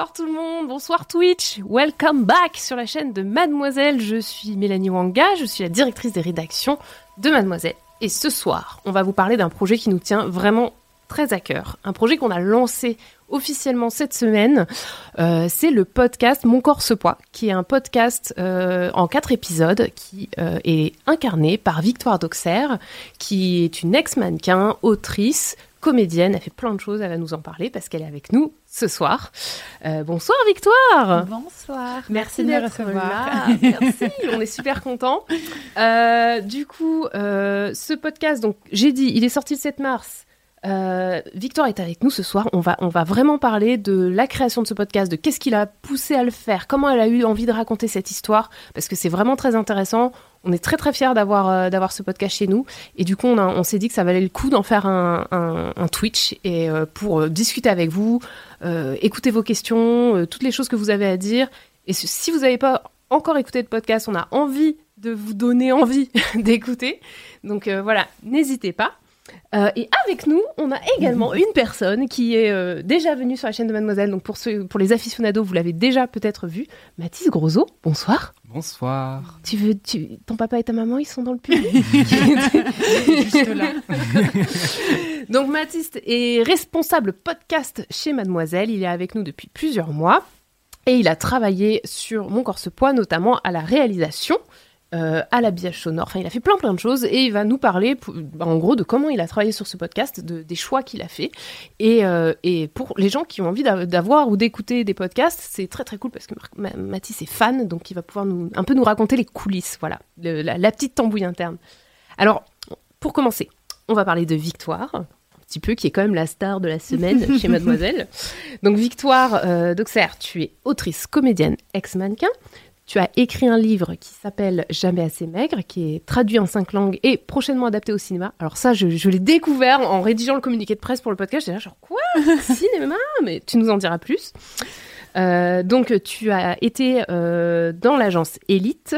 bonsoir tout le monde, bonsoir Twitch, welcome back sur la chaîne de Mademoiselle. Je suis Mélanie Wanga, je suis la directrice des rédactions de Mademoiselle. Et ce soir, on va vous parler d'un projet qui nous tient vraiment très à cœur. Un projet qu'on a lancé officiellement cette semaine. Euh, c'est le podcast Mon corps se poids, qui est un podcast euh, en quatre épisodes qui euh, est incarné par Victoire Doxer, qui est une ex-mannequin, autrice, comédienne. Elle fait plein de choses, elle va nous en parler parce qu'elle est avec nous ce soir. bonsoir Victoire Bonsoir Merci, de me recevoir. Merci, on est super contents. du coup, ce podcast, donc j'ai dit, il est sorti le 7 mars. Euh, Victoire est avec nous ce soir. On va, on va vraiment parler de la création de ce podcast, de qu'est-ce qui l'a poussé à le faire, comment elle a eu envie de raconter cette histoire, parce que c'est vraiment très intéressant. On est très très fiers d'avoir euh, ce podcast chez nous, et du coup on, on s'est dit que ça valait le coup d'en faire un, Twitch et euh, pour discuter avec vous, écouter vos questions, toutes les choses que vous avez à dire. Et si vous n'avez pas encore écouté le podcast, on a envie de vous donner envie d'écouter. Donc voilà, n'hésitez pas. Euh, et avec nous, on a également une personne qui est euh, déjà venue sur la chaîne de Mademoiselle. Donc pour, ceux, pour les aficionados, vous l'avez déjà peut-être vu. Mathis Grosso, bonsoir. Bonsoir. Tu veux, tu, ton papa et ta maman, ils sont dans le public? Là. donc Mathis est responsable podcast chez Mademoiselle. Il est avec nous depuis plusieurs mois. Et il a travaillé sur Mon corps se poids, notamment à la réalisation. Euh, à l'habillage sonore. Enfin, il a fait plein plein de choses et il va nous parler, en gros, de comment il a travaillé sur ce podcast, de, des choix qu'il a fait. Et, euh, et, pour les gens qui ont envie d'avoir ou d'écouter des podcasts, c'est très très cool parce que Mathis est fan, donc il va pouvoir nous, un peu nous raconter les coulisses, voilà, la, petite tambouille interne. Alors, pour commencer, on va parler de Victoire, un petit peu, qui est quand même la star de la semaine chez Mademoiselle. Donc Victoire euh, Doxer, tu es autrice, comédienne, ex-mannequin. Tu as écrit un livre qui s'appelle Jamais assez maigre, qui est traduit en cinq langues et prochainement adapté au cinéma. Alors ça, je, l'ai découvert en rédigeant le communiqué de presse pour le podcast. J'étais là genre quoi? Cinéma? Mais tu nous en diras plus. Euh, donc tu as été euh, dans l'agence Elite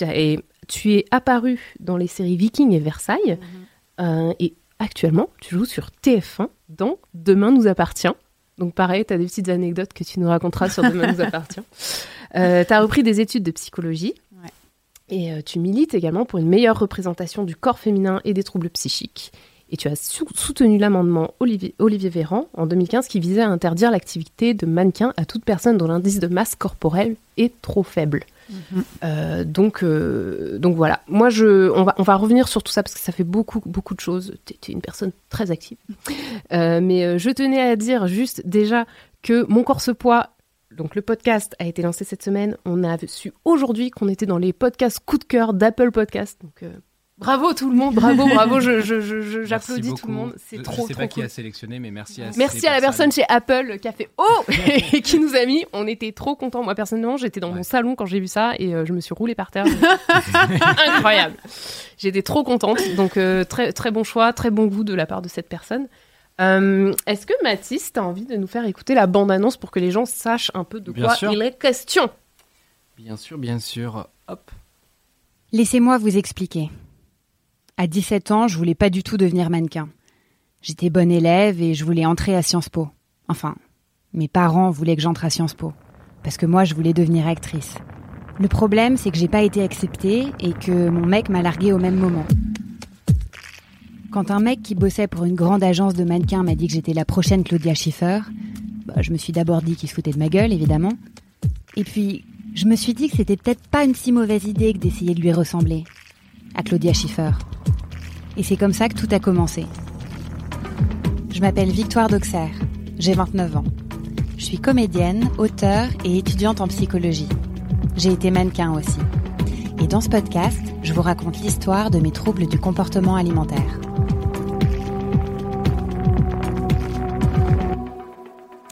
et tu es apparu dans les séries Viking et Versailles. Mm-hmm. Euh, et actuellement, tu joues sur TF1 dans Demain nous appartient. Donc pareil, tu as des petites anecdotes que tu nous raconteras sur Demain nous appartient. Euh, tu as repris des études de psychologie. Et euh, tu milites également pour une meilleure représentation du corps féminin et des troubles psychiques. Et tu as soutenu l'amendement Olivier, Olivier, Véran en 2015 qui visait à interdire l'activité de mannequin à toute personne dont l'indice de masse corporelle est trop faible. Mhm. Euh, donc, donc voilà. Moi, je, on va, on va revenir sur tout ça parce que ça fait beaucoup, beaucoup de choses. Tu es, une personne très active. mais je tenais à dire juste déjà que mon corps se poids donc le podcast a été lancé cette semaine. On a su aujourd'hui qu'on était dans les podcasts coup de cœur d'Apple Podcast. Donc euh, bravo tout le monde, bravo, bravo. j'applaudis tout le monde. C'est trop, Je sais pas qui a sélectionné, mais merci à Merci à la personne chez Apple qui a fait oh et qui nous a mis. On était trop contents. Moi personnellement, j'étais dans mon salon quand j'ai vu ça et euh, je me suis roulée par terre. Incroyable. J'étais trop contente. Donc euh, très très bon choix, très bon goût de la part de cette personne. Euh, est-ce que Mathis, tu as envie de nous faire écouter la bande-annonce pour que les gens sachent un peu de quoi il est question? Bien sûr, bien sûr. Hop. Laissez-moi vous expliquer. À 17 ans, je voulais pas du tout devenir mannequin. J'étais bonne élève et je voulais entrer à Sciences Po. Enfin, mes parents voulaient que j'entre à Sciences Po. Parce que moi, je voulais devenir actrice. Le problème, c'est que j'ai pas été acceptée et que mon mec m'a larguée au même moment. Quand un mec qui bossait pour une grande agence de mannequins m'a dit que j'étais la prochaine Claudia Schiffer, bah, je me suis d'abord dit qu'il se foutait de ma gueule, évidemment. Et puis, je me suis dit que c'était peut-être pas une si mauvaise idée que d'essayer de lui ressembler. À Claudia Schiffer. Et c'est comme ça que tout a commencé. Je m'appelle Victoire Doxer. J'ai 29 ans. Je suis comédienne, auteure et étudiante en psychologie. J'ai été mannequin aussi. Et dans ce podcast, je vous raconte l'histoire de mes troubles du comportement alimentaire.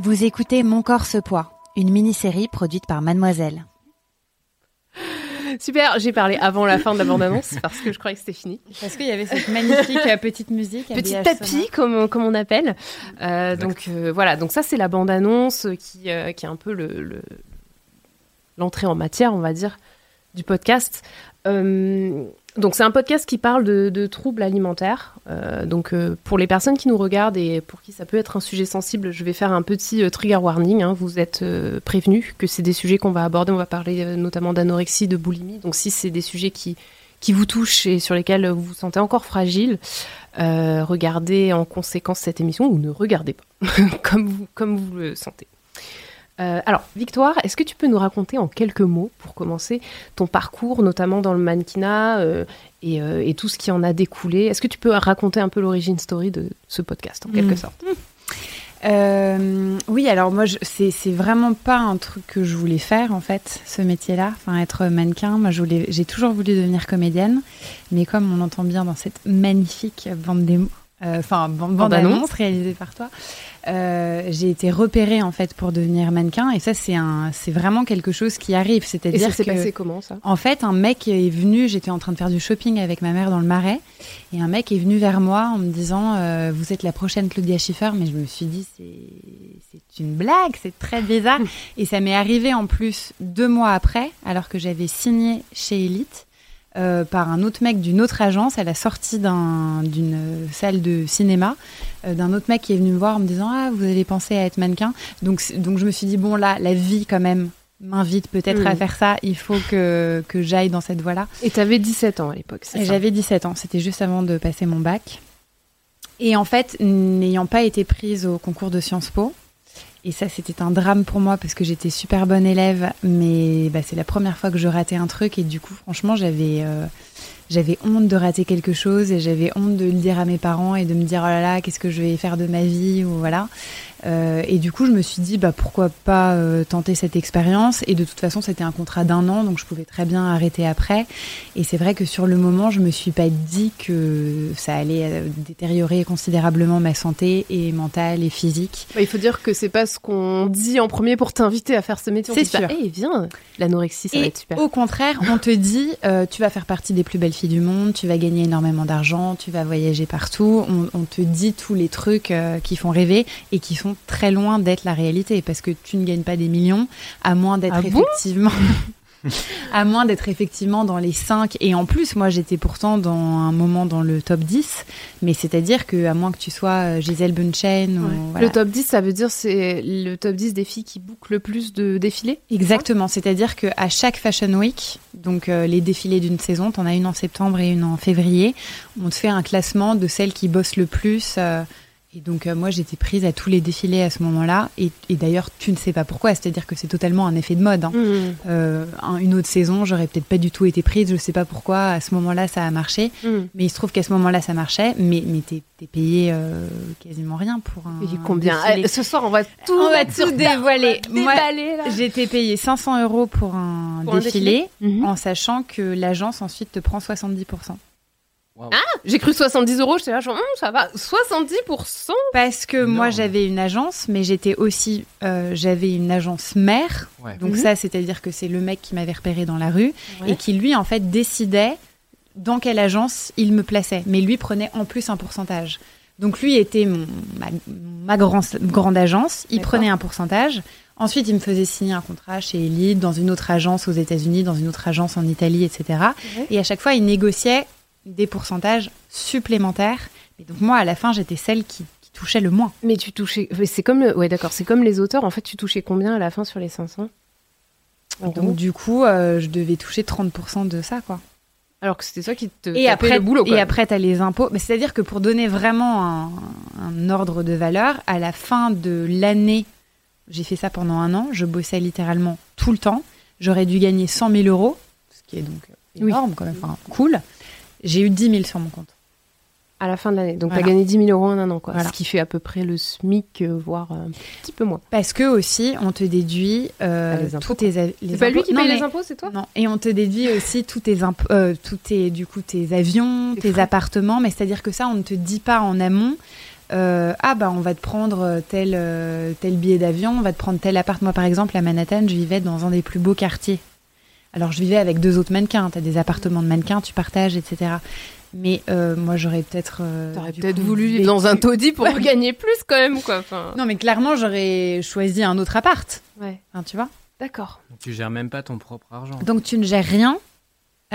Vous écoutez Mon corps se poids, une mini-série produite par Mademoiselle. Super, j'ai parlé avant la fin de la bande-annonce parce que je croyais que c'était fini. Parce qu'il y avait cette magnifique euh, petite musique. Petit tapis, comme, comme on appelle. Euh, donc euh, voilà, donc ça c'est la bande-annonce qui, qui est un peu l'entrée le, en matière, on va dire, du podcast. Donc c'est un podcast qui parle de, de troubles alimentaires. Euh, donc euh, pour les personnes qui nous regardent et pour qui ça peut être un sujet sensible, je vais faire un petit euh, trigger warning. hein. Vous êtes euh, prévenus que c'est des sujets qu'on va aborder. On va parler notamment d'anorexie, de boulimie. Donc si c'est des sujets qui qui vous touchent et sur lesquels vous vous sentez encore fragile, regardez en conséquence cette émission ou ne regardez pas, comme vous comme vous le sentez. Euh, alors, Victoire, est-ce que tu peux nous raconter en quelques mots, pour commencer, ton parcours, notamment dans le mannequinat euh, et, euh, et tout ce qui en a découlé? Est-ce que tu peux raconter un peu l'origine story de ce podcast, en quelque Mm. sorte? Euh, oui, alors moi, c'est vraiment pas un truc que je voulais faire en fait, ce métier-là, enfin être mannequin. Moi, j'ai toujours voulu devenir comédienne, mais comme on entend bien dans cette magnifique bande démo, euh, enfin bande, bande Bande-annonce. annonce réalisée par toi, euh, j'ai été repérée en fait pour devenir mannequin, et ça c'est un, c'est vraiment quelque chose qui arrive, Et c'est-à-dire ça s'est que passé comment, ça? en fait, un mec est venu, j'étais en train de faire du shopping avec ma mère dans le marais, et un mec est venu vers moi en me disant euh, Vous êtes la prochaine Claudia Schiffer, mais je me suis dit C'est c'est une blague, c'est très bizarre. et ça m'est arrivé en plus deux mois après, alors que j'avais signé chez Elite. Euh, par un autre mec d'une autre agence à la sortie d'un- d'une salle de cinéma, euh, d'un autre mec qui est venu me voir en me disant Ah, vous avez pensé à être mannequin donc, donc je me suis dit Bon, là, la vie quand même m'invite peut-être Mm. à faire ça, il faut que, que j'aille dans cette voie-là. Et t'avais 17 ans à l'époque, c'est ça? J'avais 17 ans, c'était juste avant de passer mon bac. Et en fait, n'ayant pas été prise au concours de Sciences Po, et ça c'était un drame pour moi parce que j'étais super bonne élève, mais bah, c'est la première fois que je ratais un truc et du coup franchement j'avais euh, j'avais honte de rater quelque chose et j'avais honte de le dire à mes parents et de me dire oh là là qu'est-ce que je vais faire de ma vie ou voilà. Euh, et du coup je me suis dit bah pourquoi pas euh, tenter cette expérience et de toute façon c'était un contrat d'un an donc je pouvais très bien arrêter après. Et c'est vrai que sur le moment, je me suis pas dit que ça allait euh, détériorer considérablement ma santé et mentale et physique. Bah, il faut dire que c'est pas ce qu'on dit en premier pour t'inviter à faire ce métier. C'est sûr. Eh, viens, l'anorexie, ça va Et être super. au contraire, on te dit, euh, tu vas faire partie des plus belles filles du monde, tu vas gagner énormément d'argent, tu vas voyager partout. On, on te dit tous les trucs euh, qui font rêver et qui sont très loin d'être la réalité parce que tu ne gagnes pas des millions, à moins d'être Ah bon? effectivement. À moins d'être effectivement dans les 5 et en plus moi j'étais pourtant dans un moment dans le top 10 mais c'est-à-dire que à moins que tu sois euh, Gisèle Bunchen ou voilà. Le top 10, ça veut dire c'est le top 10 des filles qui bouclent le plus de défilés Exactement, c'est-à-dire que à chaque Fashion Week, donc euh, les défilés d'une saison, t'en as une en septembre et une en février, on te fait un classement de celles qui bossent le plus. euh, et donc euh, moi j'étais prise à tous les défilés à ce moment-là, et, et d'ailleurs tu ne sais pas pourquoi, c'est-à-dire que c'est totalement un effet de mode. hein. Mmh. Euh, un- une autre saison, j'aurais peut-être pas du tout été prise, je sais pas pourquoi, à ce moment-là ça a marché, Mmh. mais il se trouve qu'à ce moment-là ça marchait, mais, mais t'es payé euh, quasiment rien pour un. Et combien? défilé. Ce soir, on va tout, On va tout dévoiler. Moi. J'étais payée 500 euros pour un Pour un défilé, Mhm. en sachant que l'agence ensuite te prend 70%. Waouh. J'ai cru 70 euros, j'étais là, genre, Hum, ça va, 70% Parce que moi j'avais une agence, mais j'étais aussi, euh, j'avais une agence mère. Ouais. Donc Mhm. ça, c'est-à-dire que c'est le mec qui m'avait repéré dans la rue et qui lui en fait décidait dans quelle agence il me plaçait. Mais lui prenait en plus un pourcentage. Donc lui était mon, ma, ma grand- grande agence, il prenait un pourcentage. Ensuite, il me faisait signer un contrat chez Elite, dans une autre agence aux États-Unis, dans une autre agence en Italie, etc. Et à chaque fois, il négociait des pourcentages supplémentaires. Et donc moi, à la fin, j'étais celle qui, qui touchait le moins. Mais tu touchais. C'est comme. le- Ouais, d'accord, c'est comme les auteurs. En fait, tu touchais combien à la fin sur les 500 En Donc du coup, euh, je devais toucher 30% de ça, quoi. Alors que c'était toi qui te Et après, le boulot. et quoi. après, tu as les impôts. Mais C'est-à-dire que pour donner vraiment un, un ordre de valeur, à la fin de l'année, j'ai fait ça pendant un an, je bossais littéralement tout le temps. J'aurais dû gagner 100 000 euros, ce qui est donc Oui. énorme quand même, enfin cool. J'ai eu 10 000 sur mon compte. À la fin de l'année. Donc, Voilà. t'as gagné 10 000 euros en un an, quoi. Voilà. Ce qui fait à peu près le SMIC, euh, voire un petit peu moins. Parce que aussi, on te déduit euh, Ah, les impôts, tous tes les C'est pas lui impôts- qui Non, paye mais- les impôts, c'est toi Non, et on te déduit aussi tous tes imp- euh, tous tes du coup tes avions, Tes tes frais. appartements, mais c'est-à-dire que ça on ne te dit pas en amont. euh, ah bah on va te prendre tel euh, tel billet d'avion, on va te prendre tel appart. Moi par exemple à Manhattan, je vivais dans un des plus beaux quartiers. Alors je vivais avec deux autres mannequins. T'as des appartements de mannequins, tu partages, etc. Mais euh, moi j'aurais peut-être euh, T'aurais peut-être voulu vivre dans un taudis pour Ouais. gagner plus, quand même, quoi. Enfin, Non mais clairement j'aurais choisi un autre appart. ouais. Hein, tu vois. D'accord. Tu gères même pas ton propre argent. Donc tu ne gères rien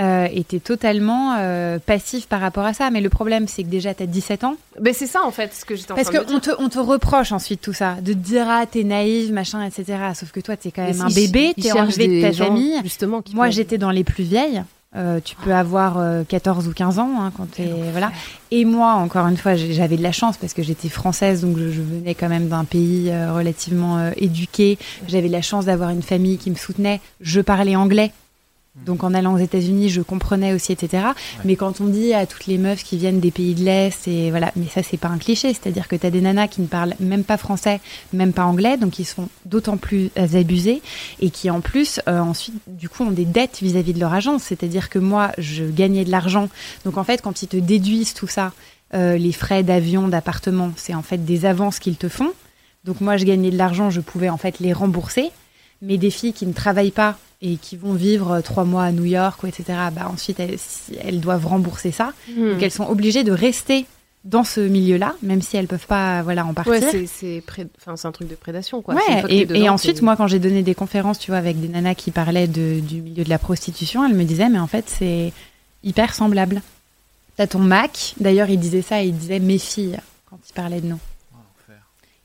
euh, et totalement euh, passif par rapport à ça. Mais le problème, c'est que déjà, t'as 17 ans. Ben c'est ça en fait ce que j'étais en Parce train de qu'on dire. te, on te reproche ensuite tout ça, de te dire ah t'es naïve, machin, etc. Sauf que toi t'es quand même Mais un bébé, t'es enlevé de ta gens, famille. Justement, qui Moi peuvent- j'étais dans les plus vieilles. Euh, tu peux avoir euh, 14 ou 15 ans hein, quand t'es voilà. Et moi encore une fois j'avais de la chance parce que j'étais française donc je, je venais quand même d'un pays euh, relativement euh, éduqué. J'avais la chance d'avoir une famille qui me soutenait. Je parlais anglais. Donc en allant aux États-Unis, je comprenais aussi, etc. Mais quand on dit à toutes les meufs qui viennent des pays de l'Est, et voilà, mais ça c'est pas un cliché, c'est-à-dire que tu as des nanas qui ne parlent même pas français, même pas anglais, donc ils sont d'autant plus abusés et qui en plus euh, ensuite du coup ont des dettes vis-à-vis de leur agence, c'est-à-dire que moi je gagnais de l'argent, donc en fait quand ils te déduisent tout ça, euh, les frais d'avion, d'appartement, c'est en fait des avances qu'ils te font. Donc moi je gagnais de l'argent, je pouvais en fait les rembourser, mais des filles qui ne travaillent pas et qui vont vivre trois mois à New York, etc., bah ensuite elles, doivent rembourser ça. Hmm. Donc elles sont obligées de rester dans ce milieu-là, même si elles peuvent pas voilà en partir. Ouais, c'est pré- enfin, un truc de prédation quoi. Ouais, et, t'es dedans, et ensuite, moi, quand j'ai donné des conférences, tu vois, avec des nanas qui parlaient de- du milieu de la prostitution, elles me disaient, mais en fait, c'est hyper semblable. T'as ton Mac, d'ailleurs, il disait ça, il disait mes filles quand il parlait de nous.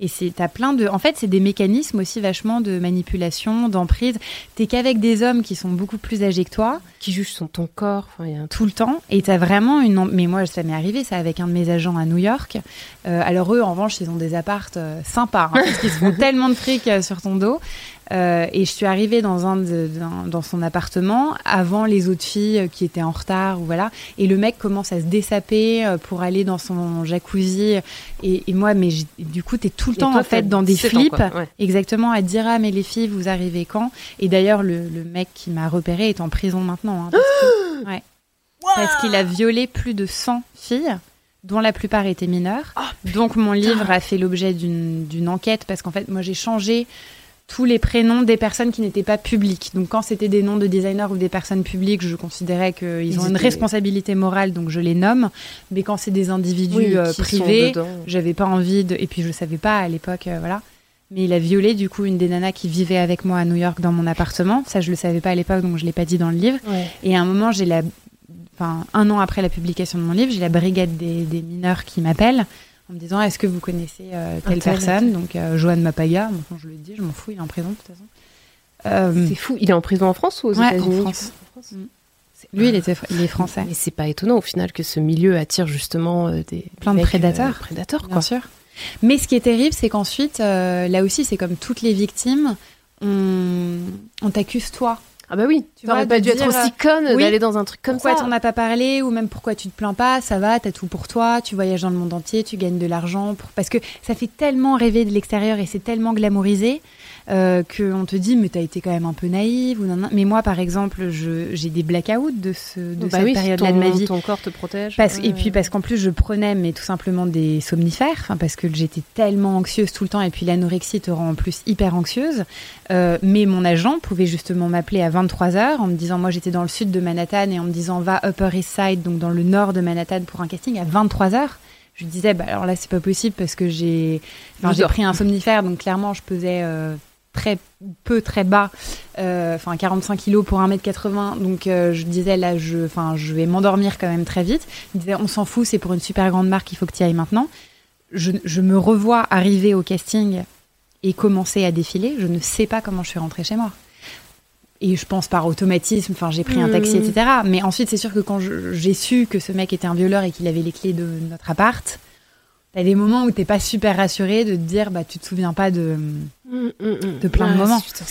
Et c'est t'as plein de, en fait, c'est des mécanismes aussi vachement de manipulation, d'emprise. T'es qu'avec des hommes qui sont beaucoup plus âgés que toi, qui juge son ton corps. Enfin, il y a un truc. tout le temps et t'as vraiment une mais moi ça m'est arrivé ça avec un de mes agents à New York Euh, alors eux en revanche ils ont des appartes euh, sympas hein, parce qu'ils se font tellement de fric euh, sur ton dos Euh, et je suis arrivée dans un de- dans, dans son appartement avant les autres filles qui étaient en retard ou voilà et le mec commence à se dessaper euh, pour aller dans son jacuzzi et, et moi mais du coup t'es tout le Et temps toi, en fait dans des 17 ans, flips. Ouais. Exactement, à dire ah mais les filles vous arrivez quand? Et d'ailleurs le, le mec qui m'a repéré est en prison maintenant hein, parce ouais. Qu'il a violé plus de 100 filles dont la plupart étaient mineures. Donc mon livre a fait l'objet d'une d'une enquête parce qu'en fait moi j'ai changé tous les prénoms des personnes qui n'étaient pas publiques. Donc quand c'était des noms de designers ou des personnes publiques, je considérais qu'ils Ils ont une responsabilité morale, donc je les nomme. Mais quand c'est des individus Oui, euh, privés, j'avais pas envie de. Et puis je savais pas à l'époque, euh, voilà. Mais il a violé du coup une des nanas qui vivait avec moi à New York dans mon appartement. Ça, je le savais pas à l'époque, donc je l'ai pas dit dans le livre. Ouais. Et à un moment, j'ai la. Enfin, un an après la publication de mon livre, j'ai la brigade des, des mineurs qui m'appelle en me disant Est-ce que vous connaissez euh, telle personne Donc, euh, Johan Mapaga. Bon, je le dis, je m'en fous, il est en prison de toute façon. Euh, C'est fou. Il est en prison en France ou aux Ouais, États-Unis France. En France. Mm. C'est- lui, il, était, il est français. Mais c'est pas étonnant au final que ce milieu attire justement euh, des Plein de mecs, prédateurs. euh, prédateurs Bien quoi. sûr. Mais ce qui est terrible, c'est qu'ensuite, euh, là aussi, c'est comme toutes les victimes, on, on t'accuse toi. Ah bah oui. Tu n'aurais pas dû être aussi conne oui, d'aller dans un truc comme pourquoi ça. t'en as pas parlé ou même pourquoi tu te plains pas Ça va, t'as tout pour toi, tu voyages dans le monde entier, tu gagnes de l'argent. Pour... Parce que ça fait tellement rêver de l'extérieur et c'est tellement glamourisé euh, qu'on te dit mais t'as été quand même un peu naïve ou non, non. Mais moi, par exemple, je- j'ai des blackouts de, ce, de Bah cette oui, période-là de ma vie. Ton corps te protège. Parce, Ouais. Et puis parce qu'en plus je prenais mais tout simplement des somnifères, parce que j'étais tellement anxieuse tout le temps et puis l'anorexie te rend en plus hyper anxieuse. Euh, mais mon agent pouvait justement m'appeler à 23h en me disant, moi j'étais dans le sud de Manhattan et en me disant va Upper East Side, donc dans le nord de Manhattan pour un casting à 23h. Je lui disais, bah alors là c'est pas possible parce que j'ai enfin, j'ai pris un somnifère, donc clairement je pesais euh, très peu, très bas, euh, enfin 45 kilos pour 1m80. Donc euh, je disais là, je, je vais m'endormir quand même très vite. Il disait, on s'en fout, c'est pour une super grande marque, il faut que tu y ailles maintenant. Je, je me revois arriver au casting et commencer à défiler. Je ne sais pas comment je suis rentrée chez moi. Et je pense par automatisme, enfin j'ai pris un taxi, Mhm. etc. Mais ensuite, c'est sûr que quand j'ai su que ce mec était un violeur et qu'il avait les clés de notre appart, t'as des moments où t'es pas super rassuré de te dire, bah tu te souviens pas de. Mm, mm, mm. de plein de moments. putain,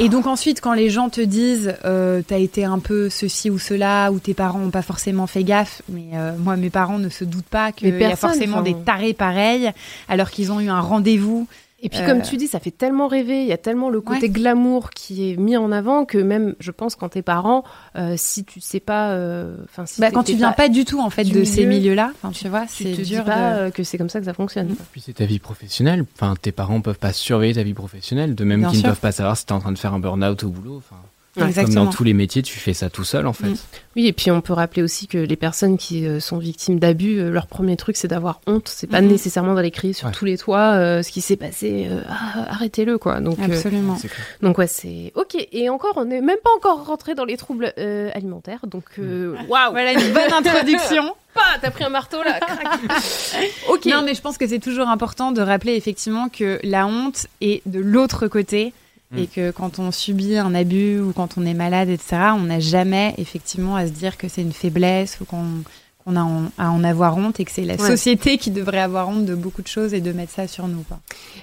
Et donc ensuite, quand les gens te disent, euh, t'as été un peu ceci ou cela, ou tes parents ont pas forcément fait gaffe, mais euh, moi, mes parents ne se doutent pas qu'il y a forcément enfin. des tarés pareils, alors qu'ils ont eu un rendez-vous. Et puis Euh, comme tu dis, ça fait tellement rêver, il y a tellement le côté Ouais. glamour qui est mis en avant que même, je pense, quand t'es parent, euh, si tu sais pas, euh, si Bah, quand tu viens pas du tout en fait de ces milieu, milieux-là, tu vois, c'est te dis dur. pas de- euh, que c'est comme ça que ça fonctionne. Mm. Puis c'est ta vie professionnelle. Enfin, tes parents peuvent pas surveiller ta vie professionnelle, de même qu'ils ne peuvent pas savoir si t'es en train de faire un burn-out au boulot. Enfin, Comme dans tous les métiers, tu fais ça tout seul en fait. Mm. Oui, et puis on peut rappeler aussi que les personnes qui euh, sont victimes d'abus, euh, leur premier truc c'est d'avoir honte. C'est pas mm-hmm. nécessairement d'aller crier sur tous les toits euh, ce qui s'est passé. Ah, arrêtez-le quoi. Donc, Absolument. donc ouais, c'est ok. Et encore, on n'est même pas encore rentré dans les troubles alimentaires. Donc mm. waouh. Voilà une bonne introduction. T'as pris un marteau là. ok. Non, mais je pense que c'est toujours important de rappeler effectivement que la honte est de l'autre côté Mm. Et que quand on subit un abus ou quand on est malade, etc., on n'a jamais effectivement à se dire que c'est une faiblesse ou qu'on a à en avoir honte et que c'est la société qui devrait avoir honte de beaucoup de choses et de mettre ça sur nous. Quoi.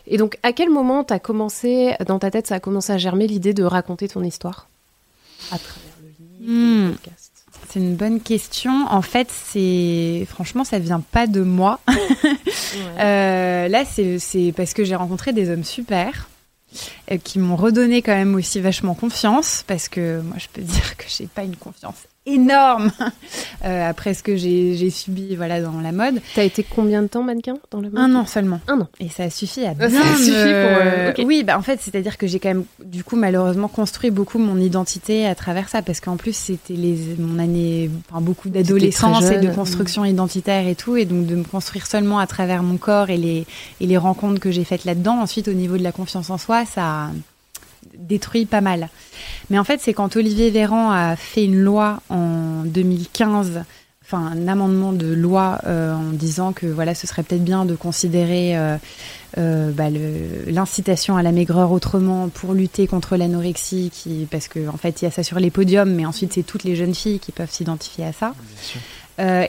Et donc, à quel moment as commencé, dans ta tête, ça a commencé à germer l'idée de raconter ton histoire? À travers le livre, le hmm. podcast c'est une bonne question. En fait, c'est franchement, ça vient pas de moi. euh, là, c'est parce que j'ai rencontré des hommes super euh, qui m'ont redonné quand même aussi vachement confiance parce que moi je peux dire que j'ai pas une confiance énorme euh, après ce que j'ai subi voilà dans la mode. T'as été combien de temps mannequin dans le mode Un an seulement. Un an. Et ça a suffi à bien. Ça a pour. Euh, oui, bah en fait, c'est-à-dire que j'ai quand même du coup malheureusement construit beaucoup mon identité à travers ça parce qu'en plus c'était les mon année, enfin beaucoup d'adolescence et de construction identitaire et tout, et donc de me construire seulement à travers mon corps et les et les rencontres que j'ai faites là-dedans. Ensuite, au niveau de la confiance en soi, ça détruit pas mal. Mais en fait, c'est quand Olivier Véran a fait une loi en 2015 enfin un amendement de loi euh, en disant que voilà ce serait peut-être bien de considérer euh, euh, bah, l'incitation à la maigreur autrement pour lutter contre l'anorexie qui parce que en fait il y a ça sur les podiums mais ensuite c'est toutes les jeunes filles qui peuvent s'identifier à ça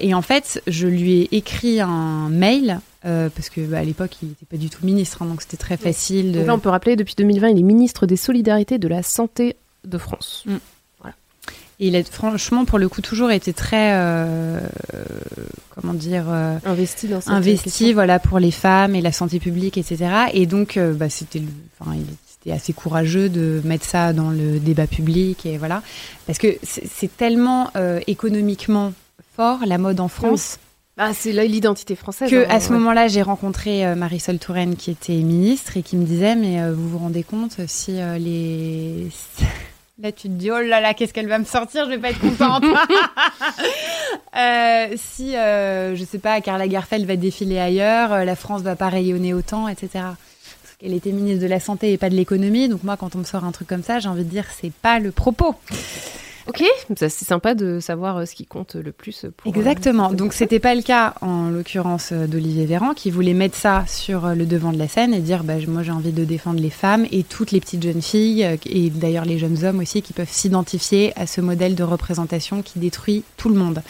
et en fait je lui ai écrit un mail euh, parce que bah, à l'époque, il n'était pas du tout ministre, hein, donc c'était très facile. De... là, on peut rappeler, depuis 2020, il est ministre des Solidarités de la Santé de France. Mm. Voilà. Et il a franchement, pour le coup, toujours été très, euh, comment dire, euh, investi dans cette investi, voilà, pour les femmes et la santé publique, etc. Et donc, bah, c'était, enfin, il assez courageux de mettre ça dans le débat public et voilà, parce que c'est tellement économiquement fort la mode en France. Ah, c'est l'identité française. Que hein, à ce moment-là, j'ai rencontré euh, Marisol Touraine qui était ministre et qui me disait mais euh, vous vous rendez compte si euh, les Là, tu te dis, oh là là, qu'est-ce qu'elle va me sortir Je vais pas être contente. si, je sais pas, Carla Garfeld va défiler ailleurs, la France va pas rayonner autant, etc. Parce qu'elle était ministre de la Santé et pas de l'économie. Donc moi, quand on me sort un truc comme ça, j'ai envie de dire, c'est pas le propos. Ok, c'est sympa de savoir euh, ce qui compte le plus pour. Euh, Exactement. Donc c'était pas le cas en l'occurrence euh, d'Olivier Véran qui voulait mettre ça sur le devant de la scène et dire bah, moi j'ai envie de défendre les femmes et toutes les petites jeunes filles et d'ailleurs les jeunes hommes aussi qui peuvent s'identifier à ce modèle de représentation qui détruit tout le monde.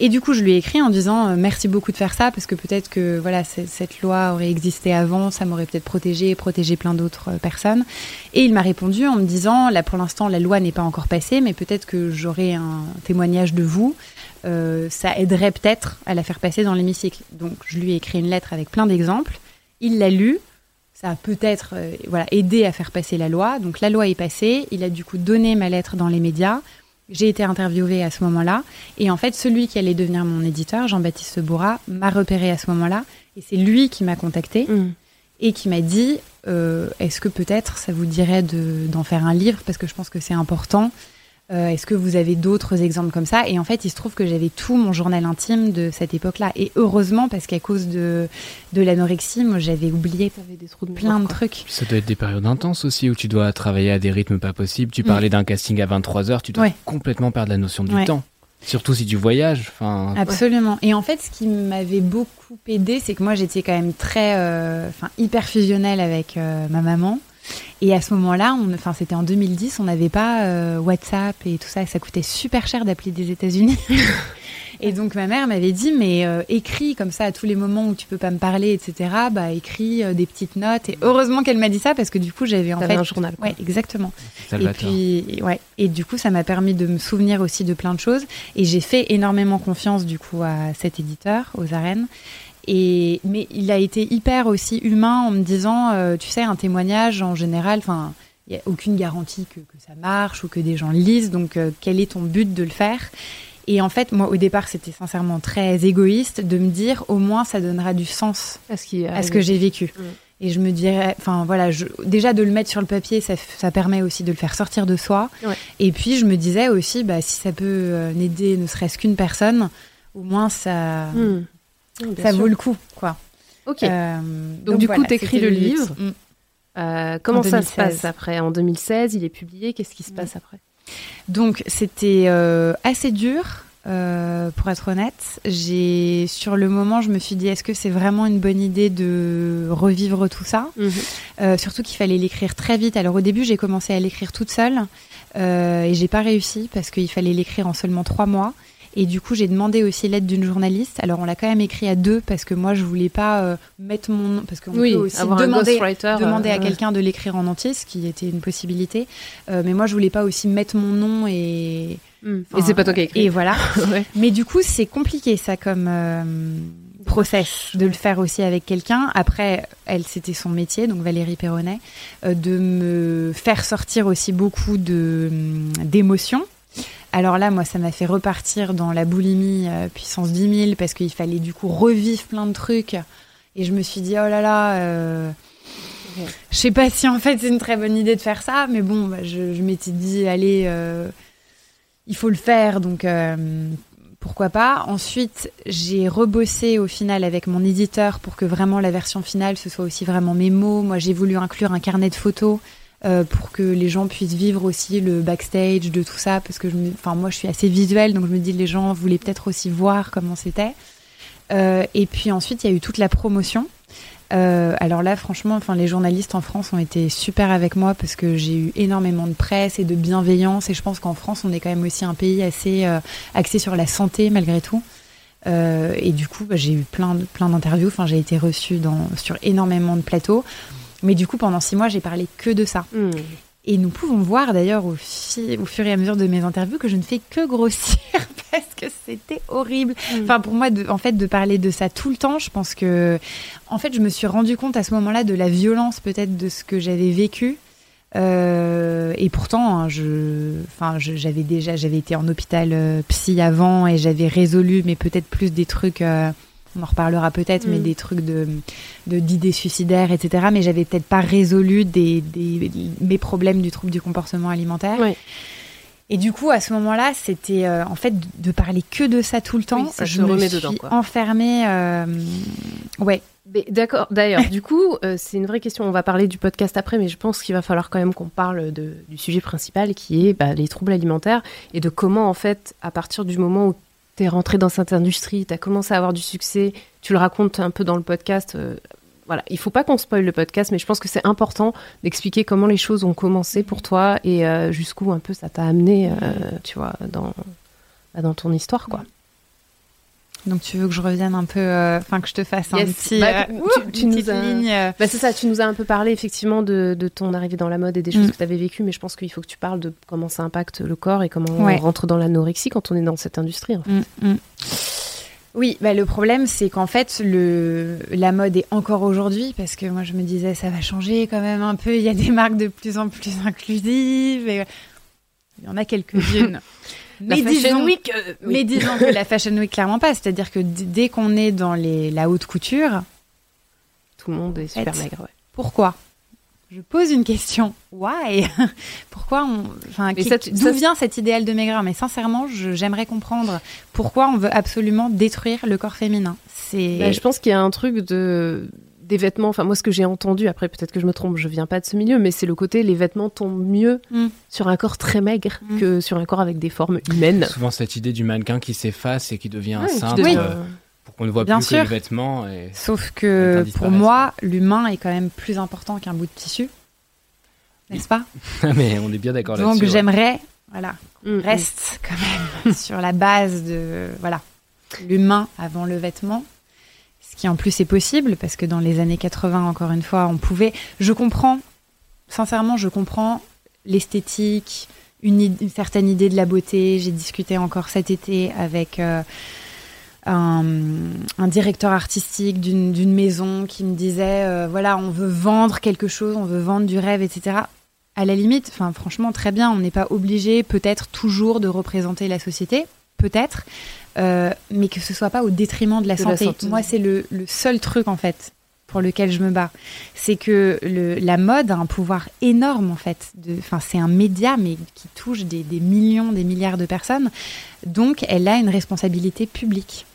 Et du coup je lui ai écrit en disant merci beaucoup de faire ça parce que peut-être que voilà cette loi aurait existé avant, ça m'aurait peut-être protégé et protégé plein d'autres personnes. Et il m'a répondu en me disant là pour l'instant la loi n'est pas encore passée mais peut-être que j'aurai un témoignage de vous, euh, ça aiderait peut-être à la faire passer dans l'hémicycle. Donc je lui ai écrit une lettre avec plein d'exemples. Il l'a lu. Ça a peut-être euh, voilà, aidé à faire passer la loi. Donc la loi est passée. Il a du coup donné ma lettre dans les médias. J'ai été interviewée à ce moment-là. Et en fait, celui qui allait devenir mon éditeur, Jean-Baptiste Bourra, m'a repéré à ce moment-là. Et c'est lui qui m'a contacté mmh. et qui m'a dit euh, Est-ce que peut-être ça vous dirait d'en faire un livre? Parce que je pense que c'est important. Euh, est-ce que vous avez d'autres exemples comme ça? Et en fait, il se trouve que j'avais tout mon journal intime de cette époque-là. Et heureusement, parce qu'à cause de, de l'anorexie, moi, j'avais oublié des trous de plein de trucs. Ça doit être des périodes intenses aussi où tu dois travailler à des rythmes pas possibles. Tu parlais mm. d'un casting à 23 heures, tu dois complètement perdre la notion du temps. Surtout si tu voyages. Enfin. Absolument. Et en fait, ce qui m'avait beaucoup aidé, c'est que moi, j'étais quand même très, euh, enfin, hyper fusionnelle avec euh, ma maman. Et à ce moment-là, enfin c'était en 2010, on n'avait pas euh, WhatsApp et tout ça, et ça coûtait super cher d'appeler des États-Unis. et donc ma mère m'avait dit, mais euh, écris comme ça à tous les moments où tu peux pas me parler, etc. Bah écris euh, des petites notes. Et heureusement qu'elle m'a dit ça parce que du coup j'avais en fait un journal. Ouais, exactement. Et puis ouais, et du coup ça m'a permis de me souvenir aussi de plein de choses. Et j'ai fait énormément confiance du coup à cet éditeur, aux arènes. Et, mais il a été hyper aussi humain en me disant, euh, tu sais, un témoignage en général, enfin, il n'y a aucune garantie que, que, ça marche ou que des gens lisent. Donc, euh, quel est ton but de le faire? Et en fait, moi, au départ, c'était sincèrement très égoïste de me dire, au moins, ça donnera du sens à ce, qui à ce que j'ai vécu. Mm. Et je me dirais, enfin voilà, je, déjà de le mettre sur le papier, ça, ça, permet aussi de le faire sortir de soi. Ouais. Et puis je me disais aussi, bah, si ça peut euh, n'aider ne serait-ce qu'une personne, au moins ça, Hmm. Bien ça sûr. vaut le coup, quoi. Ok. Euh, donc, du coup, t'écris c'était le livre. Mm. Euh, comment En ça se 2016. passe après? En 2016, il est publié. Qu'est-ce qui se Mm. passe après? Donc c'était euh, assez dur, euh, pour être honnête. J'ai sur le moment, je me suis dit, est-ce que c'est vraiment une bonne idée de revivre tout ça? Euh, Surtout qu'il fallait l'écrire très vite. Alors au début, j'ai commencé à l'écrire toute seule euh, et j'ai pas réussi parce qu'il fallait l'écrire en seulement trois mois. Et du coup, j'ai demandé aussi l'aide d'une journaliste. Alors on l'a quand même écrit à deux parce que moi, je voulais pas euh, mettre mon nom parce qu'on Oui, peut aussi avoir demander un ghostwriter. demander euh, à quelqu'un de l'écrire en entier, ce qui était une possibilité. Euh, mais moi, je voulais pas aussi mettre mon nom et. enfin, Et c'est pas toi qui as écrit. Et voilà. Ouais. Mais du coup, c'est compliqué ça comme euh, process de le faire aussi avec quelqu'un. Après, elle, c'était son métier, donc Valérie Perronnet, euh, de me faire sortir aussi beaucoup de hum, d'émotions. Alors là, moi, ça m'a fait repartir dans la boulimie euh, puissance 10 000 parce qu'il fallait du coup revivre plein de trucs. Et je me suis dit, oh là là, euh, je sais pas si en fait c'est une très bonne idée de faire ça, mais bon, bah, je, m'étais dit, allez, euh, il faut le faire, donc pourquoi pas. Ensuite, j'ai rebossé au final avec mon éditeur pour que vraiment la version finale, ce soit aussi vraiment mes mots. Moi, j'ai voulu inclure un carnet de photos. Euh, pour que les gens puissent vivre aussi le backstage de tout ça parce que je me, moi je suis assez visuelle donc je me dis les gens voulaient peut-être aussi voir comment c'était Euh, et puis ensuite il y a eu toute la promotion euh, alors là, franchement, enfin, les journalistes en France ont été super avec moi parce que j'ai eu énormément de presse et de bienveillance. Et je pense qu'en France, on est quand même aussi un pays assez euh, axé sur la santé malgré tout. Euh, et du coup, bah, j'ai eu plein, plein d'interviews. Enfin, j'ai été reçue dans, sur énormément de plateaux. Mais du coup, pendant six mois, j'ai parlé que de ça. Hmm. Et nous pouvons voir d'ailleurs au, fur et à mesure de mes interviews que je ne fais que grossir parce que c'était horrible. Mm. Enfin, pour moi, de, en fait, de parler de ça tout le temps, je pense que, en fait, je me suis rendu compte à ce moment-là de la violence peut-être de ce que j'avais vécu. Euh, et pourtant, hein, je, enfin, j'avais déjà, j'avais été en hôpital euh, psy avant et j'avais résolu, mais peut-être plus des trucs. euh, on en reparlera peut-être, mais Mm. des trucs de de- d'idées suicidaires, etc. Mais j'avais peut-être pas résolu des, des- mes problèmes du trouble du comportement alimentaire. Et du coup, à ce moment-là, c'était euh, en fait de, parler que de ça tout le temps. Oui, ça je me remet suis dedans, quoi. enfermée. euh, ouais. D'accord. D'ailleurs, du coup, euh, c'est une vraie question. On va parler du podcast après, mais je pense qu'il va falloir quand même qu'on parle de, du sujet principal, qui est bah, les troubles alimentaires et de comment, en fait, à partir du moment où rentré dans cette industrie, tu as commencé à avoir du succès, tu le racontes un peu dans le podcast. euh, voilà, il faut pas qu'on spoil le podcast, mais je pense que c'est important d'expliquer comment les choses ont commencé pour toi et euh, jusqu'où un peu ça t'a amené, euh, tu vois, dans, bah, dans ton histoire, quoi. Donc tu veux que je revienne un peu, euh, enfin que je te fasse un petit, Bah, euh, tu- tu une nous petite as- ligne. euh, Bah c'est ça, tu nous as un peu parlé effectivement de, de ton arrivée dans la mode et des choses Mm. que tu avais vécues, mais je pense qu'il faut que tu parles de comment ça impacte le corps et comment Ouais. on rentre dans l'anorexie quand on est dans cette industrie. en fait. Mm, mm. Oui, bah le problème c'est qu'en fait le la mode est encore aujourd'hui parce que moi je me disais ça va changer quand même un peu. Il y a des marques de plus en plus inclusives et il y en a quelques-unes. La Mais Fashion disons- Week, euh, oui. Mais disons que la Fashion Week clairement pas. C'est-à-dire que dès qu'on est dans les la haute couture, tout le monde est super Fait. maigre. ouais. pourquoi? Je pose une question. Why? Pourquoi on enfin d'où vient cet idéal de maigreur? Mais sincèrement, j'aimerais comprendre pourquoi on veut absolument détruire le corps féminin. C'est Bah, je pense qu'il y a un truc de des vêtements. Enfin moi ce que j'ai entendu, après peut-être que je me trompe, je viens pas de ce milieu, mais c'est le côté les vêtements tombent mieux Mm. sur un corps très maigre Mm. que sur un corps avec des formes humaines. Souvent cette idée du mannequin qui s'efface et qui devient un Ouais, cintre devient- euh, pour qu'on ne voit Bien plus sûr. que les vêtements. Et... Sauf que pour moi, l'humain est quand même plus important qu'un bout de tissu. N'est-ce pas? Mais on est bien d'accord Donc là-dessus. ouais. j'aimerais, voilà, mm. reste quand même sur la base de voilà l'humain avant le vêtement. Ce qui en plus est possible parce que dans les années 80, encore une fois, on pouvait. Je comprends, sincèrement, je comprends l'esthétique, une, certaine idée de la beauté. J'ai discuté encore cet été avec euh, un, directeur artistique d'une d'une maison qui me disait euh, voilà, on veut vendre quelque chose, on veut vendre du rêve, etc. À la limite, enfin franchement très bien, on n'est pas obligé peut-être toujours de représenter la société, peut-être, euh, mais que ce soit pas au détriment de la, De la santé. Moi, c'est le, le seul truc en fait pour lequel je me bats. C'est que le, la mode a un pouvoir énorme en fait. Enfin, c'est un média mais qui touche des, des, millions, des milliards de personnes. Donc, elle a une responsabilité publique.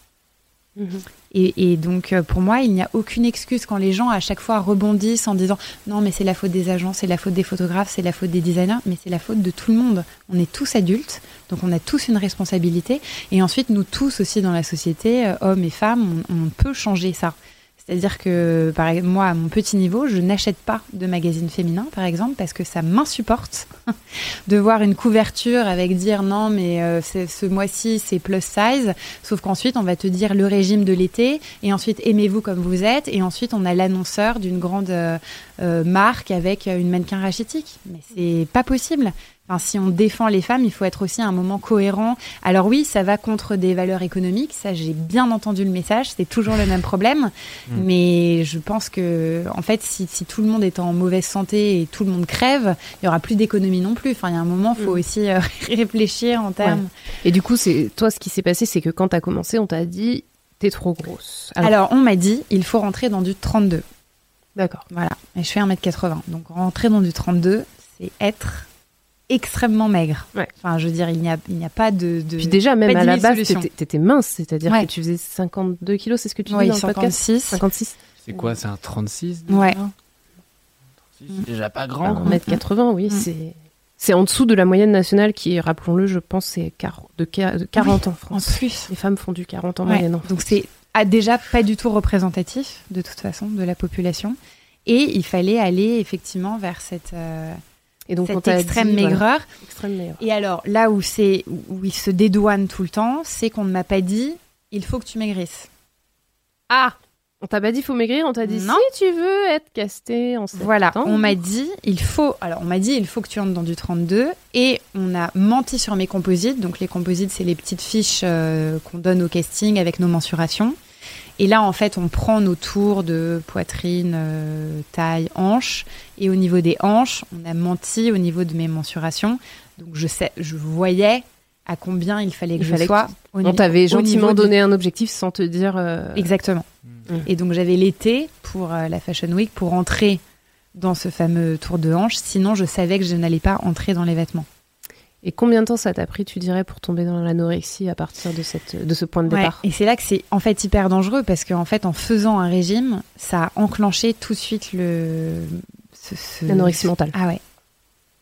Mhm. Et, donc, euh, pour moi, il n'y a aucune excuse quand les gens à chaque fois rebondissent en disant non, mais c'est la faute des agents, c'est la faute des photographes, c'est la faute des designers, mais c'est la faute de tout le monde. On est tous adultes, donc on a tous une responsabilité. Et ensuite, nous tous aussi dans la société, euh, hommes et femmes, on peut changer ça. C'est-à-dire que, par moi, à mon petit niveau, je n'achète pas de magazine féminin, par exemple, parce que ça m'insupporte de voir une couverture avec dire non, mais euh, ce mois-ci, c'est plus size. Sauf qu'ensuite, on va te dire le régime de l'été, et ensuite, aimez-vous comme vous êtes, et ensuite, on a l'annonceur d'une grande euh, euh, marque avec une mannequin rachitique. Mais c'est pas possible. Enfin, si on défend les femmes, il faut être aussi à un moment cohérent. Alors oui, ça va contre des valeurs économiques, ça j'ai bien entendu le message, c'est toujours le même problème. Mm. Mais je pense que, en fait, si, tout le monde est en mauvaise santé et tout le monde crève, il y aura plus d'économie non plus. Enfin, il y a un moment, il faut mm. aussi euh, réfléchir en termes. Et du coup, c'est toi, ce qui s'est passé, c'est que quand tu as commencé, on t'a dit, t'es trop grosse. Alors, Alors on m'a dit, il faut rentrer dans du 32. D'accord. Voilà. Et je fais 1m80. Donc rentrer dans du 32, c'est être extrêmement maigre. Enfin, je veux dire, il n'y a, il n'y a pas de, de Puis déjà, même à la base, tu étais mince, c'est-à-dire que tu faisais 52 kilos, c'est ce que tu dis dans 56. le 56. C'est quoi C'est un 36 Ouais. 36, c'est déjà pas grand. 1m80, oui, mm. c'est... C'est en dessous de la moyenne nationale qui, rappelons-le, je pense, c'est de 40 ans en France. En plus. Les femmes font du 40 ans moyenne. Donc c'est déjà pas du tout représentatif, de toute façon, de la population. Et il fallait aller effectivement vers cette... Euh, et donc, cette extrême, maigreur. Et alors, là où, c'est, où il se dédouane tout le temps, c'est qu'on ne m'a pas dit il faut que tu maigrisses. Ah On t'a pas dit il faut maigrir, on t'a dit non. si tu veux être casté en septembre. Voilà, on m'a dit il faut. Alors, on m'a dit il faut que tu entres dans du 32 et on a menti sur mes composites. Donc, les composites, c'est les petites fiches euh, qu'on donne au casting avec nos mensurations. Et là, en fait, on prend nos tours de poitrine, euh, taille, hanche. Et au niveau des hanches, on a menti au niveau de mes mensurations. Donc, je, sais, je voyais à combien il fallait que je sois. on t'avait gentiment donné un objectif sans te dire. Euh, Exactement. Mm. Et donc, j'avais l'été pour euh, la Fashion Week pour entrer dans ce fameux tour de hanche. Sinon, je savais que je n'allais pas entrer dans les vêtements. Et combien de temps ça t'a pris, tu dirais, pour tomber dans l'anorexie à partir de, cette, de ce point de départ? Et c'est là que c'est en fait hyper dangereux parce qu'en fait, en faisant un régime, ça a enclenché tout de suite le. L'anorexie mentale. Ah ouais.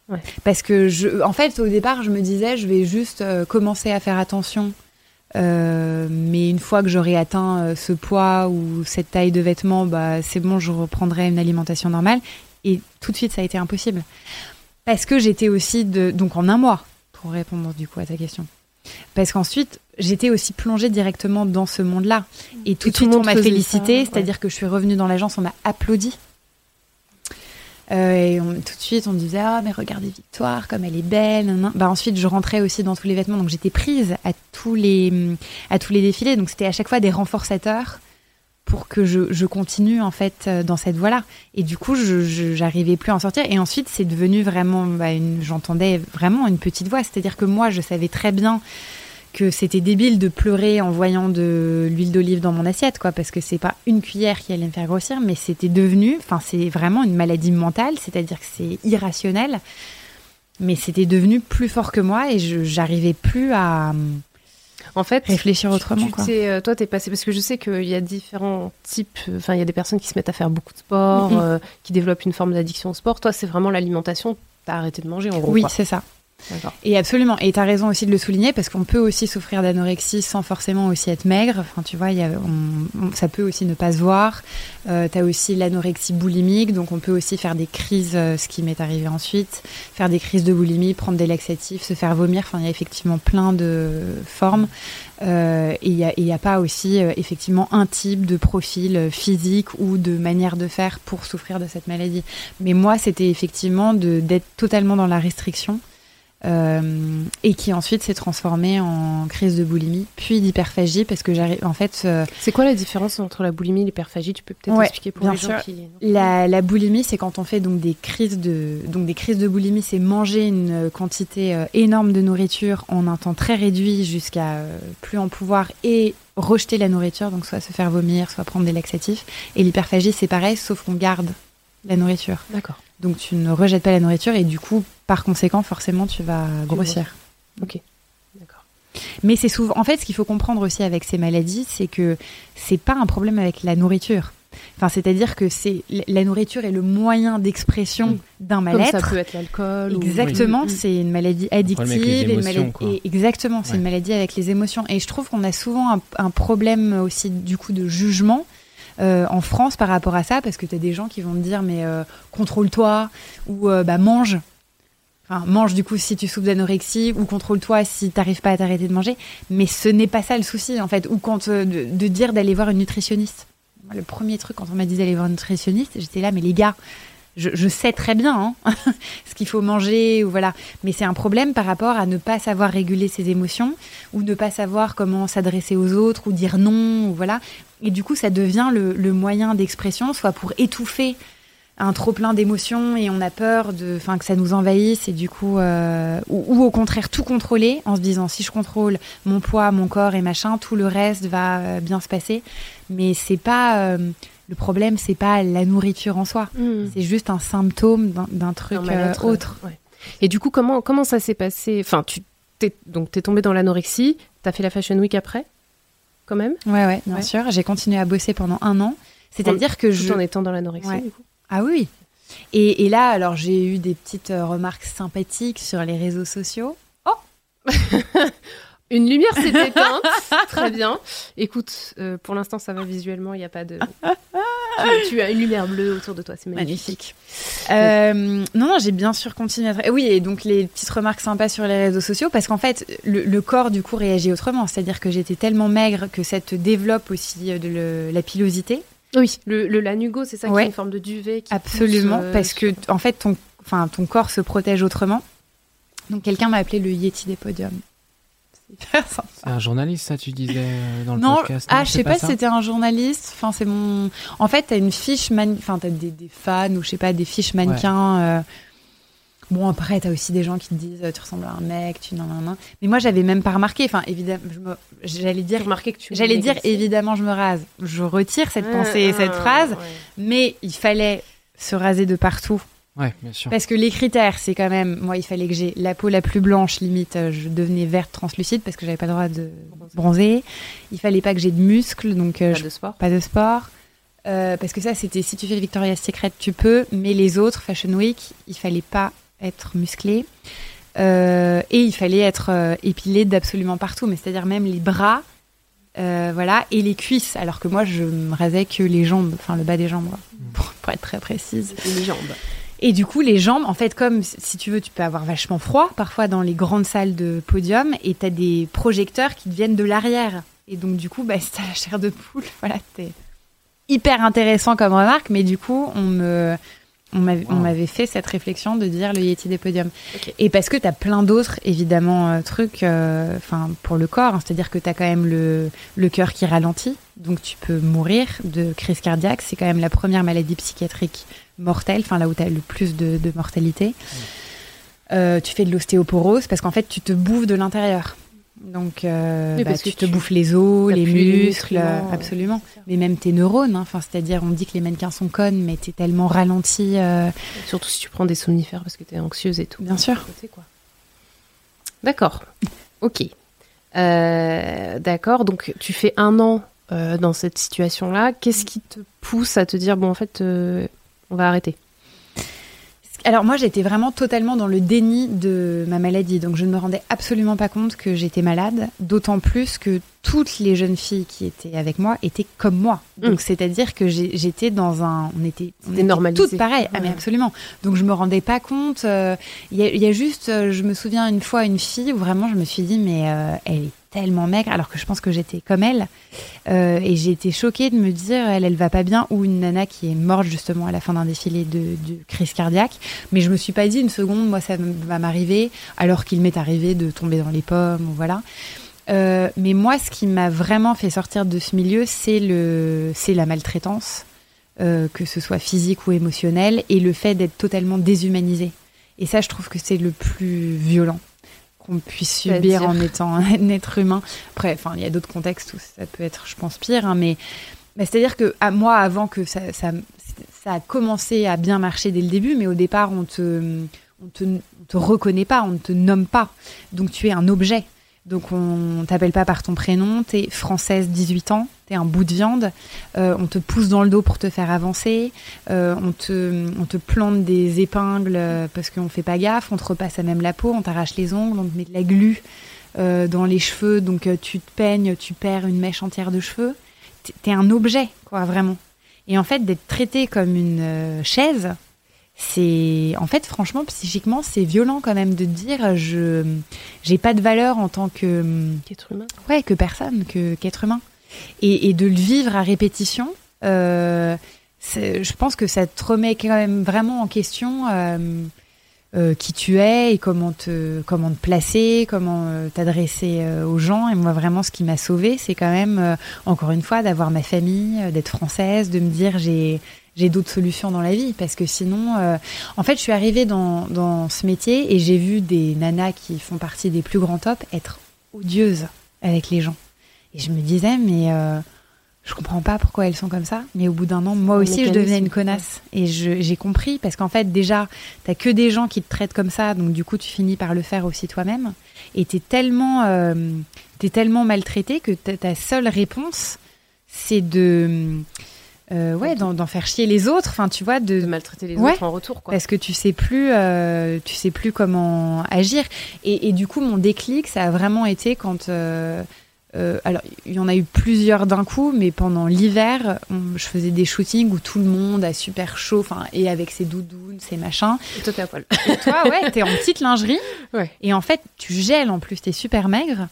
ouais. Parce que, je, en fait, au départ, je me disais, je vais juste euh, commencer à faire attention. Euh, mais une fois que j'aurai atteint euh, ce poids ou cette taille de vêtements, bah, c'est bon, je reprendrai une alimentation normale. Et tout de suite, ça a été impossible. Parce que j'étais aussi de, donc en un mois, pour répondre du coup à ta question. Parce qu'ensuite, j'étais aussi plongée directement dans ce monde-là. Et tout de suite, on m'a félicité, c'est-à-dire que je suis revenue dans l'agence, on m'a applaudi. Euh, et tout de suite, on disait Ah, mais regardez Victoire, comme elle est belle. Bah, ensuite, je rentrais aussi dans tous les vêtements, donc j'étais prise à tous les, à tous les défilés. Donc c'était à chaque fois des renforçateurs pour que je, continue en fait euh, dans cette voie-là. Et du coup, je j'arrivais plus à en sortir. Et ensuite, c'est devenu vraiment, bah, j'entendais vraiment une petite voix. C'est-à-dire que moi, je savais très bien que c'était débile de pleurer en voyant de l'huile d'olive dans mon assiette, quoi, parce que c'est pas une cuillère qui allait me faire grossir, mais c'était devenu, enfin, c'est vraiment une maladie mentale, c'est-à-dire que c'est irrationnel, mais c'était devenu plus fort que moi et j'arrivais plus à en fait, réfléchir autrement. Tu, euh, toi, t'es passé parce que je sais qu'il y a différents types. Enfin, il y a des personnes qui se mettent à faire beaucoup de sport, euh, qui développent une forme d'addiction au sport. Toi, c'est vraiment l'alimentation. T'as arrêté de manger, en gros. Oui, c'est ça. Et absolument. Et tu as raison aussi de le souligner parce qu'on peut aussi souffrir d'anorexie sans forcément aussi être maigre. Enfin, tu vois, ça peut aussi ne pas se voir. Euh, tu as aussi l'anorexie boulimique, donc on peut aussi faire des crises, euh, ce qui m'est arrivé ensuite, faire des crises de boulimie, prendre des laxatifs, se faire vomir. Enfin, il y a effectivement plein de formes. Euh, et il n'y a, a, pas aussi euh, effectivement un type de profil physique ou de manière de faire pour souffrir de cette maladie. Mais moi, c'était effectivement d'être totalement dans la restriction. Euh, et qui ensuite s'est transformé en crise de boulimie, puis d'hyperphagie, parce que j'arrive. En fait. Euh, c'est quoi la différence entre la boulimie et l'hyperphagie? Tu peux peut-être expliquer pour les gens qui. La, la boulimie, c'est quand on fait donc des crises de donc des crises de boulimie, c'est manger une quantité euh, énorme de nourriture en un temps très réduit jusqu'à plus en pouvoir et rejeter la nourriture, donc soit se faire vomir, soit prendre des laxatifs. Et l'hyperphagie, c'est pareil, sauf qu'on garde la nourriture. D'accord. Donc tu ne rejettes pas la nourriture et du coup, par conséquent, forcément, tu vas grossir. Ok. D'accord. Mais c'est souvent. En fait, ce qu'il faut comprendre aussi avec ces maladies, c'est que c'est pas un problème avec la nourriture. Enfin, c'est-à-dire que c'est la nourriture est le moyen d'expression d'un Comme mal-être. ça peut être l'alcool. ou- Exactement, c'est une maladie addictive. une maladie- et exactement, c'est Ouais. une maladie avec les émotions. Et je trouve qu'on a souvent un, un problème aussi du coup de jugement. Euh, en France par rapport à ça, parce que tu as des gens qui vont me dire mais euh, contrôle-toi ou euh, bah, mange. Mange du coup si tu souffres d'anorexie ou contrôle-toi si t'arrives pas à t'arrêter de manger. Mais ce n'est pas ça le souci en fait. Ou quand de, de dire d'aller voir une nutritionniste. Le premier truc quand on m'a dit d'aller voir une nutritionniste, j'étais là mais les gars, je, je sais très bien hein, ce qu'il faut manger ou voilà. Mais c'est un problème par rapport à ne pas savoir réguler ses émotions ou ne pas savoir comment s'adresser aux autres ou dire non ou voilà. Et du coup, ça devient le, le moyen d'expression, soit pour étouffer un trop plein d'émotions et on a peur de, enfin que ça nous envahisse et du coup, euh, ou, au contraire tout contrôler en se disant si je contrôle mon poids, mon corps et machin, tout le reste va euh, bien se passer. Mais c'est pas euh, le problème, c'est pas la nourriture en soi. Mm. C'est juste un symptôme d'un- truc euh, autre. ouais. Et du coup, comment, comment ça s'est passé? Enfin, tu t'es, donc, t'es tombé dans l'anorexie, t'as fait la Fashion Week après? Quand même? Ouais, ouais, bien Ouais. sûr. J'ai continué à bosser pendant un an. C'est-à-dire que Tout je. en étant dans l'anorexie, Ouais. du coup Ah oui. Et, et là, alors j'ai eu des petites euh, remarques sympathiques sur les réseaux sociaux. Une lumière s'est éteinte. Très bien. Écoute, euh, pour l'instant, ça va visuellement, il n'y a pas de. tu, tu as une lumière bleue autour de toi, c'est magnifique. Euh, non, non, j'ai bien sûr continué à. Oui, et donc les petites remarques sympas sur les réseaux sociaux, parce qu'en fait, le, le corps du coup réagit autrement. C'est-à-dire que j'étais tellement maigre que ça te développe aussi euh, de le- la pilosité. Oui, le, le lanugo, c'est ça qui est une forme de duvet. Qui Absolument, pousse, euh, parce que en fait, ton, ton corps se protège autrement. Donc quelqu'un m'a appelé le Yeti des podiums. C'est hyper sympa. C'est un journaliste, ça, tu disais euh, dans le Non, podcast ah, je sais pas, si c'était un journaliste. Enfin, c'est mon. En fait, t'as une fiche, man... enfin, t'as des, des fans ou je sais pas, des fiches mannequins. euh, Bon, après, t'as aussi des gens qui te disent, tu ressembles à un mec, tu nan, nan, nan. Mais moi, j'avais même pas remarqué. Enfin, évidemment, me- j'allais dire, remarqué que tu. j'allais dire, évidemment, je me rase. Je retire cette Ah, pensée, ah, cette phrase, ouais. mais il fallait se raser de partout. Ouais, bien sûr. Parce que les critères, c'est quand même, moi, il fallait que j'ai la peau la plus blanche, limite, euh, je devenais verte translucide parce que j'avais pas le droit de bronzer. Il fallait pas que j'ai de muscles, donc euh, Pas je- de sport. pas de sport. Euh, parce que ça, c'était si tu fais Victoria's Secret, tu peux, mais les autres, Fashion Week, il fallait pas être musclé. Euh, et il fallait être euh, épilé d'absolument partout, mais c'est-à-dire même les bras, euh, voilà, et les cuisses, alors que moi, je me rasais que les jambes, enfin le bas des jambes, quoi, pour, pour être très précise. Et les jambes. Et du coup, les jambes, en fait, comme si tu veux, tu peux avoir vachement froid parfois dans les grandes salles de podium et tu as des projecteurs qui te viennent de l'arrière. Et donc, du coup, bah, si t'as la chair de poule, voilà, t'es hyper intéressant comme remarque, mais du coup, on me. On m'avait Wow. fait cette réflexion de dire le Yeti des podiums. Et parce que tu as plein d'autres, évidemment, euh, trucs euh, pour le corps. hein. C'est-à-dire que tu as quand même le, le cœur qui ralentit. Donc tu peux mourir de crise cardiaque. C'est quand même la première maladie psychiatrique mortelle, enfin là où tu as le plus de, de mortalité. Euh, tu fais de l'ostéoporose parce qu'en fait, tu te bouffes de l'intérieur. Donc, euh, bah, parce que tu te tu- bouffes les os, les muscles, euh, absolument. Mais même tes neurones, hein. enfin, c'est-à-dire, on dit que les mannequins sont connes, mais t'es tellement ralenti. euh, Surtout si tu prends des somnifères parce que t'es anxieuse et tout. Bien sûr. D'accord. Ok. Euh, D'accord. Donc tu fais un an euh, dans cette situation-là. Qu'est-ce qui te pousse à te dire bon en fait euh, on va arrêter Alors moi j'étais vraiment totalement dans le déni de ma maladie, donc je ne me rendais absolument pas compte que j'étais malade, d'autant plus que toutes les jeunes filles qui étaient avec moi étaient comme moi. Donc Mm. c'est-à-dire que j'étais dans un, on était, on était toutes pareilles, ah mais absolument. Donc je me rendais pas compte. euh, Il y, a- il y a juste, euh, je me souviens une fois une fille où vraiment je me suis dit mais euh, elle est tellement maigre alors que je pense que j'étais comme elle. Euh, et j'ai été choquée de me dire elle elle va pas bien ou une nana qui est morte justement à la fin d'un défilé de, crise cardiaque. Mais je me suis pas dit une seconde moi ça va m'arriver alors qu'il m'est arrivé de tomber dans les pommes ou voilà. Euh, mais moi ce qui m'a vraiment fait sortir de ce milieu c'est le c'est la maltraitance euh, que ce soit physique ou émotionnelle et le fait d'être totalement déshumanisé et ça je trouve que c'est le plus violent qu'on puisse subir en étant un être humain. Après, enfin, il y a d'autres contextes où ça peut être, je pense, pire, hein, mais, mais c'est-à-dire que à moi, avant que ça, ça, ça, a commencé à bien marcher dès le début, mais au départ, on te, on te, on te reconnaît pas, on ne te nomme pas, donc tu es un objet. Donc on t'appelle pas par ton prénom, t'es française 18 ans, t'es un bout de viande, euh, on te pousse dans le dos pour te faire avancer, euh, on, te, on te plante des épingles euh, parce qu'on fait pas gaffe, on te repasse à même la peau, on t'arrache les ongles, on te met de la glu dans les cheveux, donc tu te peignes, tu perds une mèche entière de cheveux. T'es un objet, quoi, vraiment. Et en fait, d'être traité comme une chaise, c'est en fait franchement psychiquement c'est violent quand même de dire je j'ai pas de valeur en tant que qu'être humain ouais que personne que qu'être humain et, de le vivre à répétition euh, je pense que ça te remet quand même vraiment en question euh, euh, qui tu es et comment te comment te placer comment t'adresser aux gens et moi vraiment ce qui m'a sauvée c'est quand même encore une fois d'avoir ma famille d'être française de me dire j'ai j'ai d'autres solutions dans la vie parce que sinon, en fait, je suis arrivée dans, dans ce métier et j'ai vu des nanas qui font partie des plus grands tops être odieuses avec les gens. Et je me disais, mais euh, je comprends pas pourquoi elles sont comme ça. Mais au bout d'un an, moi aussi, je devenais une connasse. Et j'ai compris parce qu'en fait, déjà, t'as que des gens qui te traitent comme ça, donc du coup, tu finis par le faire aussi toi-même. Et t'es tellement, euh, es tellement maltraité que ta seule réponse, c'est de euh, ouais, d'en faire chier les autres, enfin tu vois, de, maltraiter les autres en retour, quoi. Parce que tu sais plus, euh, tu sais plus comment agir. Et, du coup, mon déclic, ça a vraiment été quand, euh, alors il y en a eu plusieurs d'un coup, mais pendant l'hiver, je faisais des shootings où tout le monde a super chaud, enfin et avec ses doudounes, ses machins. Et toi t'es à poil. Et toi, ouais, t'es en petite lingerie. Ouais. Et en fait, tu gèles en plus, t'es super maigre.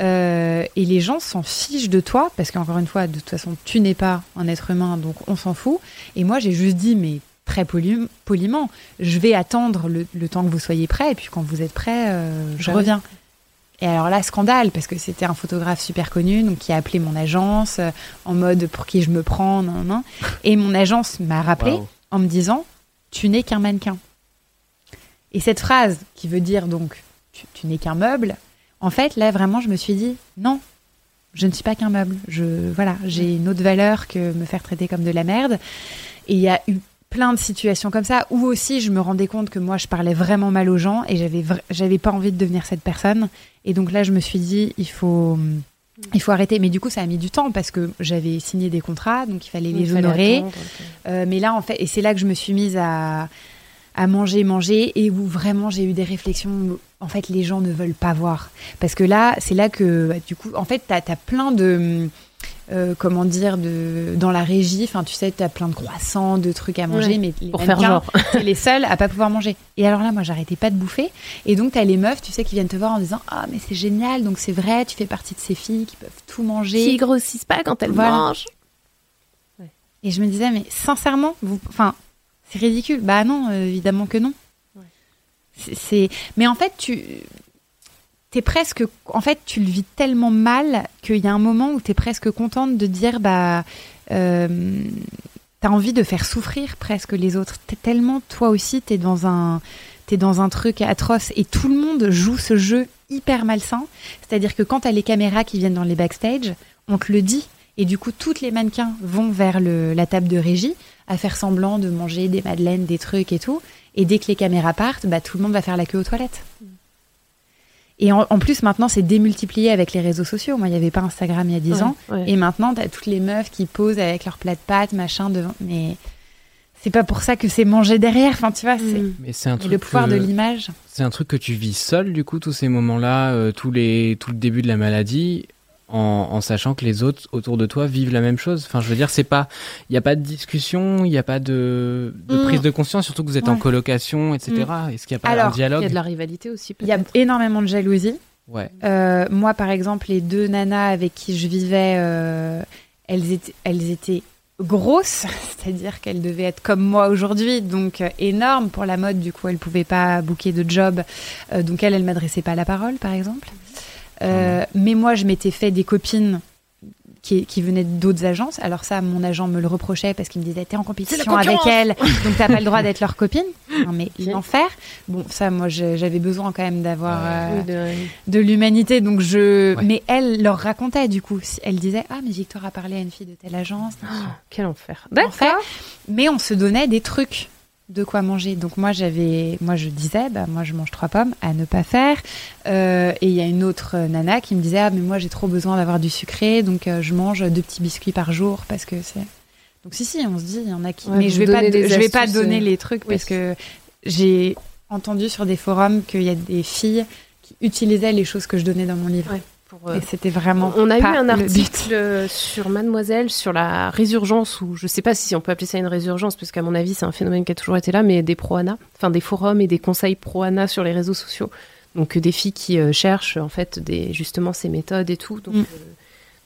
Euh, et les gens s'en fichent de toi, parce qu'encore une fois, de toute façon, tu n'es pas un être humain, donc on s'en fout. Et moi, j'ai juste dit, mais très poliment, je vais attendre le, temps que vous soyez prêt, et puis quand vous êtes prêt, euh, je reviens. Et alors là, scandale, parce que c'était un photographe super connu, donc qui a appelé mon agence euh, en mode pour qui je me prends, non, non. Et mon agence m'a rappelé en me disant, tu n'es qu'un mannequin. Et cette phrase, qui veut dire donc, tu n'es qu'un meuble, en fait, là, vraiment, je me suis dit, non, je ne suis pas qu'un meuble. Je, voilà, j'ai une autre valeur que me faire traiter comme de la merde. Et il y a eu plein de situations comme ça où aussi je me rendais compte que moi je parlais vraiment mal aux gens et j'avais j'avais pas envie de devenir cette personne et donc là je me suis dit il faut il faut arrêter mais du coup ça a mis du temps parce que j'avais signé des contrats donc il fallait les honorer euh, mais là en fait et c'est là que je me suis mise à à manger, manger, et où vraiment j'ai eu des réflexions où, en fait, les gens ne veulent pas voir. Parce que là, c'est là que, bah, du coup, en fait, tu as, plein de. Euh, comment dire, de, dans la régie, enfin, tu sais, tu as plein de croissants, de trucs à manger, mais les pour faire genre. les seuls à pas pouvoir manger. Et alors là, moi, j'arrêtais pas de bouffer. Et donc, tu as les meufs, tu sais, qui viennent te voir en disant Ah, mais c'est génial, donc c'est vrai, tu fais partie de ces filles qui peuvent tout manger. Qui grossissent pas quand elles mangent. Et je me disais, mais sincèrement, vous, enfin, c'est ridicule. Bah non, euh, évidemment que non. C'est, mais en fait, tu es presque, en fait, tu le vis tellement mal qu'il y a un moment où tu es presque contente de dire, bah, euh, t'as envie de faire souffrir presque les autres. T'es tellement, toi aussi, t'es dans un, t'es dans un truc atroce et tout le monde joue ce jeu hyper malsain. C'est-à-dire que quand t'as les caméras qui viennent dans les backstage, on te le dit. Et du coup, toutes les mannequins vont vers la table de régie à faire semblant de manger des madeleines, des trucs et tout. Et dès que les caméras partent, bah, tout le monde va faire la queue aux toilettes. Et en, plus, maintenant, c'est démultiplié avec les réseaux sociaux. Moi, il n'y avait pas Instagram il y a 10 ans. Et maintenant, tu as toutes les meufs qui posent avec leur plat de pâtes, machin, devant. Mais c'est pas pour ça que c'est manger derrière. Enfin, tu vois, c'est. Mais c'est un truc. le pouvoir de l'image. C'est un truc que tu vis seul, du coup, tous ces moments-là, euh, tous les, tout le début de la maladie en, sachant que les autres autour de toi vivent la même chose. Enfin, je veux dire, c'est pas, il n'y a pas de discussion, il n'y a pas de, mm. prise de conscience, surtout que vous êtes en colocation, etc. Mm. Est-ce qu'il n'y a pas de dialogue Il y a de la rivalité aussi. Il y a énormément de jalousie. Ouais. Euh, moi, par exemple, les deux nanas avec qui je vivais, euh, elles étaient, elles étaient grosses, c'est-à-dire qu'elles devaient être comme moi aujourd'hui, donc euh, énormes pour la mode. Du coup, elles pouvaient pas bouquer de job, donc elles, elles m'adressaient pas la parole, par exemple. Euh, mais moi, je m'étais fait des copines qui, qui venaient d'autres agences. Alors ça, mon agent me le reprochait parce qu'il me disait t'es en compétition avec elle, donc t'as pas le droit d'être leur copine. Non mais l'enfer. Bon, ça, moi, j'avais besoin quand même d'avoir euh, de, l'humanité, donc je. Mais elle leur racontait du coup. Elle disait ah mais Victoire a parlé à une fille de telle agence. Oh, quel enfer. D'accord. Mais on se donnait des trucs de quoi manger. Donc moi j'avais, moi je disais, bah moi je mange trois pommes à ne pas faire. Euh, et il y a une autre nana qui me disait, ah mais moi j'ai trop besoin d'avoir du sucré, donc euh, je mange deux petits biscuits par jour parce que c'est. Donc si si, on se dit, il y en a qui. mais je vais pas, je vais pas donner les trucs parce que j'ai entendu sur des forums qu'il y a des filles qui utilisaient les choses que je donnais dans mon livre. Euh, et c'était vraiment. On a eu un article sur Mademoiselle sur la résurgence, ou je sais pas si on peut appeler ça une résurgence, parce qu'à mon avis, c'est un phénomène qui a toujours été là, mais des pro-ANA, enfin des forums et des conseils pro-ANA sur les réseaux sociaux. Donc des filles qui euh, cherchent en fait des, justement ces méthodes et tout. Donc, mm.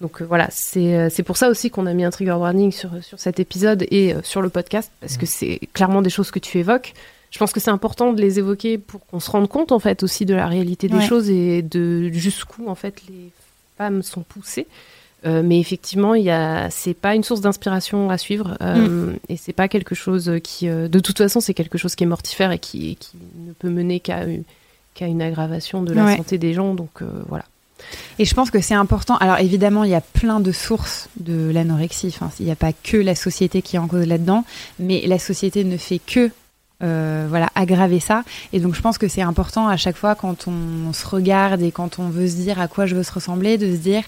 euh, voilà, c'est pour ça aussi qu'on a mis un trigger warning sur, sur cet épisode et sur le podcast, parce que mm. c'est clairement des choses que tu évoques je pense que c'est important de les évoquer pour qu'on se rende compte en fait aussi de la réalité des choses et de jusqu'où en fait les femmes sont poussées. Euh, mais effectivement, il y a, c'est pas une source d'inspiration à suivre euh, mm. et c'est pas quelque chose qui, euh, de toute façon, c'est quelque chose qui est mortifère et qui, qui ne peut mener qu'à qu'à une aggravation de la santé des gens. Donc voilà. Et je pense que c'est important. Alors évidemment, il y a plein de sources de l'anorexie. Enfin, il n'y a pas que la société qui est en cause là-dedans, mais la société ne fait que euh, voilà, aggraver ça. Et donc je pense que c'est important à chaque fois quand on, se regarde et quand on veut se dire à quoi je veux se ressembler, de se dire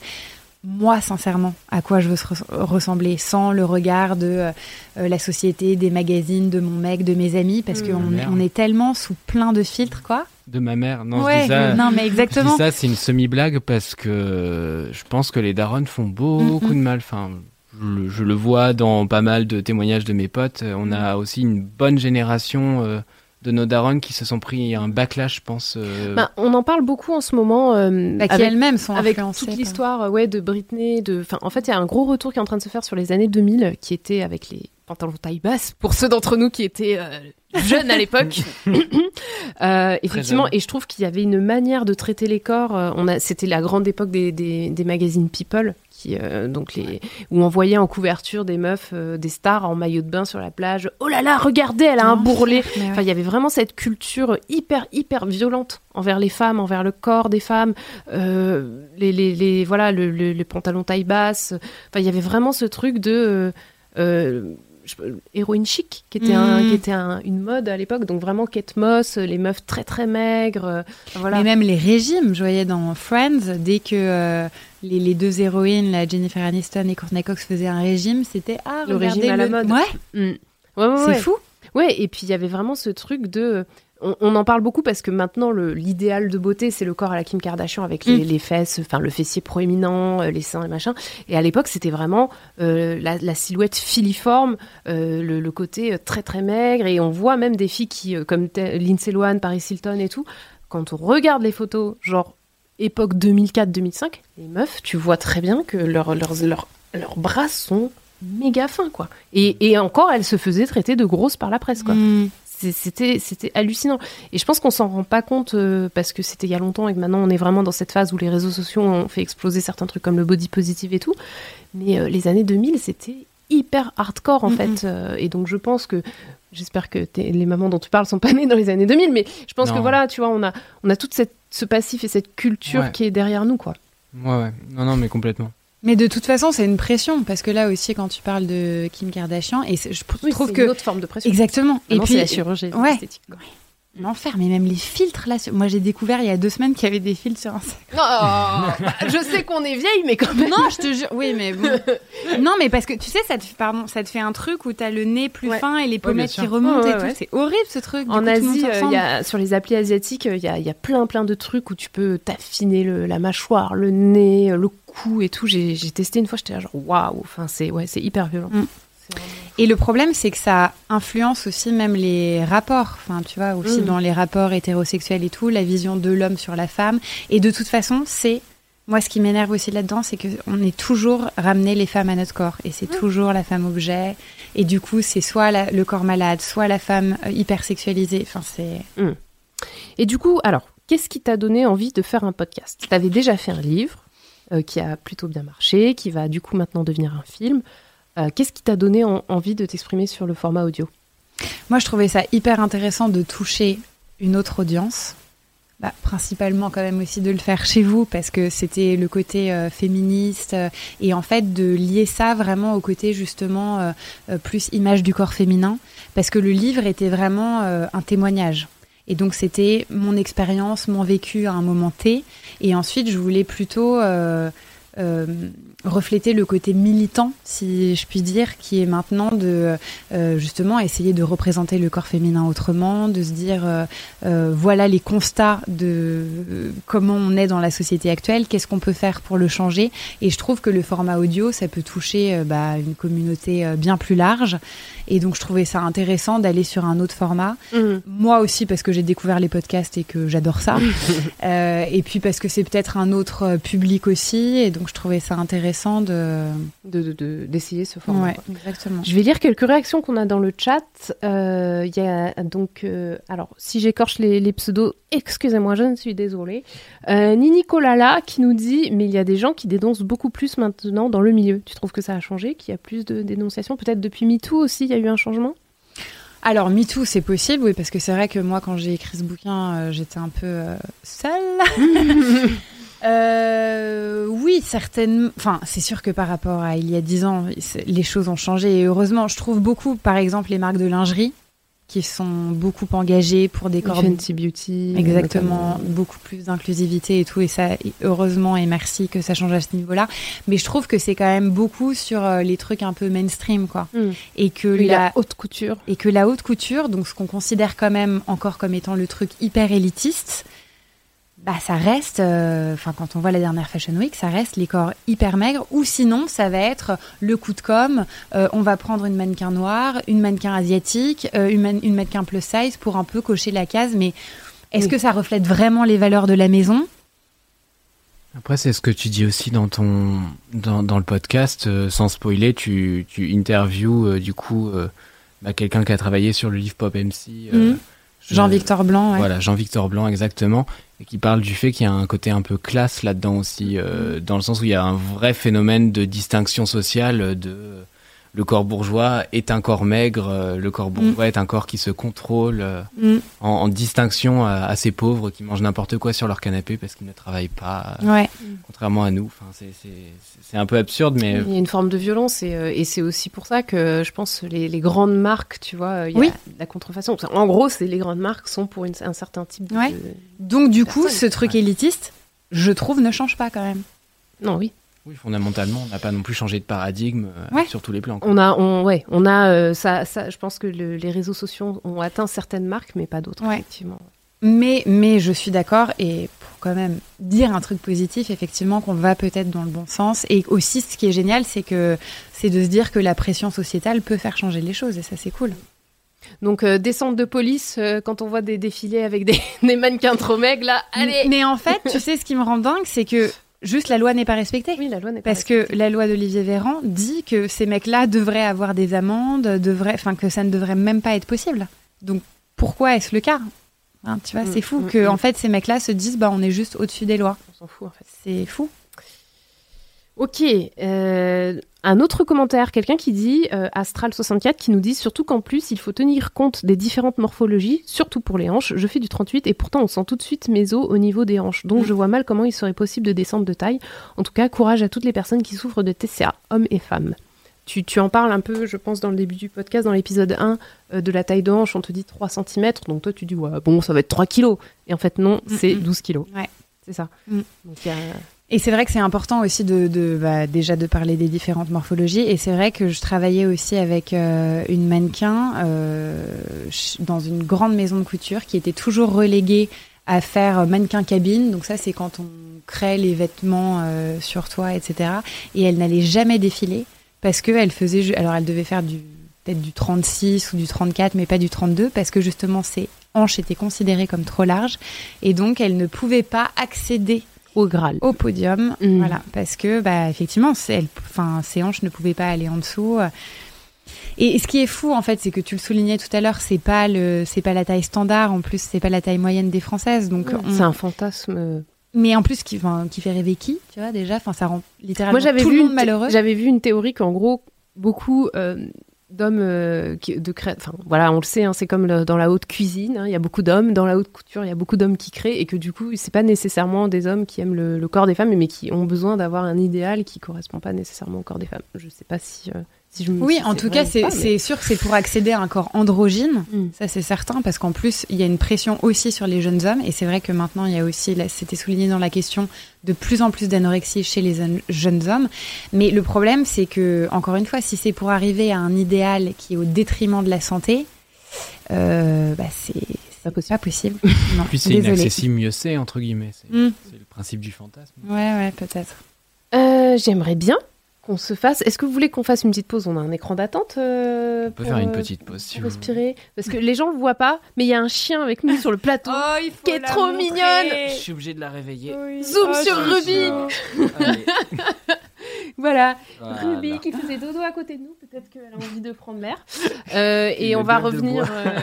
moi sincèrement à quoi je veux se ressembler sans le regard de euh, la société, des magazines, de mon mec, de mes amis, parce qu'on on est tellement sous plein de filtres, quoi. De ma mère, non, je dis ça, non mais exactement. Je dis ça, c'est une semi-blague parce que je pense que les darons font beaucoup de mal. Enfin, je, le vois dans pas mal de témoignages de mes potes. On a aussi une bonne génération euh, de nos darons qui se sont pris un backlash, je pense. Euh. Bah, on en parle beaucoup en ce moment. Euh, bah, qui elles-mêmes sont avec toute l'histoire ouais, de Britney. De... Enfin, en fait, il y a un gros retour qui est en train de se faire sur les années 2000, qui était avec les pantalons taille basse, pour ceux d'entre nous qui étaient jeunes à l'époque. effectivement, et je trouve qu'il y avait une manière de traiter les corps. on a, c'était la grande époque des, des magazines People euh, donc les, où on voyait en couverture des meufs, euh, des stars en maillot de bain sur la plage. Oh là là, regardez, elle a un bourrelet. Enfin, il y avait vraiment cette culture hyper hyper violente envers les femmes, envers le corps des femmes, euh, les, les, les, voilà, le, le, pantalon taille basse. Enfin, il y avait vraiment ce truc de héroïne chic, qui était, un, qui mm. était une mode à l'époque. Donc vraiment Kate Moss, les meufs très très maigres. voilà. Mais même les régimes, je voyais dans Friends, dès que les, deux héroïnes, la Jennifer Aniston et Courtney Cox, faisaient un régime, c'était ah, le régime à la mode. Ouais. Mm. c'est fou. Ouais, et puis il y avait vraiment ce truc de. On, en parle beaucoup parce que maintenant, l'idéal de beauté, c'est le corps à la Kim Kardashian avec les, mm. fesses, enfin le fessier proéminent, euh, les seins et machin. Et à l'époque, c'était vraiment euh, la, silhouette filiforme, euh, le, côté très très maigre. Et on voit même des filles qui, comme Lindsay Lohan, Paris Hilton et tout, quand on regarde les photos, genre époque 2004-2005, les meufs, tu vois très bien que leurs leurs bras sont méga fins, quoi. Et, et, encore, elles se faisaient traiter de grosses par la presse, quoi. Mm. C'était, c'était hallucinant. Et je pense qu'on s'en rend pas compte euh, parce que c'était il y a longtemps et que maintenant on est vraiment dans cette phase où les réseaux sociaux ont fait exploser certains trucs comme le body positive et tout. Mais euh, les années 2000, c'était hyper hardcore en fait. Euh, et donc je pense que j'espère que les mamans dont tu parles sont pas nées dans les années 2000, mais je pense que voilà, tu vois, on a, on a toute cette ce passif et cette culture qui est derrière nous, quoi. Ouais, ouais. Non, non, mais complètement. Mais de toute façon, c'est une pression parce que là aussi, quand tu parles de Kim Kardashian, et je trouve que une autre forme de pression. Exactement. et puis la chirurgie esthétique. L'enfer, mais même les filtres là. Moi, j'ai découvert il y a deux semaines qu'il y avait des filtres sur Instagram. Non, bah, je sais qu'on est vieille, mais quand même. Non, je te jure. Oui, mais bon. non, mais parce que tu sais, ça te, pardon, ça te fait un truc où t'as le nez plus fin et les pommettes qui remontent et tout. C'est horrible ce truc. en Asie, euh, il y a, sur les applis asiatiques, il y a, y a, plein, plein de trucs où tu peux t'affiner la mâchoire, le nez, le cou et tout. J'ai testé une fois, j'étais là genre waouh. Enfin, c'est ouais, c'est hyper violent. Mm. Et le problème, c'est que ça influence aussi même les rapports. Enfin, tu vois, aussi mm. dans les rapports hétérosexuels et tout, la vision de l'homme sur la femme. Et de toute façon, c'est moi, ce qui m'énerve aussi là-dedans, c'est qu'on est toujours ramené les femmes à notre corps. Et c'est mm. toujours la femme objet. Et du coup, c'est soit le corps malade, soit la femme euh, hyper sexualisée. Enfin, c'est. Mm. Et du coup, alors, qu'est-ce qui t'a donné envie de faire un podcast? Tu avais déjà fait un livre. euh, qui a plutôt bien marché, qui va du coup maintenant devenir un film. Euh, Qu'est-ce qui t'a donné en- envie de t'exprimer sur le format audio? Moi, je trouvais ça hyper intéressant de toucher une autre audience. Bah, principalement quand même aussi de le faire chez vous parce que c'était le côté euh, féministe euh, et en fait de lier ça vraiment au côté justement plus image du corps féminin parce que le livre était vraiment un témoignage et donc c'était mon expérience, mon vécu à un moment T et ensuite je voulais plutôt refléter le côté militant, si je puis dire, qui est maintenant de euh, justement essayer de représenter le corps féminin autrement, de se dire euh, euh, voilà les constats de euh, comment on est dans la société actuelle, qu'est-ce qu'on peut faire pour le changer. Et je trouve que le format audio, ça peut toucher euh, bah, une communauté euh, bien plus large. Et donc je trouvais ça intéressant d'aller sur un autre format. Moi aussi parce que j'ai découvert les podcasts et que j'adore ça. Euh, et puis parce que c'est peut-être un autre euh, public aussi. Et donc je trouvais ça intéressant de... de- de- de- d'essayer ce format Ouais, quoi. exactement. Je vais lire quelques réactions qu'on a dans le chat. Euh, Il y a donc, euh, alors, si j'écorche les, les pseudos, excusez-moi, je ne suis désolée. Euh, Nini Kolala qui nous dit, mais il y a des gens qui dénoncent beaucoup plus maintenant dans le milieu. Tu trouves que ça a changé, qu'il y a plus de dénonciations? Peut-être depuis MeToo aussi, il y a eu un changement? Alors, MeToo, c'est possible, oui, parce que c'est vrai que moi, quand j'ai écrit ce bouquin, euh, j'étais un peu euh, seule. Euh, oui, certainement. Enfin, c'est sûr que par rapport à il y a dix ans, c'est- les choses ont changé. Et heureusement, je trouve beaucoup, par exemple, les marques de lingerie qui sont beaucoup engagées pour des corps Fenty Beauty. Exactement, notamment. beaucoup plus d'inclusivité et tout, et ça, heureusement et merci que ça change à ce niveau-là. Mais je trouve que c'est quand même beaucoup sur euh, les trucs un peu mainstream, quoi. Mm. Et que la haute couture. et que la haute couture, donc ce qu'on considère quand même encore comme étant le truc hyper élitiste, bah ça reste, euh, enfin quand on voit la dernière Fashion Week, ça reste les corps hyper maigres, ou sinon ça va être le coup de com, euh, on va prendre une mannequin noire, une mannequin asiatique, euh, une, man- une mannequin plus size pour un peu cocher la case, mais est-ce Oui. que ça reflète vraiment les valeurs de la maison? Après, c'est ce que tu dis aussi dans ton dans, dans le podcast, euh, sans spoiler, tu, tu interviews euh, du coup euh, bah, quelqu'un qui a travaillé sur le livre Pop MC. euh, Mhm. je- Jean-Victor Blanc, ouais. Voilà, Jean-Victor Blanc, exactement, et qui parle du fait qu'il y a un côté un peu classe là-dedans aussi, euh, dans le sens où il y a un vrai phénomène de distinction sociale de le corps bourgeois est un corps maigre, euh, le corps bourgeois est un corps qui se contrôle, euh, Mm. en, en distinction à, à ces pauvres qui mangent n'importe quoi sur leur canapé parce qu'ils ne travaillent pas, euh, Ouais. contrairement à nous. Enfin, c'est- un peu absurde, mais Il y a une forme de violence et, euh, et c'est aussi pour ça que je pense les, les grandes marques, tu vois, euh, il y a Oui. la contrefaçon. En gros, c'est les grandes marques sont pour une- un certain type de. Donc du coup, Personne. ce truc Ouais. élitiste, je trouve, ne change pas quand même. Non, oui. Oui, fondamentalement, on n'a pas non plus changé de paradigme euh, Ouais. sur tous les plans. quoi. On a, on, ouais, on a euh, ça, ça. Je pense que le- les réseaux sociaux ont atteint certaines marques, mais pas d'autres, Ouais. effectivement. Mais, mais je suis d'accord et pour quand même dire un truc positif, effectivement, qu'on va peut-être dans le bon sens. Et aussi, ce qui est génial, c'est que c'est de se dire que la pression sociétale peut faire changer les choses et ça, c'est cool. Donc, euh, descente de police, euh, quand on voit des défilés avec des, des mannequins trop maigres, là, allez Mais en fait, tu sais, ce qui me rend dingue, c'est que juste la loi n'est pas respectée. Oui, la loi n'est pas Parce que la loi d'Olivier Véran dit que ces mecs-là devraient avoir des amendes, devraient, enfin que ça ne devrait même pas être possible. Donc pourquoi est-ce le cas? Hein, Tu vois, Mm, c'est fou mm, que mm. en fait ces mecs-là se disent bah on est juste au-dessus des lois. On s'en fout, en fait. C'est fou. Ok, euh, un autre commentaire, quelqu'un qui dit, euh, Astral64, qui nous dit surtout qu'en plus, il faut tenir compte des différentes morphologies, surtout pour les hanches. Je fais du 38 et pourtant on sent tout de suite mes os au niveau des hanches. Donc Mm. je vois mal comment il serait possible de descendre de taille. En tout cas, courage à toutes les personnes qui souffrent de TCA, hommes et femmes. Tu, tu en parles un peu, je pense, dans le début du podcast, dans l'épisode 1, euh, de la taille de hanche, on te dit 3 cm, donc toi tu dis, ouais, bon, ça va être 3 kilos. Et en fait, non, c'est Mm, mm. 12 kilos. Ouais. C'est ça. Mm. Donc, il y a- Et c'est vrai que c'est important aussi de, bah, déjà de parler des différentes morphologies. Et c'est vrai que je travaillais aussi avec euh, une mannequin euh, dans une grande maison de couture qui était toujours reléguée à faire euh, mannequin cabine. Donc ça, c'est quand on crée les vêtements sur toi, etc. Et elle n'allait jamais défiler parce que elle faisait, alors elle devait faire du peut-être du 36 ou du 34, mais pas du 32 parce que justement ses hanches étaient considérées comme trop larges et donc elle ne pouvait pas accéder au Graal. au podium, Mm. voilà, parce que bah effectivement, elle, ses hanches ne pouvaient pas aller en dessous. Et ce qui est fou en fait, c'est que tu le soulignais tout à l'heure, c'est pas le, c'est pas la taille standard, en plus c'est pas la taille moyenne des françaises, donc on- C'est un fantasme euh, Mais en plus, qui, fait rêver qui, tu vois, déjà Enfin, ça rend littéralement Moi, j'avais tout vu, le monde une- malheureux. j'avais vu une théorie qu'en gros, beaucoup euh, d'hommes euh, de cré... enfin voilà, on le sait, hein, c'est comme dans la haute cuisine, hein, il y a beaucoup d'hommes, dans la haute couture, il y a beaucoup d'hommes qui créent, et que du coup, c'est pas nécessairement des hommes qui aiment le, le corps des femmes, mais qui ont besoin d'avoir un idéal qui correspond pas nécessairement au corps des femmes. Je sais pas si, euh, si je me Oui, en tout cas, ou c'est mais- sûr que c'est pour accéder à un corps androgyne. Mm. Ça, c'est certain, parce qu'en plus, il y a une pression aussi sur les jeunes hommes. Et c'est vrai que maintenant, il y a aussi, c'était souligné dans la question, de plus en plus d'anorexie chez les jeunes hommes. Mais le problème, c'est que, encore une fois, si c'est pour arriver à un idéal qui est au détriment de la santé, euh, bah, c'est pas possible. pas possible. Non, Puis c'est inaccessible, mieux c'est, entre guillemets. C'est Mm. c'est le principe du fantasme. Ouais, ouais, peut-être. Euh, J'aimerais bien qu'on se fasse. Est-ce que vous voulez qu'on fasse une petite pause? On a un écran d'attente. euh, On peut pour, faire une euh, petite pause si pour vous respirer, parce que les gens le voient pas, mais il y a un chien avec nous sur le plateau. Oh, il faut Qui est trop montrer. mignonne. Je suis obligé de la réveiller. Zoom Oh, sur Ruby. Voilà, voilà. Ruby qui faisait dodo à côté de nous. Peut-être qu'elle a envie de prendre l'air. Euh, et on va revenir. euh,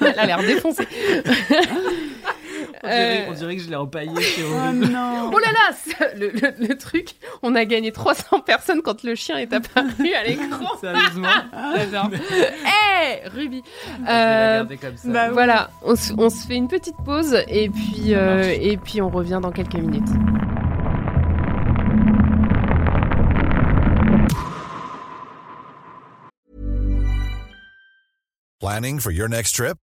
Elle a l'air défoncée. On dirait, Euh, on dirait que je l'ai empaillé, c'est Oh non Oh là là, le, le- le truc, on a gagné 300 personnes quand le chien est apparu à l'écran. Sérieusement. Hé, Ruby. Je vais la Euh, garder comme ça. bah. Voilà, on, se- on se fait une petite pause et puis, Ça euh, et puis on revient dans quelques minutes. Planning for your next trip?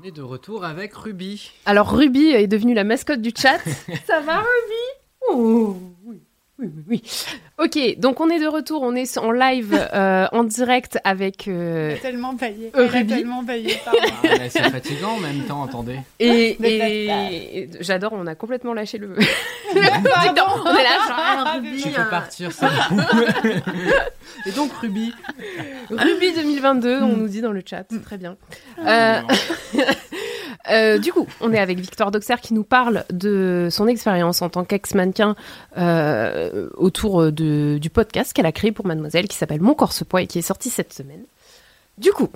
On est de retour avec Ruby. Alors Ruby est devenue la mascotte du chat. Ça va Ruby? Oh, oui. Oui, oui, oui. Ok, donc on est de retour, on est en live, euh, en direct avec euh, tellement baillé. Euh, Ruby. tellement baillé, pardon. Ah, c'est fatigant en même temps, attendez. et, Mais et- et j'adore, on a complètement lâché le. dans- on est là, genre, ah, Ruby, Tu hein. peux partir, c'est. Et donc Ruby Ruby 2022, on nous dit dans le chat, très bien. Euh, euh, du coup, on est avec Victoire Doxer qui nous parle de son expérience en tant qu'ex-mannequin euh, autour du podcast qu'elle a créé pour Mademoiselle qui s'appelle Mon corps poids et qui est sorti cette semaine. Du coup,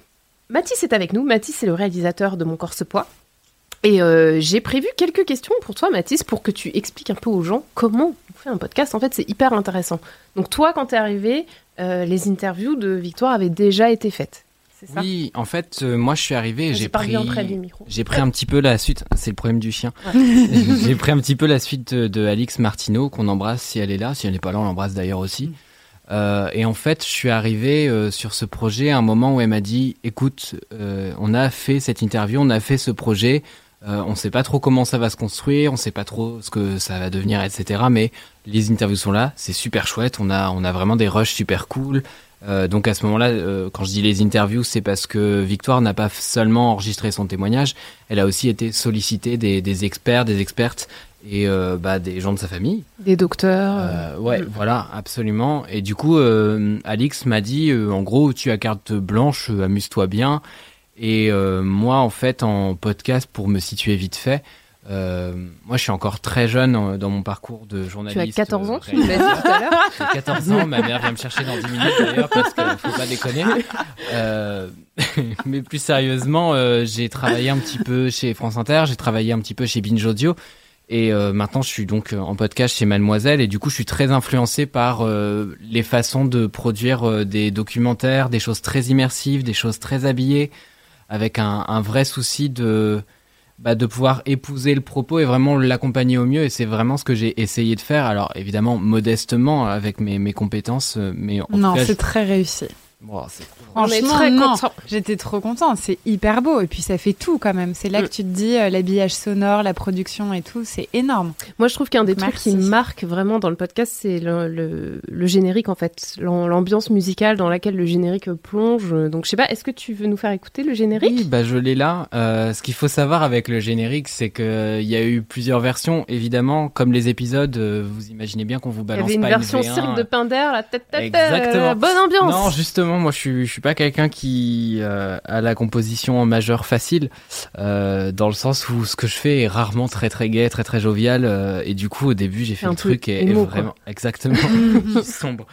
Mathis est avec nous. Mathis est le réalisateur de Mon corps poids. Et euh, j'ai prévu quelques questions pour toi, Mathis, pour que tu expliques un peu aux gens comment on fait un podcast. En fait, c'est hyper intéressant. Donc toi, quand t'es arrivé, les interviews de Victoire avaient déjà été faites. C'est ça Oui, en fait, euh, moi je suis arrivé et j'ai pris... J'ai pris un petit peu la suite, c'est le problème du chien. J'ai pris un petit peu la suite de, de Alix Martineau, qu'on embrasse si elle est là. Si elle n'est pas là, on l'embrasse d'ailleurs aussi. Euh, et en fait, je suis arrivé euh, sur ce projet à un moment où elle m'a dit écoute, euh, on a fait cette interview, on a fait ce projet, euh, on sait pas trop comment ça va se construire, on sait pas trop ce que ça va devenir, etc. Mais les interviews sont là, c'est super chouette, on a, on a vraiment des rushs super cool. Euh, donc à ce moment-là, euh, quand je dis les interviews, c'est parce que Victoire n'a pas seulement enregistré son témoignage, elle a aussi été sollicitée des, des experts, des expertes et euh, bah, des gens de sa famille. Des docteurs. ouais, voilà, absolument. Et du coup, Alix m'a dit, en gros, tu as carte blanche, amuse-toi bien. Et moi, en fait, en podcast, pour me situer vite fait, moi, je suis encore très jeune euh, dans mon parcours de tu journaliste. as 14 ans, euh, tu l'as dit tout à l'heure. j'ai 14 ans, ma mère vient me chercher dans 10 minutes d'ailleurs parce qu'il faut pas déconner. Euh, mais plus sérieusement, euh, j'ai travaillé un petit peu chez France Inter, j'ai travaillé un petit peu chez Binge Audio et euh, maintenant je suis donc euh, en podcast chez Mademoiselle et du coup je suis très influencé par euh, les façons de produire euh, des documentaires, des choses très immersives, des choses très habillées avec un, un vrai souci de bah, de pouvoir épouser le propos et vraiment l'accompagner au mieux. Et c'est vraiment ce que j'ai essayé de faire. Alors évidemment modestement avec mes, mes compétences, euh, mais en Non, c'est très réussi. C'est- est Franchement, très non. contents. J'étais trop contente. C'est hyper beau. Et puis, ça fait tout quand même. C'est là Mm. que tu te dis, euh, l'habillage sonore, la production et tout, c'est énorme. Moi, je trouve qu'un des trucs Merci. qui marque vraiment dans le podcast, c'est le, le- le générique, en fait. L'am- L'ambiance musicale dans laquelle le générique plonge. Donc, je sais pas, est-ce que tu veux nous faire écouter le générique? Oui, bah je l'ai là. Euh, ce qu'il faut savoir avec le générique, c'est qu'il y a eu plusieurs versions. Évidemment, comme les épisodes, euh, vous imaginez bien qu'on vous Il y balance avait une pas version V1. cirque de Pinder, la tête, tête, Exactement. euh, bonne ambiance. Non, justement, moi je suis, je suis pas quelqu'un qui euh, a la composition en majeur facile, euh, dans le sens où ce que je fais est rarement très très gai, très très jovial, euh, et du coup au début j'ai fait Un le truc et, émo, vraiment exactement sombre.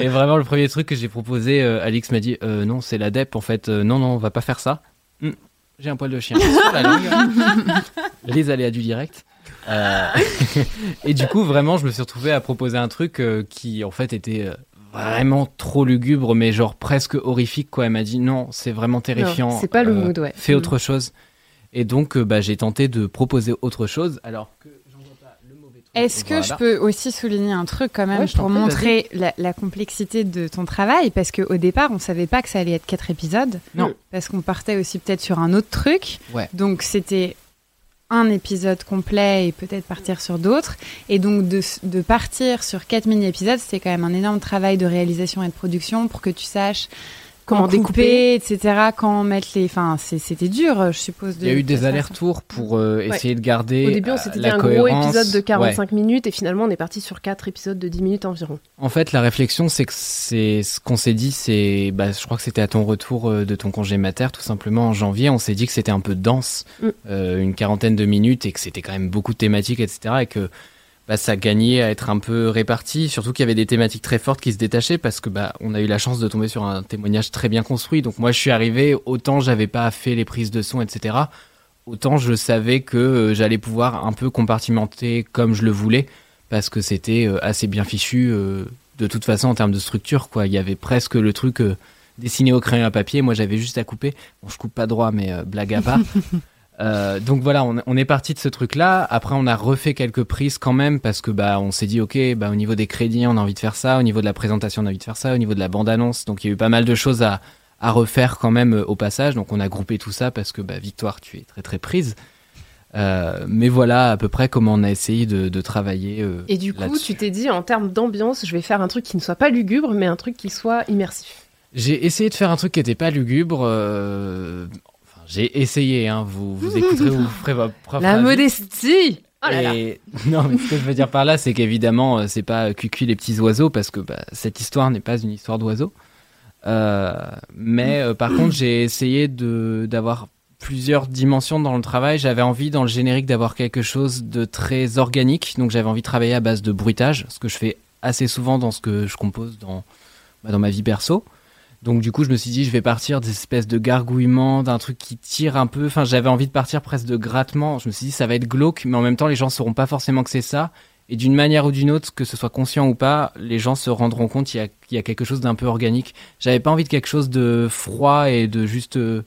Et vraiment le premier truc que j'ai proposé, Alix m'a dit non c'est l'adep en fait, non non on va pas faire ça. Hum, j'ai un poil de chien sur la langue. Les aléas du direct. Et du coup, vraiment, je me suis retrouvé à proposer un truc qui, en fait, était vraiment trop lugubre, mais genre presque horrifique, quoi. Elle m'a dit non, c'est vraiment terrifiant. C'est pas le euh, mood, ouais. Fais Mm. autre chose. Et donc, euh, bah, j'ai tenté de proposer autre chose, alors que j'en vois pas le mauvais truc. Est-ce que Voilà. je peux aussi souligner un truc quand même Ouais, pour montrer la, la complexité de ton travail? Parce qu'au départ, on savait pas que ça allait être quatre épisodes. Non. Parce qu'on partait aussi peut-être sur un autre truc. Ouais. Donc c'était un épisode complet et peut-être partir sur d'autres. Et donc de, partir sur quatre mini-épisodes, c'était quand même un énorme travail de réalisation et de production pour que tu saches Comment quand découper. couper, etc. Quand mettre les... Enfin, c'était dur, je suppose. Il y a eu de des allers-retours pour euh, essayer de garder Au début, on euh, s'était dit un gros cohérence. épisode de Ouais. 45 minutes et finalement, on est parti sur 4 épisodes de 10 minutes environ. En fait, la réflexion, c'est que c'est ce qu'on s'est dit, c'est, bah, je crois que c'était à ton retour euh, de ton congé mater, tout simplement en janvier. On s'est dit que c'était un peu dense, Mm. euh, une quarantaine de minutes, et que c'était quand même beaucoup de thématiques, etc. Et que bah, ça gagnait à être un peu réparti. Surtout qu'il y avait des thématiques très fortes qui se détachaient parce que bah, on a eu la chance de tomber sur un témoignage très bien construit. Donc moi, je suis arrivé, autant j'avais pas fait les prises de son, etc. Autant je savais que euh, j'allais pouvoir un peu compartimenter comme je le voulais parce que c'était euh, assez bien fichu euh, de toute façon en termes de structure quoi il y avait presque le truc dessiné au crayon à papier moi j'avais juste à couper je coupe pas droit mais blague à part Euh, donc voilà on, on est parti de ce truc là après on a refait quelques prises quand même parce que bah on s'est dit ok bah au niveau des crédits on a envie de faire ça. Au niveau de la présentation on a envie de faire ça. Au niveau de la bande annonce donc il y a eu pas mal de choses à à refaire quand même euh, au passage. Donc on a groupé tout ça parce que bah Victoire tu es très très prise. Euh, mais voilà à peu près comment on a essayé de, de travailler euh, Et du coup, tu t'es dit, en termes d'ambiance, je vais faire un truc qui ne soit pas lugubre, mais un truc qui soit immersif. J'ai essayé de faire un truc qui n'était pas lugubre. euh, j'ai essayé, hein, vous, vous écouterez ou vous ferez votre propre La avis. modestie Oh là là. Et- Non, mais ce que je veux dire par là, c'est qu'évidemment, euh, c'est pas cucu les petits oiseaux, parce que bah, cette histoire n'est pas une histoire d'oiseaux. Euh, mais euh, par contre, j'ai essayé d'avoir plusieurs dimensions dans le travail. J'avais envie dans le générique d'avoir quelque chose de très organique, donc j'avais envie de travailler à base de bruitage, ce que je fais assez souvent dans ce que je compose dans bah, dans ma vie perso. Donc du coup, je me suis dit, je vais partir des espèces de gargouillements, d'un truc qui tire un peu. Enfin, j'avais envie de partir presque de grattement. Je me suis dit, ça va être glauque, mais en même temps, les gens sauront pas forcément que c'est ça. Et d'une manière ou d'une autre, que ce soit conscient ou pas, les gens se rendront compte qu'il y a, qu'il y a quelque chose d'un peu organique. J'avais pas envie de quelque chose de froid et de juste, euh,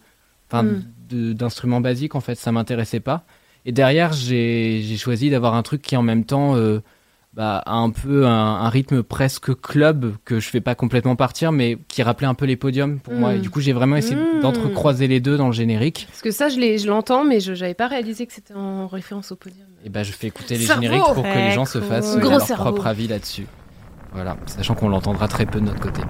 enfin, Mm. de- d'instruments basiques en fait. Ça m'intéressait pas. Et derrière, j'ai j'ai choisi d'avoir un truc qui en même temps euh, bah, un peu un, un rythme presque club que je fais pas complètement partir, mais qui rappelait un peu les podiums pour moi. Et du coup, j'ai vraiment essayé Mm. d'entrecroiser les deux dans le générique. Parce que ça, je l'entends, mais je n'avais pas réalisé que c'était en référence au podium. Et bah, je fais écouter les Cerveau génériques pour que les gens se fassent euh, leur cerveau. propre avis là-dessus. Voilà, sachant qu'on l'entendra très peu de notre côté.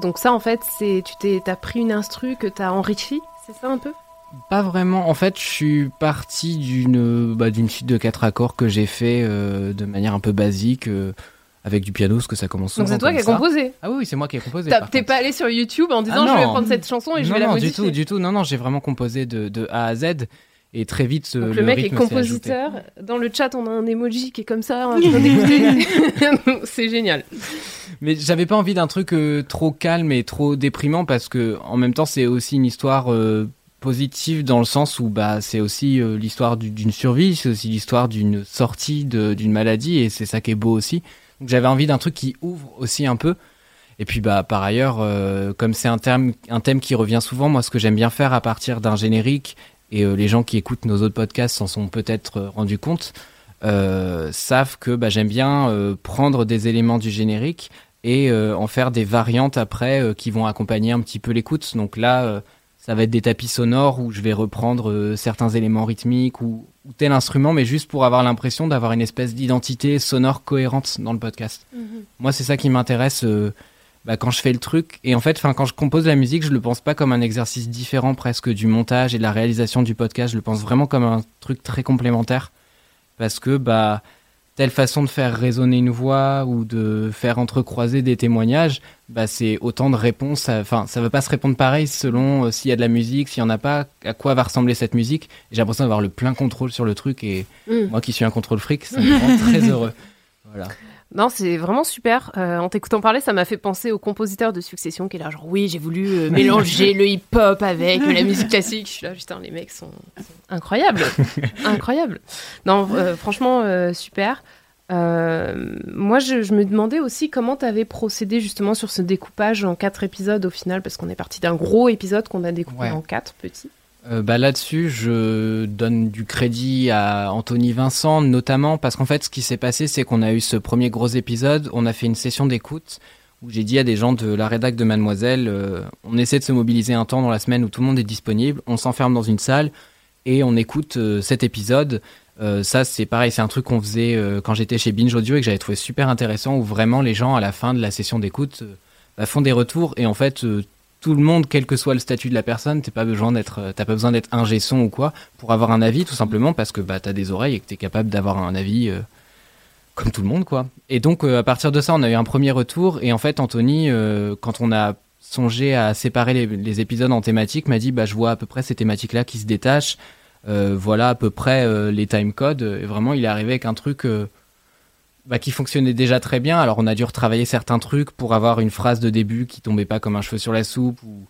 Donc ça, en fait, c'est tu t'es, t'as pris une instru que t'as enrichi, c'est ça un peu? Pas vraiment. En fait, je suis parti d'une bah, d'une suite de quatre accords que j'ai fait euh, de manière un peu basique euh, avec du piano, parce que ça commence souvent Donc c'est toi qui as composé? Ah oui, c'est moi qui ai composé. T'as- T'es pas allé sur YouTube en disant Ah je vais non. prendre cette chanson et je non, vais la non, modifier. du tout, du tout. Non, non, j'ai vraiment composé de, de A à Z. Et très vite, Donc le, mec est ajouté. compositeur. Dans le chat, on a un emoji qui est comme ça, d'écouter. c'est génial. mais j'avais pas envie d'un truc euh, trop calme et trop déprimant parce que en même temps c'est aussi une histoire euh, positive dans le sens où bah c'est aussi euh, l'histoire du- d'une survie, c'est aussi l'histoire d'une sortie de- d'une maladie et c'est ça qui est beau aussi. Donc j'avais envie d'un truc qui ouvre aussi un peu. Et puis bah par ailleurs, euh, comme c'est un terme, un thème qui revient souvent, moi ce que j'aime bien faire à partir d'un générique et euh, les gens qui écoutent nos autres podcasts s'en sont peut-être euh, rendus compte, euh, savent que bah, j'aime bien prendre des éléments du générique et en faire des variantes après qui vont accompagner un petit peu l'écoute. Donc là, ça va être des tapis sonores où je vais reprendre certains éléments rythmiques ou, ou tel instrument, mais juste pour avoir l'impression d'avoir une espèce d'identité sonore cohérente dans le podcast. Moi, c'est ça qui m'intéresse euh, bah, quand je fais le truc. Et en fait, enfin, quand je compose la musique, je le pense pas comme un exercice différent presque du montage et de la réalisation du podcast. Je le pense vraiment comme un truc très complémentaire parce que bah telle façon de faire résonner une voix ou de faire entrecroiser des témoignages, bah c'est autant de réponses. à- Enfin, ça va pas se répondre pareil selon euh, s'il y a de la musique, s'il y en a pas, à quoi va ressembler cette musique. J'ai l'impression d'avoir le plein contrôle sur le truc et Mm. moi qui suis un contrôle fric, ça me rend très heureux. Voilà. Non, c'est vraiment super. Euh, en t'écoutant parler, ça m'a fait penser au compositeur de Succession qui est là, genre oui, j'ai voulu euh, mélanger le hip-hop avec la musique classique. Je suis là, putain, les mecs sont, sont incroyables, incroyables. Non, euh, franchement, super. Moi, je, je me demandais aussi comment tu avais procédé justement sur ce découpage en quatre épisodes au final, parce qu'on est parti d'un gros épisode qu'on a découpé Ouais. en quatre petits. Euh, bah là-dessus, je donne du crédit à Anthony Vincent, notamment parce qu'en fait, ce qui s'est passé, c'est qu'on a eu ce premier gros épisode, on a fait une session d'écoute où j'ai dit à des gens de la rédac de Mademoiselle, euh, on essaie de se mobiliser un temps dans la semaine où tout le monde est disponible, on s'enferme dans une salle et on écoute euh, cet épisode. Ça, c'est pareil, c'est un truc qu'on faisait quand j'étais chez Binge Audio et que j'avais trouvé super intéressant, où vraiment les gens, à la fin de la session d'écoute, bah, font des retours et en fait, tout le monde, quel que soit le statut de la personne, t'as pas besoin d'être, euh, t'as pas besoin d'être un son ou quoi pour avoir un avis, tout simplement parce que bah t'as des oreilles et que t'es capable d'avoir un avis euh, comme tout le monde, quoi. Et donc euh, à partir de ça, on a eu un premier retour et en fait Anthony, euh, quand on a songé à séparer les, les épisodes en thématiques, m'a dit bah je vois à peu près ces thématiques-là qui se détachent. Euh, voilà à peu près euh, les time codes. Et vraiment, il est arrivé avec un truc euh, bah, qui fonctionnait déjà très bien. Alors, on a dû retravailler certains trucs pour avoir une phrase de début qui tombait pas comme un cheveu sur la soupe ou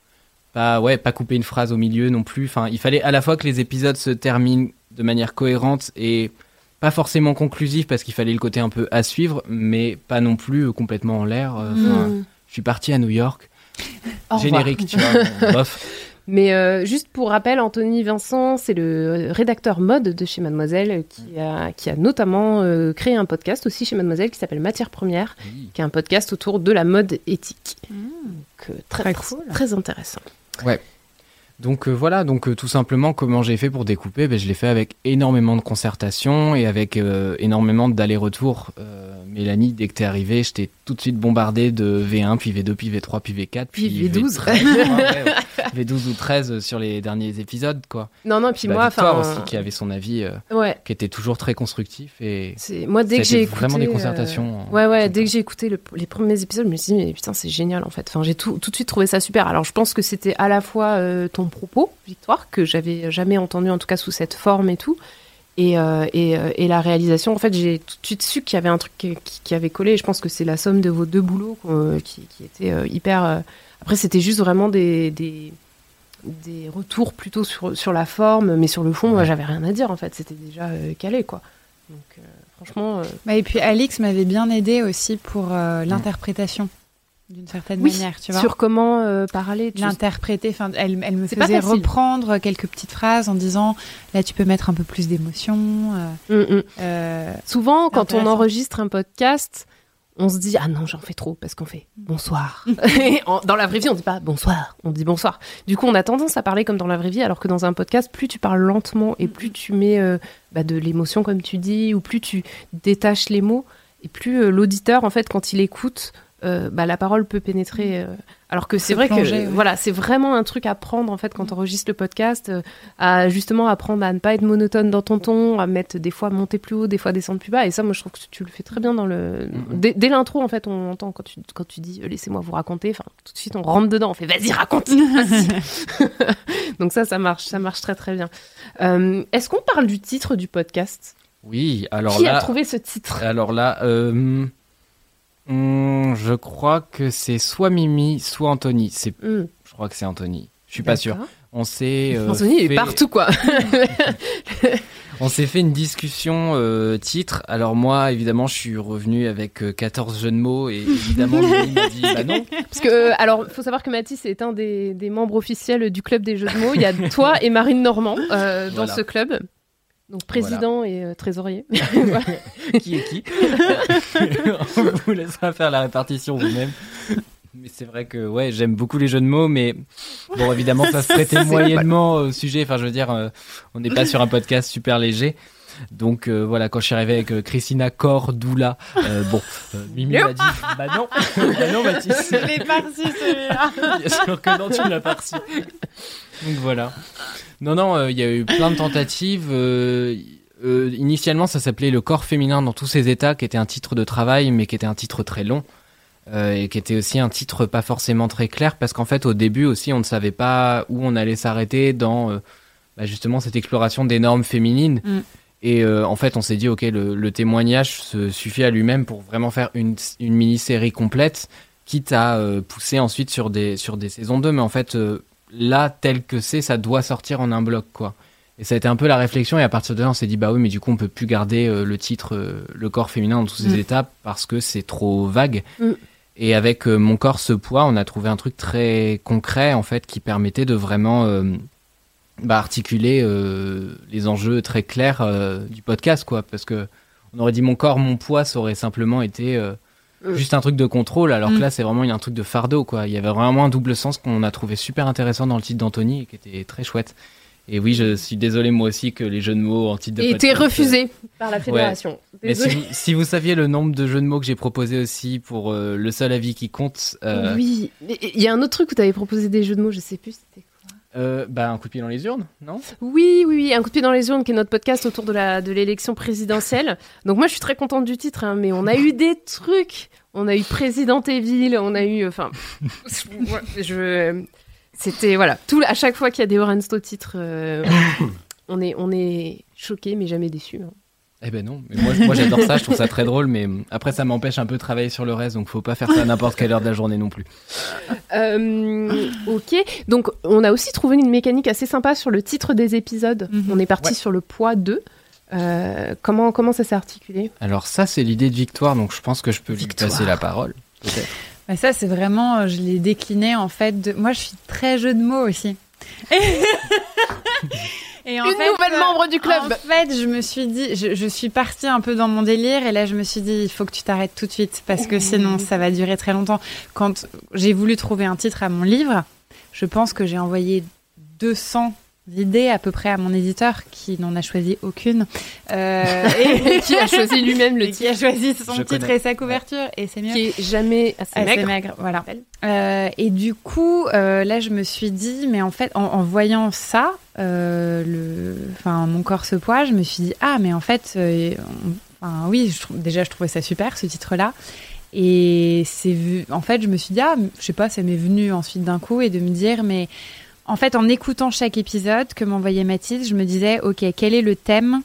pas, ouais, pas couper une phrase au milieu non plus. Enfin, il fallait à la fois que les épisodes se terminent de manière cohérente et pas forcément conclusive parce qu'il fallait le côté un peu à suivre, mais pas non plus euh, complètement en l'air. Euh, enfin, Mm. Je suis parti à New York. Au revoir. Générique, tu vois. bof. Mais euh, juste pour rappel, Anthony Vincent, c'est le rédacteur mode de chez Mademoiselle euh, qui a, qui a notamment euh, créé un podcast aussi chez Mademoiselle qui s'appelle Matière Première, Oui. qui est un podcast autour de la mode éthique. Mmh. Donc, euh, très, Très très, cool. très intéressant. Donc euh, voilà, donc euh, tout simplement comment j'ai fait pour découper, ben, je l'ai fait avec énormément de concertation et avec euh, énormément d'allers-retours. Euh, Mélanie, dès que t'es arrivée, je t'ai tout de suite bombardé de V1, puis V2, puis V3, puis V4, Puis V12. V13, ouais, ouais. V12 ou 13 sur les derniers épisodes, quoi. Non, non, puis Bah, moi, Victoire enfin. aussi qui avait son avis, euh, Ouais, qui était toujours très constructif et c'est moi dès ça que j'ai écouté. vraiment des euh, concertations. Ouais, ouais, tout dès que j'ai écouté le- les premiers épisodes, je me suis dit, mais putain, c'est génial en fait. Enfin, j'ai tout, tout de suite trouvé ça super. Alors, je pense que c'était à la fois euh, ton propos, Victoire, que j'avais jamais entendu, en tout cas sous cette forme et tout, et, euh, et, euh, et la réalisation. En fait, j'ai tout de suite su qu'il y avait un truc qui, avait collé. Et je pense que c'est la somme de vos deux boulots euh, qui, qui était hyper. Après, c'était juste vraiment des. des des retours plutôt sur, sur la forme, mais sur le fond, moi, j'avais rien à dire en fait. C'était déjà calé, quoi. Donc, franchement. Bah, et puis Alix m'avait bien aidé aussi pour l'interprétation, d'une certaine Oui, manière, tu vois. Sur comment euh, parler. L'interpréter, enfin, elle, elle me faisait reprendre quelques petites phrases en disant là tu peux mettre un peu plus d'émotion. euh, Mm, mm. euh, Souvent, quand on enregistre un podcast, on se dit ah non j'en fais trop parce qu'on fait bonsoir. Et en- dans la vraie vie, on dit pas bonsoir, on dit bonsoir. Du coup, on a tendance à parler comme dans la vraie vie, alors que dans un podcast, plus tu parles lentement et plus tu mets bah, de l'émotion comme tu dis, ou plus tu détaches les mots, et plus l'auditeur en fait quand il écoute. Euh, bah, la parole peut pénétrer. euh, alors que c'est vrai plonger, que voilà, c'est vraiment un truc à prendre en fait quand on enregistre le podcast, euh, à justement apprendre à ne pas être monotone dans ton ton, à mettre des fois monter plus haut, des fois descendre plus bas. Et ça, moi, je trouve que tu le fais très bien dans le. Dès, dès l'intro, en fait, on entend quand tu quand tu dis euh, laissez-moi vous raconter. Enfin, tout de suite, on rentre dedans, on fait vas-y raconte. vas-y. Donc ça, ça marche, ça marche très très bien. Euh, Est-ce qu'on parle du titre du podcast? Oui, alors Qui là, a trouvé ce titre? Alors là, euh, Hum, je crois que c'est soit Mimi, soit Anthony. C'est, Hmm, je crois que c'est Anthony. Je suis pas sûr. On s'est euh, Anthony est partout quoi. On s'est fait une discussion euh, titre. Alors moi, évidemment, je suis revenu avec euh, 14 jeux de mots et évidemment, Mimi m'a dit bah non. Parce que, euh, alors, faut savoir que Mathis est un des, des membres officiels du club des jeux de mots. Il y a toi et Marine Normand dans Voilà. ce club. Donc président et euh, trésorier. qui est qui On vous laissera faire la répartition vous-même. Mais c'est vrai que ouais, j'aime beaucoup les jeux de mots, mais bon, évidemment, ça se prêtait moyennement au sujet. Enfin, je veux dire, euh, on n'est pas sur un podcast super léger. Donc euh, voilà, quand je suis arrivé avec euh, Christina Cordula, euh, bon, euh, Mimi m'a dit bah non, bah non Mathis. l'ai pas reçu celui-là. Bien sûr que non, tu l'as reçu. Donc voilà. Non, non, il y a eu plein de tentatives. initialement, ça s'appelait Le corps féminin dans tous ses états, qui était un titre de travail, mais qui était un titre très long. euh, et qui était aussi un titre pas forcément très clair, parce qu'en fait, au début aussi, on ne savait pas où on allait s'arrêter dans euh, bah, justement cette exploration des normes féminines. Mm. Et euh, en fait, on s'est dit, ok, le, le témoignage se suffit à lui-même pour vraiment faire une, une mini-série complète quitte à euh, pousser ensuite sur des, sur des saisons 2. Mais en fait, euh, là, tel que c'est, ça doit sortir en un bloc, quoi. Et ça a été un peu la réflexion, et à partir de là, on s'est dit, bah oui, mais du coup, on peut plus garder le titre Le corps féminin dans toutes ses Mm. étapes parce que c'est trop vague. Mm. Et avec Mon corps, ce poids, on a trouvé un truc très concret, en fait, qui permettait de vraiment bah, articuler euh, les enjeux très clairs euh, du podcast, quoi. Parce que on aurait dit Mon corps, mon poids, ça aurait simplement été. euh, Mm. juste un truc de contrôle, alors Mm. que là c'est vraiment un truc de fardeau quoi. Il y avait vraiment un double sens qu'on a trouvé super intéressant dans le titre d'Anthony et qui était très chouette. Et oui, je suis désolé moi aussi que les jeux de mots en titre de Et podcast, été euh, refusé par la fédération. Mais si vous, si vous saviez le nombre de jeux de mots que j'ai proposé aussi pour euh, le seul avis qui compte, euh, Oui, mais il y a un autre truc où tu avais proposé des jeux de mots, je sais plus c'était quoi. Euh, bah un coup de pied dans les urnes, non? Oui, oui, oui, un coup de pied dans les urnes qui est notre podcast autour de la de l'élection présidentielle. Donc moi je suis très contente du titre, hein, mais on a eu des trucs. On a eu Président Evil, on a eu, enfin, je, je- c'était voilà, tout à chaque fois qu'il y a des Orensto titres, euh, on est on est choqué mais jamais déçu. Eh ben non, mais moi, moi j'adore ça, je trouve ça très drôle, mais après ça m'empêche un peu de travailler sur le reste, donc faut pas faire ça à n'importe quelle heure de la journée non plus. Euh, ok, donc on a aussi trouvé une mécanique assez sympa sur le titre des épisodes. Mhm. On est parti Ouais. sur le poids 2. Euh, comment, comment ça s'est articulé? Alors ça c'est l'idée de Victoire, donc je pense que je peux Victoire. lui passer la parole. Bah ça, c'est vraiment, euh, je l'ai décliné en fait. De... Moi, je suis très jeu de mots aussi. Et en Une fait, nouvelle euh, membre du club En fait, je me suis dit, je, je suis partie un peu dans mon délire et là, je me suis dit, il faut que tu t'arrêtes tout de suite parce que sinon, ça va durer très longtemps. Quand j'ai voulu trouver un titre à mon livre, je pense que j'ai envoyé 200 idées à peu près à mon éditeur qui n'en a choisi aucune. Euh, Et qui a choisi lui-même le qui a choisi son Je titre connais. et sa couverture et c'est mieux. qui est jamais assez Assez maigre. maigre, voilà. Euh, et du coup, euh, là, je me suis dit, mais en fait, en, en voyant ça, euh, le, enfin, mon corps se poids, je me suis dit, ah, mais en fait, euh, on- enfin, oui, je déjà, je trouvais ça super, ce titre-là. Et c'est vu, en fait, je me suis dit, ah, je sais pas, ça m'est venu ensuite d'un coup et de me dire, mais en fait, en écoutant chaque épisode que m'envoyait Mathilde, je me disais, ok, quel est le thème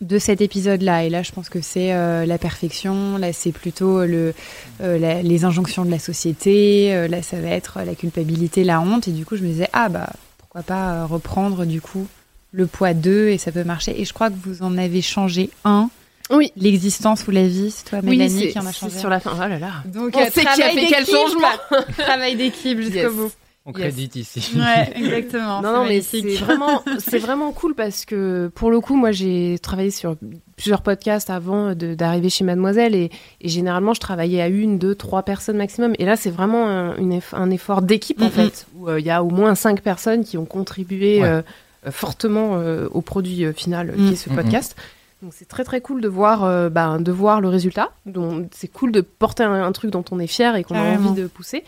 de cet épisode-là? Et là, je pense que c'est euh, la perfection, là, c'est plutôt le, euh, la- les injonctions de la société, euh, là, ça va être la culpabilité, la honte. Et du coup, je me disais, ah, bah, pourquoi pas reprendre, du coup, le poids 2 et ça peut marcher. Et je crois que vous en avez changé un. Oui. L'existence ou la vie, c'est toi, Oui, Mélanie, c'est qui en a c'est changé. sur la fin. Oh là là. Donc, On euh, sait qui a travail fait quel d'équipe, changement. Travail d'équipe jusqu'au Yes. bout. On Yes. crédite ici. Ouais, exactement. Non, c'est non, mais c'est vraiment, c'est vraiment cool parce que pour le coup, moi, j'ai travaillé sur plusieurs podcasts avant d'arriver chez Mademoiselle et, et généralement, je travaillais à une, deux, trois personnes maximum. Et là, c'est vraiment un, une eff- un effort d'équipe en fait, où euh, il y a au moins cinq personnes qui ont contribué Ouais. euh, fortement euh, au produit euh, final qui est ce podcast. Donc c'est très très cool de voir, euh, ben, de voir le résultat. Donc c'est cool de porter un, un truc dont on est fier et qu'on a envie de pousser.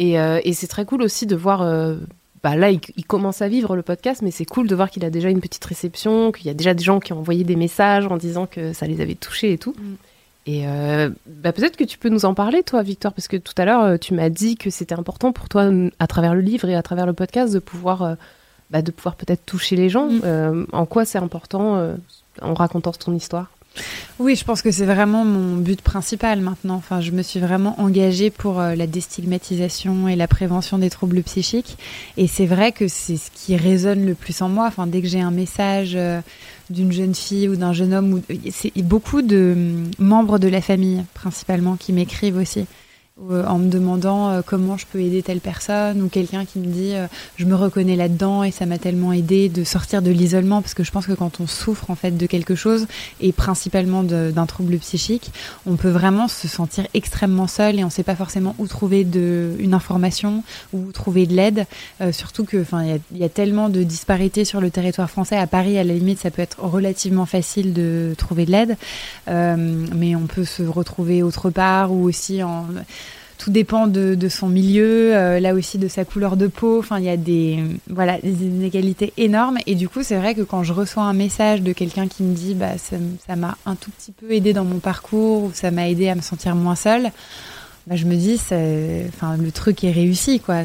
Et, euh, et c'est très cool aussi de voir. euh, bah là, il, il commence à vivre le podcast, mais c'est cool de voir qu'il a déjà une petite réception, qu'il y a déjà des gens qui ont envoyé des messages en disant que ça les avait touchés et tout. Mm. Et euh, bah, peut-être que tu peux nous en parler, toi, Victor, parce que tout à l'heure, tu m'as dit que c'était important pour toi, à travers le livre et à travers le podcast, de pouvoir, bah, de pouvoir peut-être toucher les gens. Mm. Euh, en quoi c'est important euh, en racontant ton histoire? Oui, je pense que c'est vraiment mon but principal maintenant. Enfin, je me suis vraiment engagée pour euh, la déstigmatisation et la prévention des troubles psychiques. Et c'est vrai que c'est ce qui résonne le plus en moi. Enfin, dès que j'ai un message euh, d'une jeune fille ou d'un jeune homme, ou... c'est beaucoup de hum, membres de la famille principalement qui m'écrivent aussi. Euh, en me demandant euh, comment je peux aider telle personne ou quelqu'un qui me dit euh, je me reconnais là-dedans et ça m'a tellement aidé de sortir de l'isolement parce que je pense que quand on souffre en fait de quelque chose et principalement d'un trouble psychique, on peut vraiment se sentir extrêmement seul et on ne sait pas forcément où trouver une information ou trouver de l'aide. surtout que enfin il y, y, a tellement de disparités sur le territoire français. À Paris, à la limite, ça peut être relativement facile de trouver de l'aide, mais on peut se retrouver autre part ou aussi en tout dépend de, son milieu, euh, là aussi de sa couleur de peau. Enfin, il y a des, voilà, des inégalités énormes. Et du coup, c'est vrai que quand je reçois un message de quelqu'un qui me dit, bah, ça m'a un tout petit peu aidé dans mon parcours ou ça m'a aidé à me sentir moins seule, bah, je me dis, enfin, le truc est réussi, quoi.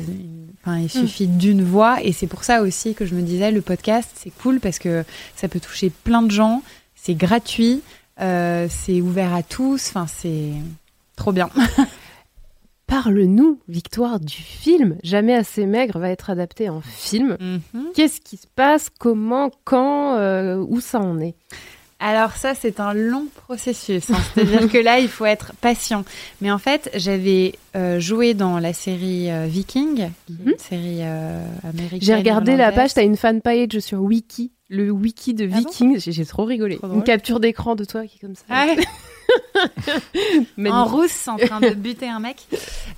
Enfin, il mm. suffit d'une voix. Et c'est pour ça aussi que je me disais, le podcast, c'est cool parce que ça peut toucher plein de gens. C'est gratuit. Euh, c'est ouvert à tous. Enfin, c'est trop bien. Parle-nous, Victoire, du film. Jamais assez maigre va être adapté en film. Mhm. Qu'est-ce qui se passe? Comment? Quand? Euh, Où ça en est? Alors ça, c'est un long processus. Hein. C'est-à-dire que là, il faut être patient. Mais en fait, j'avais euh, joué dans la série euh, Viking, une mhm. série américaine. J'ai regardé la page, tu as une fan page sur Wiki, le wiki de ah Viking. J'ai trop rigolé. une capture d'écran de toi qui est comme ça. Ah en rousse en train de buter un mec.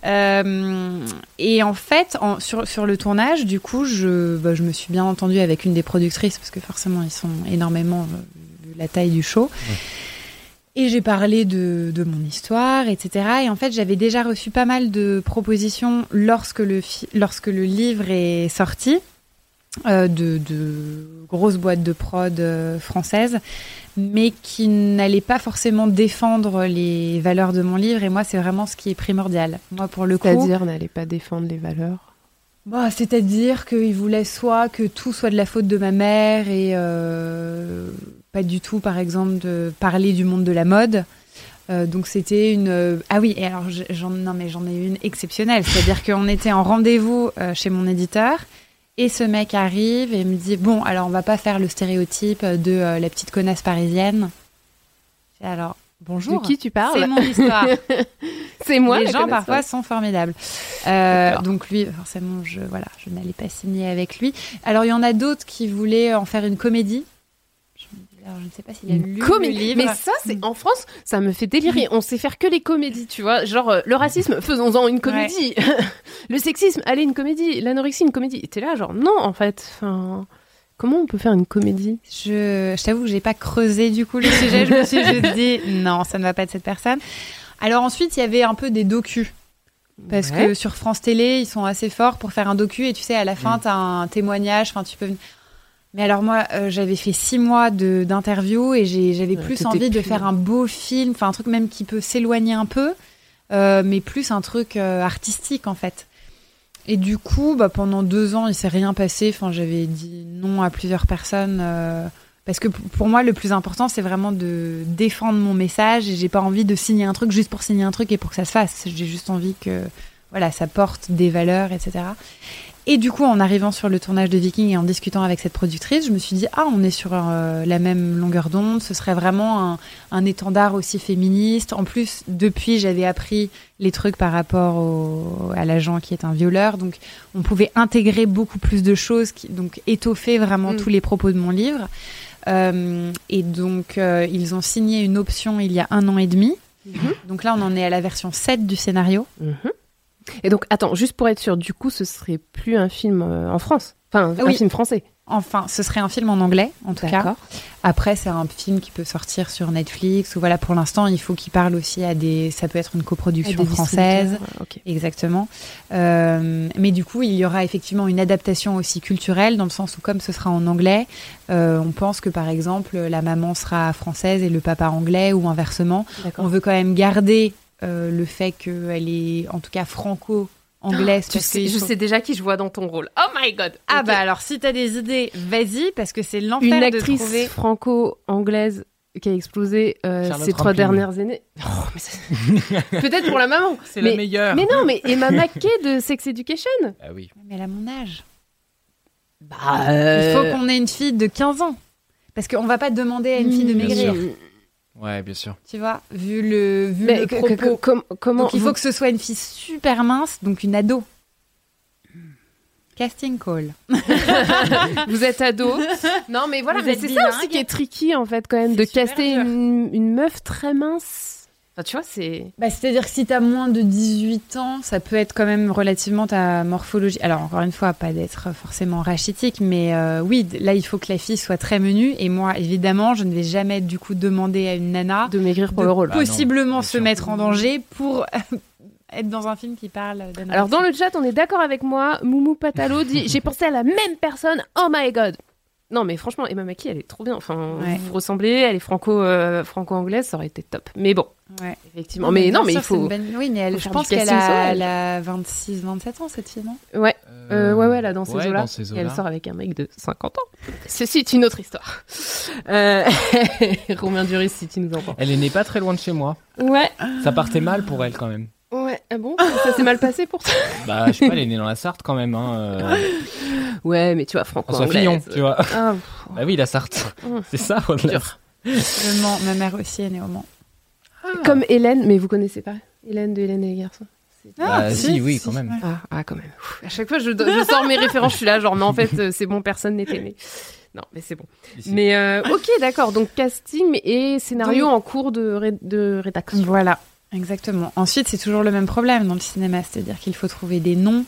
Euh, et en fait, sur, sur le tournage, du coup, je, bah, je me suis bien entendue avec une des productrices parce que forcément, ils sont énormément euh, la taille du show. Et j'ai parlé de, de, mon histoire, etc. Et en fait, j'avais déjà reçu pas mal de propositions lorsque le, lorsque le livre est sorti. Euh, de, de, grosses boîtes de prod euh, françaises, mais qui n'allaient pas forcément défendre les valeurs de mon livre. Et moi, c'est vraiment ce qui est primordial. Moi, pour le coup. C'est-à-dire, n'allait pas défendre les valeurs? Bah, C'est-à-dire qu'ils voulaient soit que tout soit de la faute de ma mère et euh, pas du tout, par exemple, de parler du monde de la mode. donc c'était une ah oui et alors j'en non mais j'en ai une exceptionnelle c'est-à-dire qu'on était en rendez-vous chez mon éditeur et ce mec arrive et me dit Bon, alors on va pas faire le stéréotype de euh, la petite connasse parisienne. Alors, bonjour. De qui tu parles C'est mon histoire. c'est moi. Les gens parfois sont formidables. Euh, donc lui, forcément, je voilà, je n'allais pas signer avec lui. Alors il y en a d'autres qui voulaient en faire une comédie. Alors, je ne sais pas s'il a lu comédie. le livre. Mais ça, c'est en France, ça me fait délirer. On sait faire que les comédies, tu vois. Genre, euh, le racisme, faisons-en une comédie. le sexisme, allez, une comédie. L'anorexie, une comédie. T'es là, genre, non, en fait. Enfin, comment on peut faire une comédie? Je, je t'avoue que j'ai pas creusé du coup le sujet. je me suis juste dit, non, ça ne va pas être cette personne. Alors ensuite, il y avait un peu des docus. Parce que sur France Télé, ils sont assez forts pour faire un docu et tu sais, à la fin, mm. tu as un témoignage. Enfin, tu peux mais alors moi, euh, j'avais fait six mois d'interview et j'avais plus envie de faire un beau film, enfin un truc même qui peut s'éloigner un peu, euh, mais plus un truc euh, artistique en fait. Et du coup, bah, pendant deux ans, il s'est rien passé. Enfin, j'avais dit non à plusieurs personnes parce que pour moi, le plus important, c'est vraiment de défendre mon message et j'ai pas envie de signer un truc juste pour signer un truc et pour que ça se fasse. J'ai juste envie que voilà, ça porte des valeurs, etc. Et du coup, en arrivant sur le tournage de Viking et en discutant avec cette productrice, je me suis dit, ah, on est sur euh, la même longueur d'onde, ce serait vraiment un, étendard aussi féministe. En plus, depuis, j'avais appris les trucs par rapport à l'agent qui est un violeur, donc on pouvait intégrer beaucoup plus de choses, qui, donc étoffer vraiment mm. tous les propos de mon livre. Euh, et donc, euh, ils ont signé une option il y a un an et demi. Mm-hmm. Donc là, on en est à la version 7 du scénario. Mm-hmm. Et donc, attends, juste pour être sûr, du coup, ce serait plus un film euh, en France? Enfin, un film français Enfin, ce serait un film en anglais, en tout cas. Après, c'est un film qui peut sortir sur Netflix. Ou voilà, pour l'instant, il faut qu'il parle aussi à des. Ça peut être une coproduction française. Exactement. Euh, mais du coup, il y aura effectivement une adaptation aussi culturelle, dans le sens où, comme ce sera en anglais, euh, on pense que par exemple, la maman sera française et le papa anglais, ou inversement. On veut quand même garder euh, le fait qu'elle est en tout cas franco anglaise. je sais déjà qui je vois dans ton rôle. Oh my god. Ah bah alors si t'as des idées, vas-y parce que c'est l'enfer Une actrice franco-anglaise qui a explosé euh, ces trois dernières années. Oh, mais Peut-être pour la maman. C'est mais, la meilleure. mais non, mais Emma Mackey de Sex Education. Ah oui. Mais elle a mon âge. Bah, Il faut qu'on ait une fille de 15 ans. Parce qu'on va pas demander à une fille de Bien maigrir, sûr. Ouais, bien sûr. tu vois, vu le, vu Mais le que- que- propos. com- comment Donc il faut vous- que ce soit une fille super mince, donc une ado. Casting call. vous êtes ado. Non, mais voilà, Vous mais c'est ça aussi qui est tricky en fait quand même de caster une, une meuf très mince. Enfin, tu vois, c'est. Bah, C'est-à-dire que si t'as moins de 18 ans, ça peut être quand même relativement ta morphologie. Alors encore une fois, pas d'être forcément rachitique, mais euh, oui, là il faut que la fille soit très menue. Et moi, évidemment, je ne vais jamais du coup demander à une nana De maigrir pour de le rôle. Non, possiblement se mettre en danger pour être dans un film qui parle. Alors dans le chat, on est d'accord avec moi. Moumou Patalo dit J'ai pensé à la même personne. Oh my god. Non mais franchement, Emma Mackey, elle est trop bien. Enfin, Ouais. vous ressemblez. Elle est franco euh, franco-anglaise, ça aurait été top. Mais bon, Ouais. effectivement. Mais non, bien mais sûr, il c'est faut. bonne- Oui, mais elle, faut je pense qu'elle a, elle. elle a 26, 27 ans cette fille, non? Ouais. Euh, ouais, ouais, là, dans ces ouais, eaux-là. dans ces Et elle sort avec un mec de 50 ans. Ceci est une autre histoire. Euh... Romain Duris, si tu nous entends. Elle est née pas très loin de chez moi. Ouais. Ça partait mal pour elle quand même. Ouais. Ah bon? Ça s'est mal passé pour toi? Bah, je sais pas, elle est née dans la Sarthe quand même. Hein, euh, Ouais, mais tu vois, François franco-anglaise. Fillon, tu vois. Ah, Bah oui, la Sarthe. C'est ça, au-delà. dur. Le Mans, ma mère aussi est née au Mans. Comme Hélène, mais vous connaissez pas Hélène de Hélène et les garçons? Bah, si, oui, quand même. ouais. Ah, ah, quand même. Ouf. À chaque fois, je, je sors mes références, je suis là, genre, mais en fait, euh, c'est bon, personne n'était né. Non, mais c'est bon. Ici. Mais euh, ok, d'accord. Donc casting et scénario Donc- en cours de, ré- de rédaction. Voilà, exactement. Ensuite, c'est toujours le même problème dans le cinéma, c'est-à-dire qu'il faut trouver des noms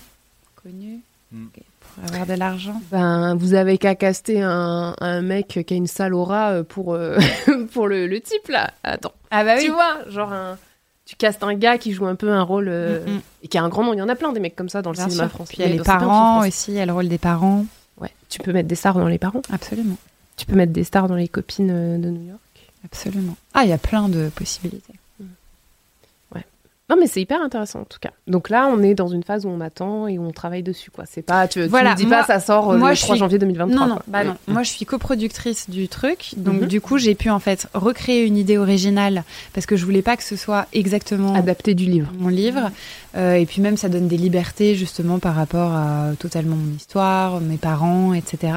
connus Mm. ok, pour avoir de l'argent. Ben, vous avez qu'à caster un, un mec qui a une sale aura euh, pour, euh, pour le, le type là. Attends. Ah bah Tu vois, genre un. Tu castes un gars qui joue un peu un rôle euh, Mm, mm. et qui a un grand nom. Il y en a plein des mecs comme ça dans le Bien cinéma sûr. français. Puis il y a les parents aussi, il y a le rôle des parents. Ouais. Tu peux mettre des stars dans les parents. Absolument, Tu peux mettre des stars dans les copines de New York. absolument. Ah, il y a plein de possibilités. Non, mais c'est hyper intéressant en tout cas. Donc là, on est dans une phase où on attend et où on travaille dessus, quoi. C'est pas, tu, tu Voilà, nous dis moi- pas, ça sort euh, moi, le je 3 suis- janvier 2023. Non, non, quoi. bah non. Moi, je suis coproductrice du truc, donc Mhm. du coup, j'ai pu en fait recréer une idée originale parce que je voulais pas que ce soit exactement Adapté du livre. mon livre. Euh, et puis même, ça donne des libertés justement par rapport à totalement mon histoire, mes parents, etc.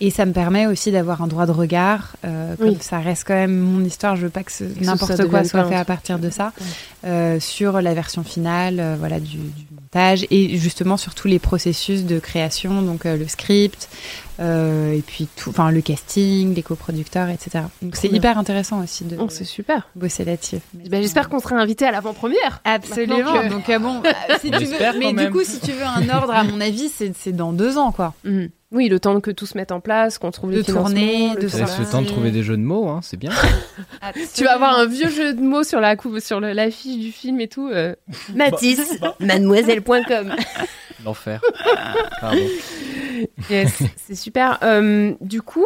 Et ça me permet aussi d'avoir un droit de regard. Euh, comme Oui. ça reste quand même mon histoire, je veux pas que n'importe quoi soit fait à partir de ça. Ouais. Euh, sur la version finale, euh, voilà, du, montage et justement sur tous les processus de création, donc euh, le script, euh, et puis tout, enfin le casting, les coproducteurs, etc. Donc c'est hyper intéressant aussi de Oh, c'est super. bosser là-dessus. Ben, J'espère qu'on sera invité à l'avant-première. Absolument. Que- Donc euh, bon, euh, si tu veux, mais du coup, si tu veux un ordre, à mon avis, c'est c'est dans deux ans, quoi. Mhm. Oui, le temps que tout se mette en place, qu'on trouve De les tourner, de laisse le temps de trouver des jeux de mots, hein, c'est bien. Tu vas avoir un vieux jeu de mots sur la couve, sur l'affiche du film et tout. euh. Mathis, mademoiselle.com. L'enfer. Pardon. Yes, c'est super. Euh, du coup,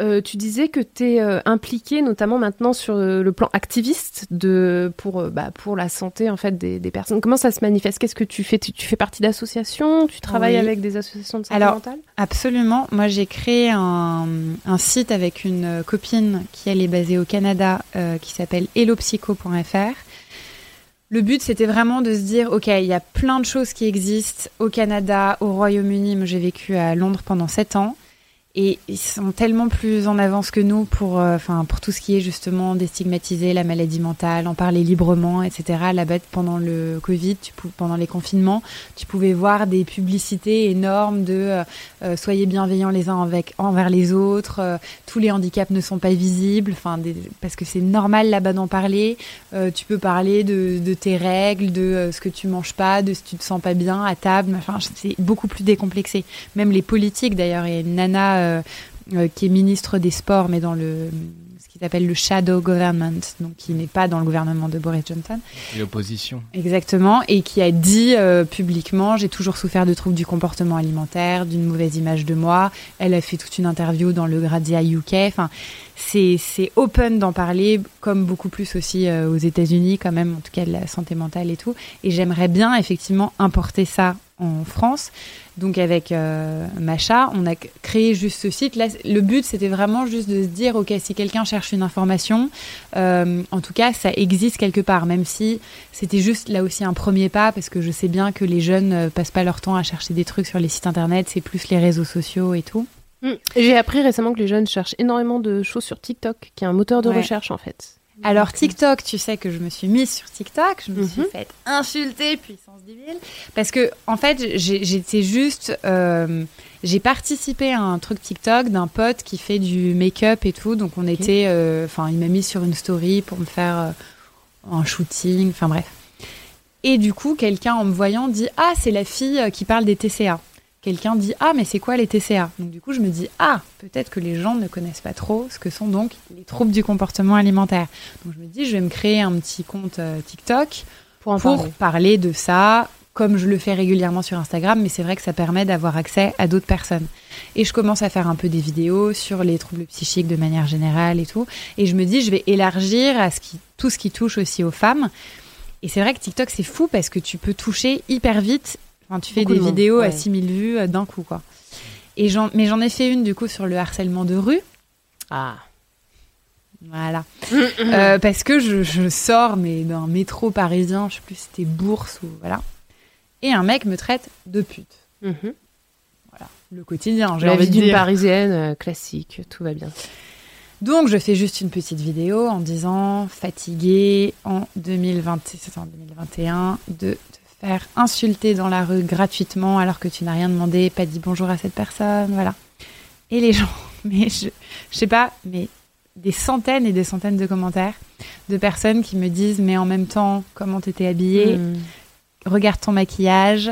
euh, tu disais que tu es impliqué notamment maintenant sur euh, le plan activiste de, pour, euh, bah, pour la santé en fait, des, des personnes. Comment ça se manifeste? Qu'est-ce que tu fais? Tu, tu fais partie d'associations? Tu travailles Oui. avec des associations de santé Alors, mentale? Absolument. Moi, j'ai créé un, un site avec une euh, copine qui, elle, est basée au Canada, euh, qui s'appelle hellopsycho.fr. Le but, c'était vraiment de se dire, OK, il y a plein de choses qui existent au Canada, au Royaume-Uni. Moi, j'ai vécu à Londres pendant sept ans. Et ils sont tellement plus en avance que nous pour, euh, enfin, pour tout ce qui est justement déstigmatiser la maladie mentale, en parler librement, etc. Là-bas, pendant le Covid, tu pendant les confinements, tu pouvais voir des publicités énormes de euh, euh, soyez bienveillants les uns avec, envers les autres, euh, tous les handicaps ne sont pas visibles, enfin, parce que c'est normal là-bas d'en parler. Euh, tu peux parler de, de tes règles, de ce que tu manges pas, de si tu te sens pas bien à table, enfin, c'est beaucoup plus décomplexé. Même les politiques d'ailleurs, une nana euh, euh, qui est ministre des Sports, mais dans le ce qui s'appelle le shadow government, donc qui n'est pas dans le gouvernement de Boris Johnson. L'opposition. Exactement, et qui a dit euh, publiquement j'ai toujours souffert de troubles du comportement alimentaire, d'une mauvaise image de moi. Elle a fait toute une interview dans le Grazia UK. Enfin, c'est c'est open d'en parler, comme beaucoup plus aussi euh, aux États-Unis quand même, en tout cas de la santé mentale et tout. Et j'aimerais bien effectivement importer ça en France. Donc avec euh, Macha, on a créé juste ce site. Là, le but, c'était vraiment juste de se dire, ok, si quelqu'un cherche une information, euh, en tout cas, ça existe quelque part, même si c'était juste là aussi un premier pas, parce que je sais bien que les jeunes euh, passent pas leur temps à chercher des trucs sur les sites internet, c'est plus les réseaux sociaux et tout. Mm. J'ai appris récemment que les jeunes cherchent énormément de choses sur TikTok, qui est un moteur de Ouais. recherche en fait. Alors TikTok, tu sais que je me suis mise sur TikTok, je me suis Mhm. faite insulter puissance divine parce que en fait j'étais juste, euh, j'ai participé à un truc TikTok d'un pote qui fait du make-up et tout, donc on était, euh, enfin il m'a mis sur une story pour me faire euh, un shooting, enfin bref. Et du coup quelqu'un en me voyant dit ah c'est la fille qui parle des TCA. Quelqu'un dit ah mais c'est quoi les TCA Donc du coup je me dis ah peut-être que les gens ne connaissent pas trop ce que sont donc les troubles du comportement alimentaire. Donc je me dis, je vais me créer un petit compte euh, TikTok Pour en pour parler. parler de ça, comme je le fais régulièrement sur Instagram, mais c'est vrai que ça permet d'avoir accès à d'autres personnes. Et je commence à faire un peu des vidéos sur les troubles psychiques de manière générale et tout. Et je me dis, je vais élargir à ce qui, tout ce qui touche aussi aux femmes. Et c'est vrai que TikTok, c'est fou parce que tu peux toucher hyper vite. Enfin, tu fais Beaucoup des de monde, vidéos à ouais. 6000 vues euh, d'un coup, quoi. Et j'en, mais j'en ai fait une, du coup, sur le harcèlement de rue. Ah. Voilà. Euh, parce que je, je sors mais d'un métro parisien, je sais plus si c'était Bourse ou voilà. Et un mec me traite de pute. Mhm. Voilà, le quotidien, j'ai La envie d'une parisienne euh, classique, tout va bien. Donc je fais juste une petite vidéo en disant fatiguée en 2020, c'était en 2021 de te faire insulter dans la rue gratuitement alors que tu n'as rien demandé, pas dit bonjour à cette personne, voilà. Et les gens, mais je, je sais pas, mais des centaines et des centaines de commentaires de personnes qui me disent mais en même temps comment t'étais habillée, Mm. regarde ton maquillage.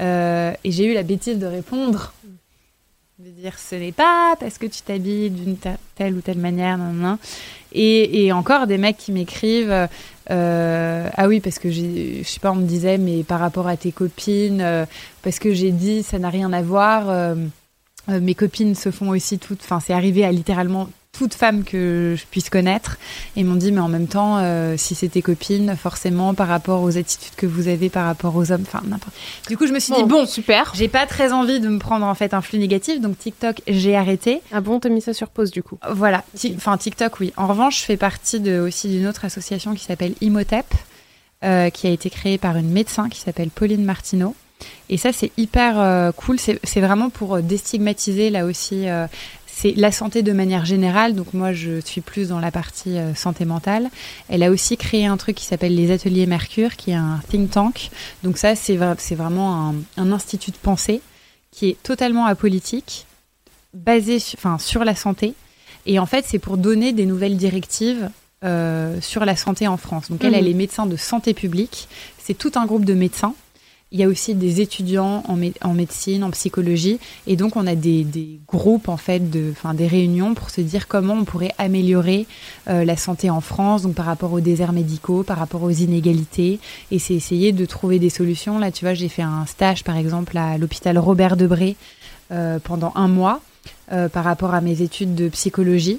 Euh, et j'ai eu la bêtise de répondre, de dire ce n'est pas parce que tu t'habilles d'une telle ou telle manière, nan, nan. Et, encore des mecs qui m'écrivent, euh, ah oui parce que je sais pas, on me disait mais par rapport à tes copines, euh, parce que j'ai dit ça n'a rien à voir. euh, mes copines se font aussi toutes, enfin c'est arrivé à littéralement toute femme que je puisse connaître. Et m'ont dit mais en même temps euh, si c'est tes copines forcément par rapport aux attitudes que vous avez par rapport aux hommes enfin n'importe. Du coup je me suis dit bon super. j'ai pas très envie de me prendre en fait un flux négatif. Donc TikTok j'ai arrêté. Ah bon, t'as mis ça sur pause du coup? voilà. Enfin TikTok oui. En revanche je fais partie de aussi d'une autre association qui s'appelle Imhotep euh, qui a été créée par une médecin qui s'appelle Pauline Martineau. Et ça c'est hyper euh, cool. C'est vraiment pour déstigmatiser là aussi euh, c'est la santé de manière générale, donc moi je suis plus dans la partie euh, santé mentale. Elle a aussi créé un truc qui s'appelle les Ateliers Mercure, qui est un think tank. Donc ça c'est vra- c'est vraiment un, un institut de pensée qui est totalement apolitique, basé su- enfin, sur la santé. Et en fait c'est pour donner des nouvelles directives euh, sur la santé en France. Donc elle, elle est médecin de santé publique. C'est tout un groupe de médecins. Il y a aussi des étudiants en, mé- en médecine, en psychologie, et donc on a des, groupes en fait, de, des réunions pour se dire comment on pourrait améliorer euh, la santé en France, donc par rapport aux déserts médicaux, par rapport aux inégalités, et c'est essayer de trouver des solutions. Là, tu vois, j'ai fait un stage par exemple à l'hôpital Robert Debré euh, pendant un mois euh, par rapport à mes études de psychologie.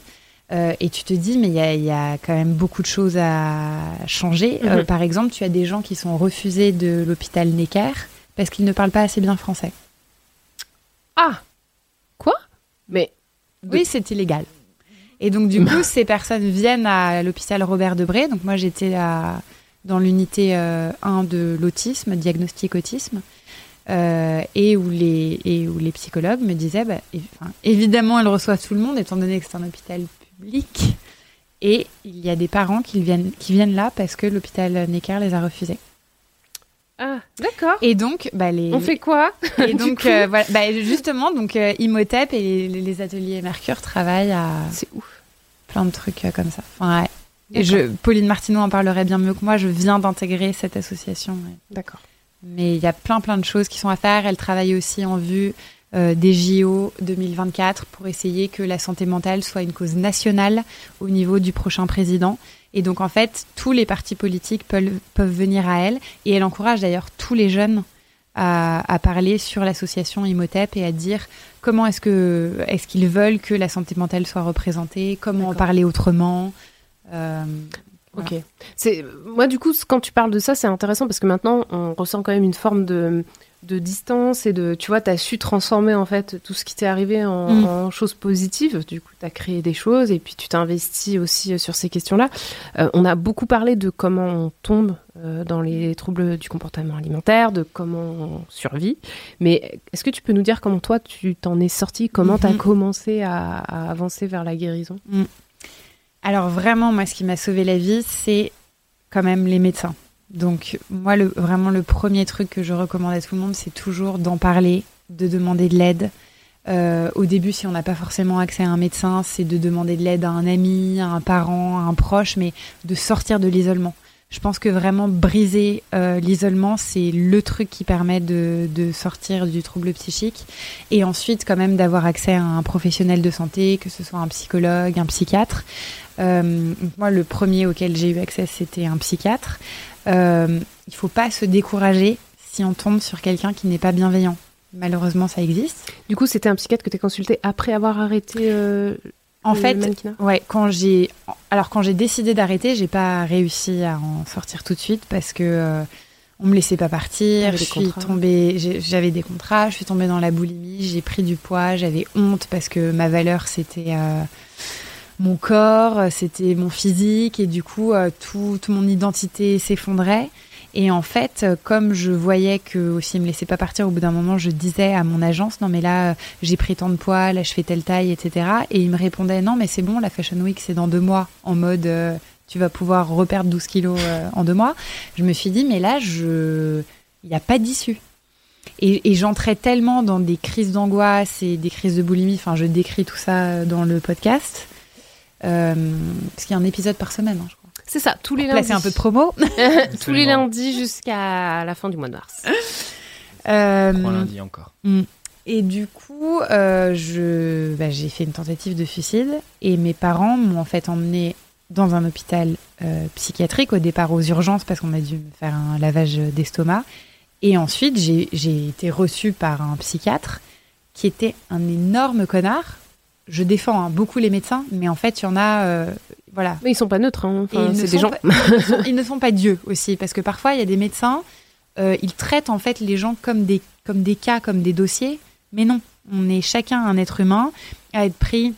Euh, et tu te dis, mais il y a, y a quand même beaucoup de choses à changer. Euh, Mhm. par exemple, tu as des gens qui sont refusés de l'hôpital Necker parce qu'ils ne parlent pas assez bien français. Ah Quoi? Mais. Oui, c'est illégal. Et donc, du coup, ces personnes viennent à l'hôpital Robert Debré. Donc, moi, j'étais à- dans l'unité euh, 1 de l'autisme, diagnostic autisme, euh, et, où les, et où les psychologues me disaient, bah, évidemment, elles reçoivent tout le monde, étant donné que c'est un hôpital public. Et il y a des parents qui viennent, qui viennent là parce que l'hôpital Necker les a refusés. Ah, d'accord. Et donc, bah, les, On fait quoi? et donc, euh, voilà, bah, justement, donc euh, Imhotep et les, les ateliers Mercure travaillent à C'est ouf. plein de trucs euh, comme ça. Enfin, ouais. Et je, Pauline Martineau en parlerait bien mieux que moi. Je viens d'intégrer cette association. ouais. D'accord. Mais il y a plein, plein de choses qui sont à faire. Elle travaille aussi en vue euh, des JO 2024 pour essayer que la santé mentale soit une cause nationale au niveau du prochain président. Et donc, en fait, tous les partis politiques peuvent, peuvent venir à elle. Et elle encourage d'ailleurs tous les jeunes à, à parler sur l'association Imhotep et à dire comment est-ce que est-ce qu'ils veulent que la santé mentale soit représentée, comment en parler autrement. Euh, Ok. C'est moi du coup quand tu parles de ça c'est intéressant parce que maintenant on ressent quand même une forme de de distance et de tu vois tu as su transformer en fait tout ce qui t'est arrivé en, Mm. en choses positives. Du coup tu as créé des choses et puis tu t'es investi aussi euh, sur ces questions-là. Euh, on a beaucoup parlé de comment on tombe euh, dans les troubles du comportement alimentaire de comment on survit. Mais est-ce que tu peux nous dire comment toi tu t'en es sorti? Comment tu as commencé à, à avancer vers la guérison? Alors vraiment, moi, ce qui m'a sauvé la vie, c'est quand même les médecins. Donc moi, le, vraiment, le premier truc que je recommande à tout le monde, c'est toujours d'en parler, de demander de l'aide. Euh, au début, si on n'a pas forcément accès à un médecin, c'est de demander de l'aide à un ami, à un parent, à un proche, mais de sortir de l'isolement. Je pense que vraiment briser euh, l'isolement, c'est le truc qui permet de, de sortir du trouble psychique. Et ensuite, quand même, d'avoir accès à un professionnel de santé, que ce soit un psychologue, un psychiatre. Euh, moi, le premier auquel j'ai eu accès, c'était un psychiatre. Euh, il faut pas se décourager si on tombe sur quelqu'un qui n'est pas bienveillant. Malheureusement, ça existe. Du coup, c'était un psychiatre que tu as consulté après avoir arrêté euh, En le fait, mannequinat Ouais, quand j'ai alors quand j'ai décidé d'arrêter, j'ai pas réussi à en sortir tout de suite parce que euh, on me laissait pas partir. T'avais Je des suis contrats. tombée, j'ai- j'avais des contrats, je suis tombée dans la boulimie, j'ai pris du poids, j'avais honte parce que ma valeur c'était euh, mon corps, c'était mon physique et du coup euh, tout, toute mon identité s'effondrait. Et en fait, euh, comme je voyais que aussi il me laissait pas partir, au bout d'un moment, je disais à mon agence non mais là euh, j'ai pris tant de poids, là je fais telle taille, etc. Et il me répondait non mais c'est bon, la Fashion Week c'est dans deux mois, en mode euh, tu vas pouvoir reperdre 12 kilos euh, en deux mois. Je me suis dit mais là je, il n'y a pas d'issue. Et, et j'entrais tellement dans des crises d'angoisse et des crises de boulimie. Enfin, je décris tout ça euh, dans le podcast. Euh, parce qu'il y a un épisode par semaine, hein, je crois. C'est ça, tous les Là, lundis. c'est un peu de promo. tous les lundis jusqu'à la fin du mois de mars. Euh, Trois lundis encore. Et du coup, euh, je, bah, j'ai fait une tentative de suicide et mes parents m'ont en fait emmené dans un hôpital euh, psychiatrique au départ aux urgences parce qu'on a dû me faire un lavage d'estomac. Et ensuite, j'ai, j'ai été reçue par un psychiatre qui était un énorme connard. Je défends hein, beaucoup les médecins, mais en fait, il y en a, euh, voilà, Mais ils sont pas neutres, hein. Enfin, c'est des sont gens. pas- ils, ne sont, ils ne sont pas Dieu aussi, parce que parfois il y a des médecins, euh, ils traitent en fait les gens comme des, comme des cas, comme des dossiers, mais non, on est chacun un être humain à être pris.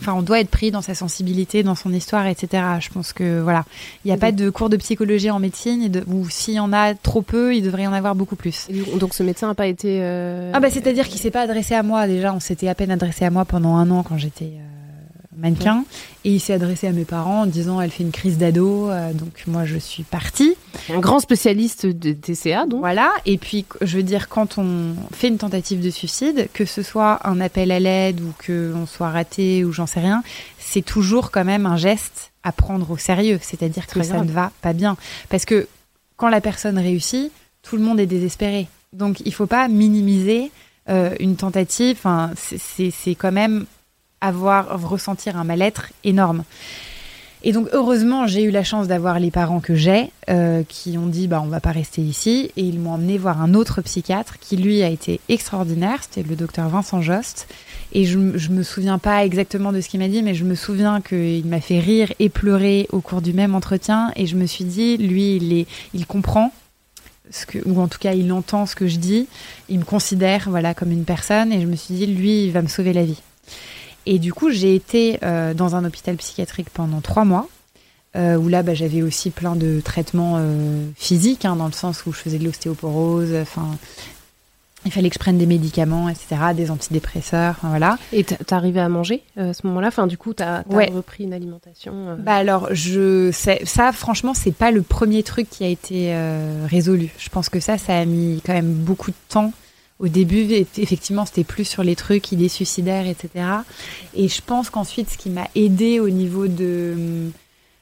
Enfin, on doit être pris dans sa sensibilité, dans son histoire, etc. Je pense que voilà, il n'y a pas de cours de psychologie en médecine, et de- ou s'il y en a trop peu, il devrait y en avoir beaucoup plus. Donc ce médecin n'a pas été. euh, Ah bah c'est-à-dire qu'il s'est pas adressé à moi déjà, on s'était à peine adressé à moi pendant un an quand j'étais euh, mannequin et il s'est adressé à mes parents en disant elle fait une crise d'ado euh, donc moi je suis partie. un grand spécialiste de TCA, donc. Voilà et puis je veux dire quand on fait une tentative de suicide que ce soit un appel à l'aide ou que on soit raté ou j'en sais rien, c'est toujours quand même un geste à prendre au sérieux, c'est-à-dire que ça ne va pas bien parce que quand la personne réussit, tout le monde est désespéré. Donc il faut pas minimiser euh, une tentative. C'est quand même avoir ressentir un mal-être énorme. Et donc heureusement, j'ai eu la chance d'avoir les parents que j'ai euh, qui ont dit bah on va pas rester ici. Et ils m'ont emmené voir un autre psychiatre qui lui a été extraordinaire, c'était le docteur Vincent Jost. Et je, je me souviens pas exactement de ce qu'il m'a dit mais je me souviens qu'il m'a fait rire et pleurer au cours du même entretien. Et je me suis dit lui il est il comprend ce que ou en tout cas il entend ce que je dis, il me considère voilà comme une personne. Et je me suis dit lui il va me sauver la vie. Et du coup, j'ai été euh, dans un hôpital psychiatrique pendant trois mois, euh, où là, bah, j'avais aussi plein de traitements euh, physiques, hein, dans le sens où je faisais de l'ostéoporose, enfin, il fallait que je prenne des médicaments, etc., des antidépresseurs, voilà. Et t'arrivais à manger euh, à ce moment-là? Enfin, du coup, t'as Ouais. repris une alimentation. euh, Bah alors, je, ça, franchement, c'est pas le premier truc qui a été euh, résolu. Je pense que ça, ça a mis quand même beaucoup de temps. Au début, effectivement, c'était plus sur les trucs, idées suicidaires, etc. Et je pense qu'ensuite, ce qui m'a aidé au niveau de,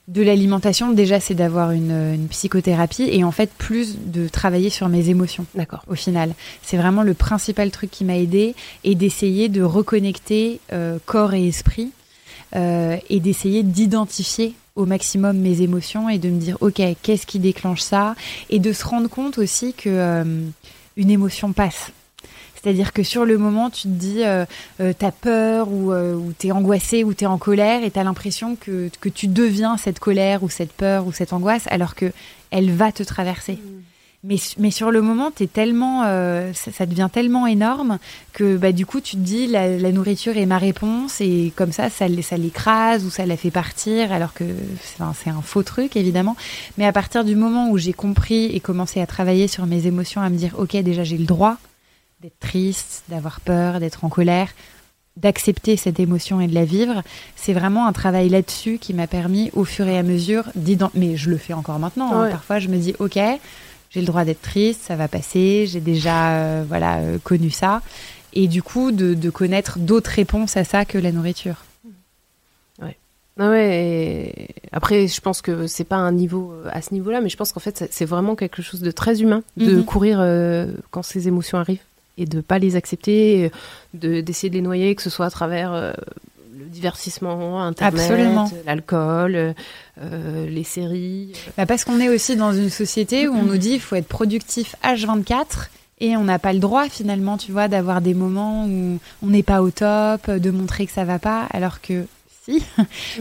de l'alimentation, déjà, c'est d'avoir une, une psychothérapie et en fait, plus de travailler sur mes émotions D'accord. au final. C'est vraiment le principal truc qui m'a aidé et d'essayer de reconnecter euh, corps et esprit euh, et d'essayer d'identifier au maximum mes émotions et de me dire ok qu'est-ce qui déclenche ça? Et de se rendre compte aussi que euh, une émotion passe. C'est-à-dire que sur le moment, tu te dis, euh, euh, t'as peur ou, euh, ou t'es angoissé ou t'es en colère et t'as l'impression que, que tu deviens cette colère ou cette peur ou cette angoisse alors que elle va te traverser. Mais, mais sur le moment, t'es tellement, euh, ça, ça devient tellement énorme que bah, du coup, tu te dis, la, la nourriture est ma réponse et comme ça, ça, ça l'écrase ou ça la fait partir alors que c'est un, c'est un faux truc, évidemment. Mais à partir du moment où j'ai compris et commencé à travailler sur mes émotions, à me dire, ok, déjà j'ai le droit d'être triste, d'avoir peur, d'être en colère, d'accepter cette émotion et de la vivre, c'est vraiment un travail là-dessus qui m'a permis au fur et à mesure d'identifier. Mais je le fais encore maintenant. hein. Ouais. Parfois, je me dis, ok, j'ai le droit d'être triste, ça va passer, j'ai déjà euh, voilà euh, connu ça, et du coup de, de connaître d'autres réponses à ça que la nourriture. Ah ouais, et après, je pense que c'est pas un niveau euh, à ce niveau-là, mais je pense qu'en fait, c'est vraiment quelque chose de très humain de Mhm. courir euh, quand ces émotions arrivent et de pas les accepter, euh, de d'essayer de les noyer, que ce soit à travers euh, le divertissement, Internet, l'alcool, euh, euh, les séries. Bah, parce qu'on est aussi dans une société où on nous dit il faut être productif H24 et on n'a pas le droit finalement, tu vois, d'avoir des moments où on n'est pas au top, de montrer que ça va pas, alors que si,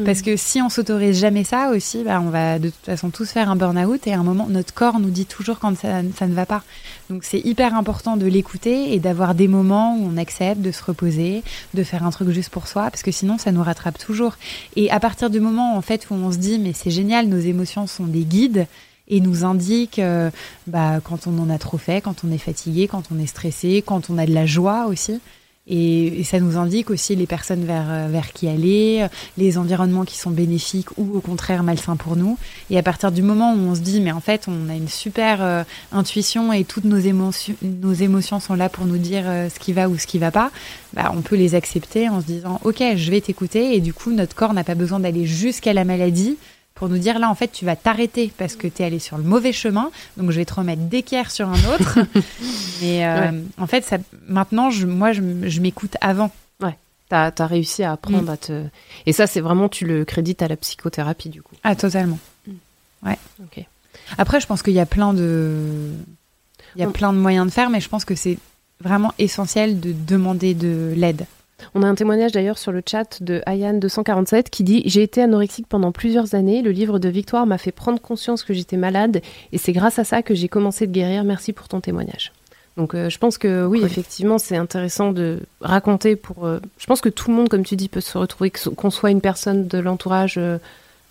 parce que si on s'autorise jamais ça aussi, bah, on va de toute façon tous faire un burn-out et à un moment notre corps nous dit toujours quand ça, ça ne va pas. Donc c'est hyper important de l'écouter et d'avoir des moments où on accepte de se reposer, de faire un truc juste pour soi, parce que sinon ça nous rattrape toujours. Et à partir du moment en fait où on se dit mais c'est génial, nos émotions sont des guides et nous indiquent euh, bah, quand on en a trop fait, quand on est fatigué, quand on est stressé, quand on a de la joie aussi. Et, et ça nous indique aussi les personnes vers, euh, vers qui aller, euh, les environnements qui sont bénéfiques ou au contraire malsains pour nous. Et à partir du moment où on se dit, mais en fait, on a une super euh, intuition et toutes nos émotions, nos émotions sont là pour nous dire ce qui va ou ce qui va pas, bah, on peut les accepter en se disant, ok, je vais t'écouter. Et du coup, notre corps n'a pas besoin d'aller jusqu'à la maladie pour nous dire là en fait tu vas t'arrêter parce que tu es allé sur le mauvais chemin. Donc je vais te remettre d'équerre sur un autre. Mais euh, en fait ça maintenant je, moi je, m'écoute avant. T'as as réussi à apprendre Mm. à te. Et ça, c'est vraiment, tu le crédites à la psychothérapie, du coup. ah totalement. Ok. après je pense qu'il y a plein de il y a On- plein de moyens de faire mais je pense que c'est vraiment essentiel de demander de l'aide On a un témoignage d'ailleurs sur le chat de Ayane247 qui dit J'ai été anorexique pendant plusieurs années. Le livre de Victoire m'a fait prendre conscience que j'étais malade et c'est grâce à ça que j'ai commencé de guérir. Merci pour ton témoignage. Donc euh, je pense que oui, effectivement, c'est intéressant de raconter pour. euh, je pense que tout le monde, comme tu dis, peut se retrouver, qu'on soit une personne de l'entourage. euh,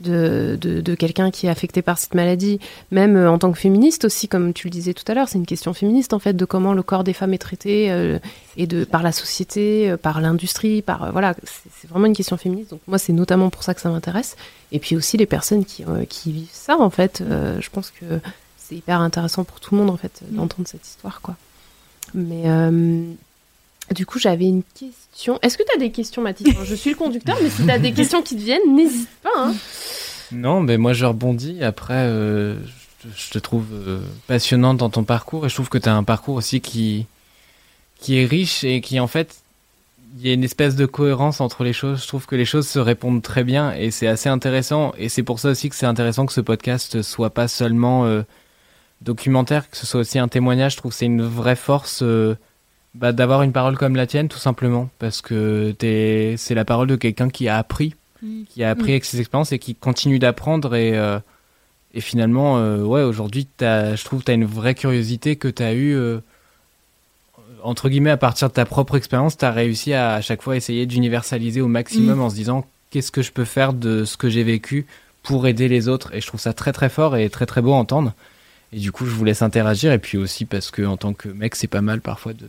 de, de, de quelqu'un qui est affecté par cette maladie, même euh, en tant que féministe aussi, comme tu le disais tout à l'heure, c'est une question féministe en fait de comment le corps des femmes est traité euh, et de par la société, euh, par l'industrie, par euh, voilà, c'est vraiment une question féministe. Donc moi, c'est notamment pour ça que ça m'intéresse. Et puis aussi les personnes qui euh, qui vivent ça en fait. je pense que c'est hyper intéressant pour tout le monde en fait Mm. d'entendre cette histoire quoi. Mais du coup, j'avais une question. Est-ce que tu as des questions, Mathis Je suis le conducteur, mais si tu as des questions qui te viennent, n'hésite pas. hein. Non, mais moi je rebondis. Après, euh, je, te- trouve euh, passionnante dans ton parcours et je trouve que tu as un parcours aussi qui, qui est riche et qui en fait, il y a une espèce de cohérence entre les choses. Je trouve que les choses se répondent très bien et c'est assez intéressant. Et c'est pour ça aussi que c'est intéressant que ce podcast soit pas seulement euh, documentaire, que ce soit aussi un témoignage. Je trouve que c'est une vraie force. Bah, d'avoir une parole comme la tienne tout simplement. Parce que t'es c'est la parole de quelqu'un qui a appris qui a appris avec ses expériences et qui continue d'apprendre. Et euh, et finalement euh, ouais aujourd'hui t'as- je trouve que tu as une vraie curiosité que tu as eu euh, entre guillemets à partir de ta propre expérience tu as réussi à à chaque fois essayer d'universaliser au maximum Mm. en se disant qu'est-ce que je peux faire de ce que j'ai vécu pour aider les autres? Et je trouve ça très très fort et très très beau à entendre et du coup je vous laisse interagir et puis aussi parce que en tant que mec c'est pas mal parfois de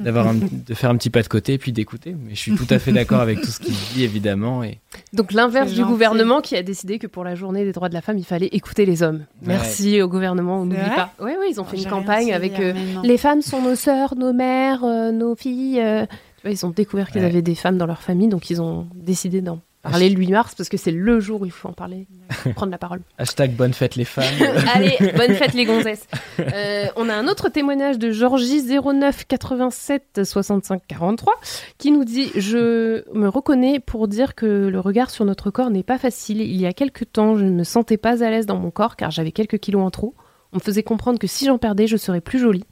d'avoir un- de faire un petit pas de côté et puis d'écouter mais je suis tout à fait d'accord avec tout ce qu'il dit évidemment et Donc l'inverse du gouvernement qui a décidé que pour la journée des droits de la femme, il fallait écouter les hommes. Ouais. Merci au gouvernement, on n'oublie pas. Oui, oui, ils ont fait Oh, une j'ai rien campagne avec euh, mais non. les femmes sont nos sœurs, nos mères, euh, nos filles. euh. Tu vois, ils ont découvert qu'ils Ouais. avaient des femmes dans leur famille, donc ils ont décidé d'en parler le 8 mars parce que c'est le jour où il faut en parler, prendre la parole. hashtag bonne fête les femmes Allez, bonne fête les gonzesses. Euh, on a un autre témoignage de Georgie 09 87 65 43 qui nous dit je me reconnais pour dire que le regard sur notre corps n'est pas facile. Il y a quelques temps, je ne me sentais pas à l'aise dans mon corps car j'avais quelques kilos en trop. On me faisait comprendre que si j'en perdais, je serais plus jolie.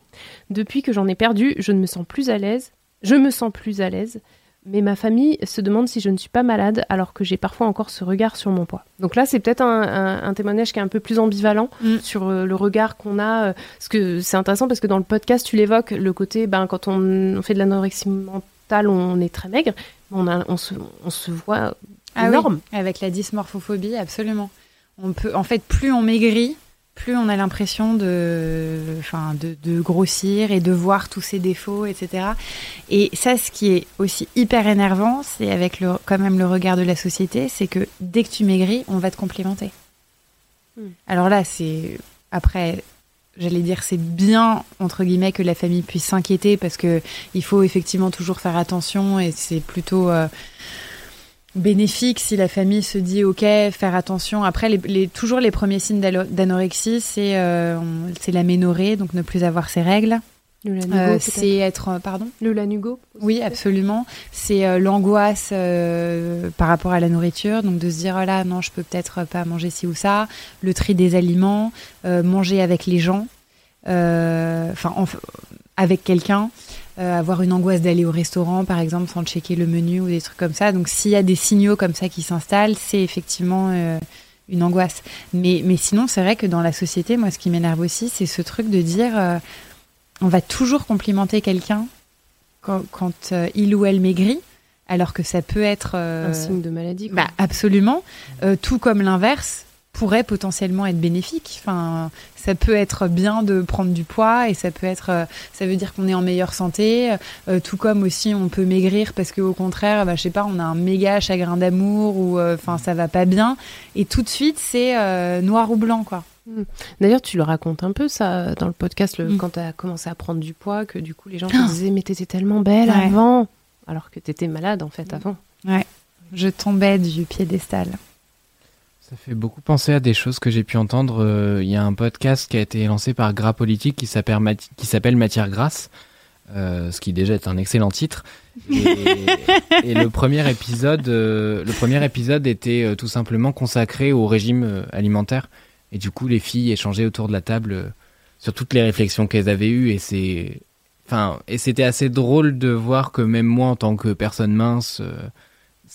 Depuis que j'en ai perdu, je ne me sens plus à l'aise. Je me sens plus à l'aise. Mais ma famille se demande si je ne suis pas malade alors que j'ai parfois encore ce regard sur mon poids. Donc là, c'est peut-être un, un- un témoignage qui est un peu plus ambivalent Mm. sur euh, le regard qu'on a. euh, parce que c'est intéressant parce que dans le podcast, tu l'évoques, le côté, ben, quand on, on fait de l'anorexie mentale, on est très maigre. On, a, on, se, on se voit Ah oui, énorme. avec la dysmorphophobie, absolument. On peut, en fait, plus on maigrit, plus on a l'impression de, enfin, de, de grossir et de voir tous ses défauts, etc. Et ça, ce qui est aussi hyper énervant, c'est avec le, quand même le regard de la société, c'est que dès que tu maigris, on va te complimenter. Hmm. Alors là, c'est après. J'allais dire c'est bien entre guillemets que la famille puisse s'inquiéter parce que il faut effectivement toujours faire attention et c'est plutôt euh, bénéfique si la famille se dit ok faire attention. Après les, les- toujours les premiers signes d'anorexie c'est euh, l'aménorrhée donc ne plus avoir ses règles. Le lanugo, Euh, c'est être euh, pardon? Le lanugo oui absolument. C'est euh, l'angoisse par rapport à la nourriture. Donc de se dire oh là non je peux peut-être pas manger ci ou ça. Le tri des aliments manger avec les gens enfin enf- avec quelqu'un euh, avoir une angoisse d'aller au restaurant, par exemple, sans checker le menu ou des trucs comme ça. Donc, s'il y a des signaux comme ça qui s'installent, c'est effectivement euh, une angoisse. Mais, mais sinon, c'est vrai que dans la société, moi, ce qui m'énerve aussi, c'est ce truc de dire euh, on va toujours complimenter quelqu'un quand, quand, il ou elle maigrit, alors que ça peut être. euh, Un signe de maladie. quoi. bah, absolument. Euh, tout comme l'inverse pourrait potentiellement être bénéfique. Enfin, ça peut être bien de prendre du poids et ça peut être, euh, ça veut dire qu'on est en meilleure santé. Euh, tout comme aussi on peut maigrir parce que au contraire, bah, je sais pas, on a un méga chagrin d'amour ou euh, enfin ça va pas bien. Et tout de suite c'est euh, noir ou blanc quoi. D'ailleurs, tu le racontes un peu ça dans le podcast le- Mm. quand tu as commencé à prendre du poids, que du coup les gens te disaient mais t'étais tellement belle Ouais. avant, alors que t'étais malade en fait avant. Je tombais du piédestal. Ça fait beaucoup penser à des choses que j'ai pu entendre. Euh, Il y a un podcast qui a été lancé par Gras Politique qui s'appelle Matière Grasse, euh, ce qui déjà est un excellent titre. Et, le premier épisode, euh, le premier épisode était tout simplement consacré au régime alimentaire. Et du coup, les filles échangeaient autour de la table sur toutes les réflexions qu'elles avaient eues. Et c'est, enfin, et c'était assez drôle de voir que même moi, en tant que personne mince,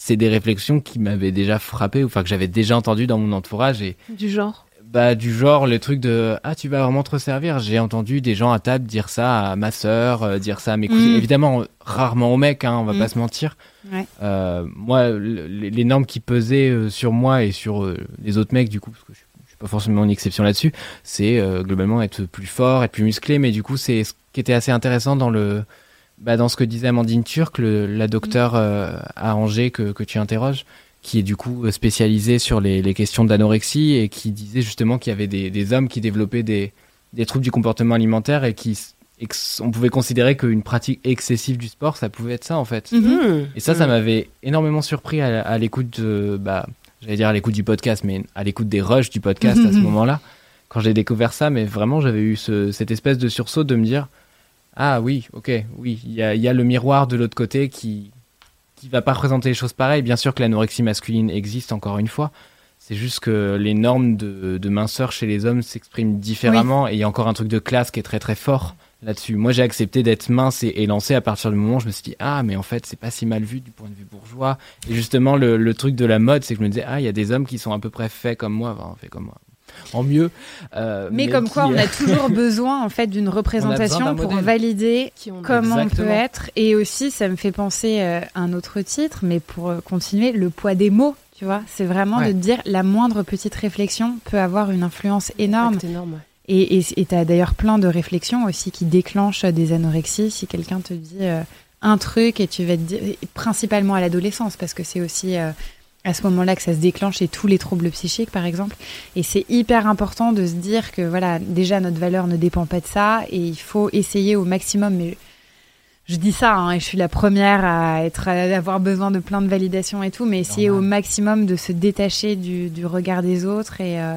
c'est des réflexions qui m'avaient déjà frappé, ou enfin que j'avais déjà entendu dans mon entourage. Et Du genre. bah du genre le truc de ah tu vas vraiment te resservir. J'ai entendu des gens à table dire ça à ma sœur, euh, dire ça à mes cousines. Mm. Évidemment, rarement aux mecs, hein, on va Mm. pas se mentir. Ouais. Euh, moi, le- les normes qui pesaient euh, sur moi et sur euh, les autres mecs, du coup, parce que je, je suis pas forcément une exception là-dessus, c'est euh, globalement être plus fort, être plus musclé. Mais du coup, c'est ce qui était assez intéressant dans le bah, dans ce que disait Amandine Turc, le- la docteure euh, à Angers que, que tu interroges, qui est du coup euh, spécialisée sur les, les questions d'anorexie et qui disait justement qu'il y avait des, des hommes qui développaient des, des troubles du comportement alimentaire et qui et on pouvait considérer qu'une pratique excessive du sport, ça pouvait être ça en fait. Mhm. Mmh. Et ça, ça Mmh. m'avait énormément surpris à, à l'écoute de, bah, j'allais dire à l'écoute du podcast, mais à l'écoute des rushs du podcast à ce moment-là, quand j'ai découvert ça, mais vraiment, j'avais eu ce- cette espèce de sursaut de me dire, ah oui, ok, oui, il y a, il y a le miroir de l'autre côté qui, qui va pas représenter les choses pareilles. Bien sûr que l'anorexie masculine existe encore une fois. C'est juste que les normes de, de minceur chez les hommes s'expriment différemment et il y a encore un truc de classe qui est très très fort là-dessus. Moi, j'ai accepté d'être mince et, lancé à partir du moment où je me suis dit ah mais en fait c'est pas si mal vu du point de vue bourgeois. Et justement le, le truc de la mode, c'est que je me disais ah il y a des hommes qui sont à peu près faits comme moi, enfin faits comme moi, en mieux. Euh, Mais, comme qui, quoi, on euh, a toujours besoin en fait d'une représentation pour modèle. valider comment on peut être. Et aussi, ça me fait penser euh, à un autre titre, mais pour euh, continuer, le poids des mots. Tu vois, c'est vraiment Ouais. de te dire la moindre petite réflexion peut avoir une influence énorme. Énorme. ouais. Et tu as d'ailleurs plein de réflexions aussi qui déclenchent des anorexies. Si quelqu'un te dit euh, un truc et tu vas te dire, principalement à l'adolescence, parce que c'est aussi euh, à ce moment-là que ça se déclenche et tous les troubles psychiques, par exemple. Et c'est hyper important de se dire que voilà, déjà notre valeur ne dépend pas de ça et il faut essayer au maximum. Mais je dis ça, hein, et je suis la première à être, à avoir besoin de plein de validations et tout, mais essayer au maximum de se détacher du, du regard des autres et euh,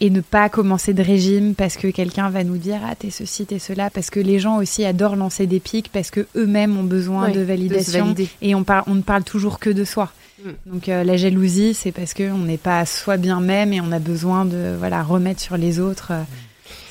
et ne pas commencer de régime parce que quelqu'un va nous dire ah t'es ceci t'es cela parce que les gens aussi adorent lancer des pics parce que eux-mêmes ont besoin de validation et on parle on ne parle toujours que de soi Mm. donc euh, la jalousie c'est parce que on n'est pas à soi bien même et on a besoin de voilà remettre sur les autres euh,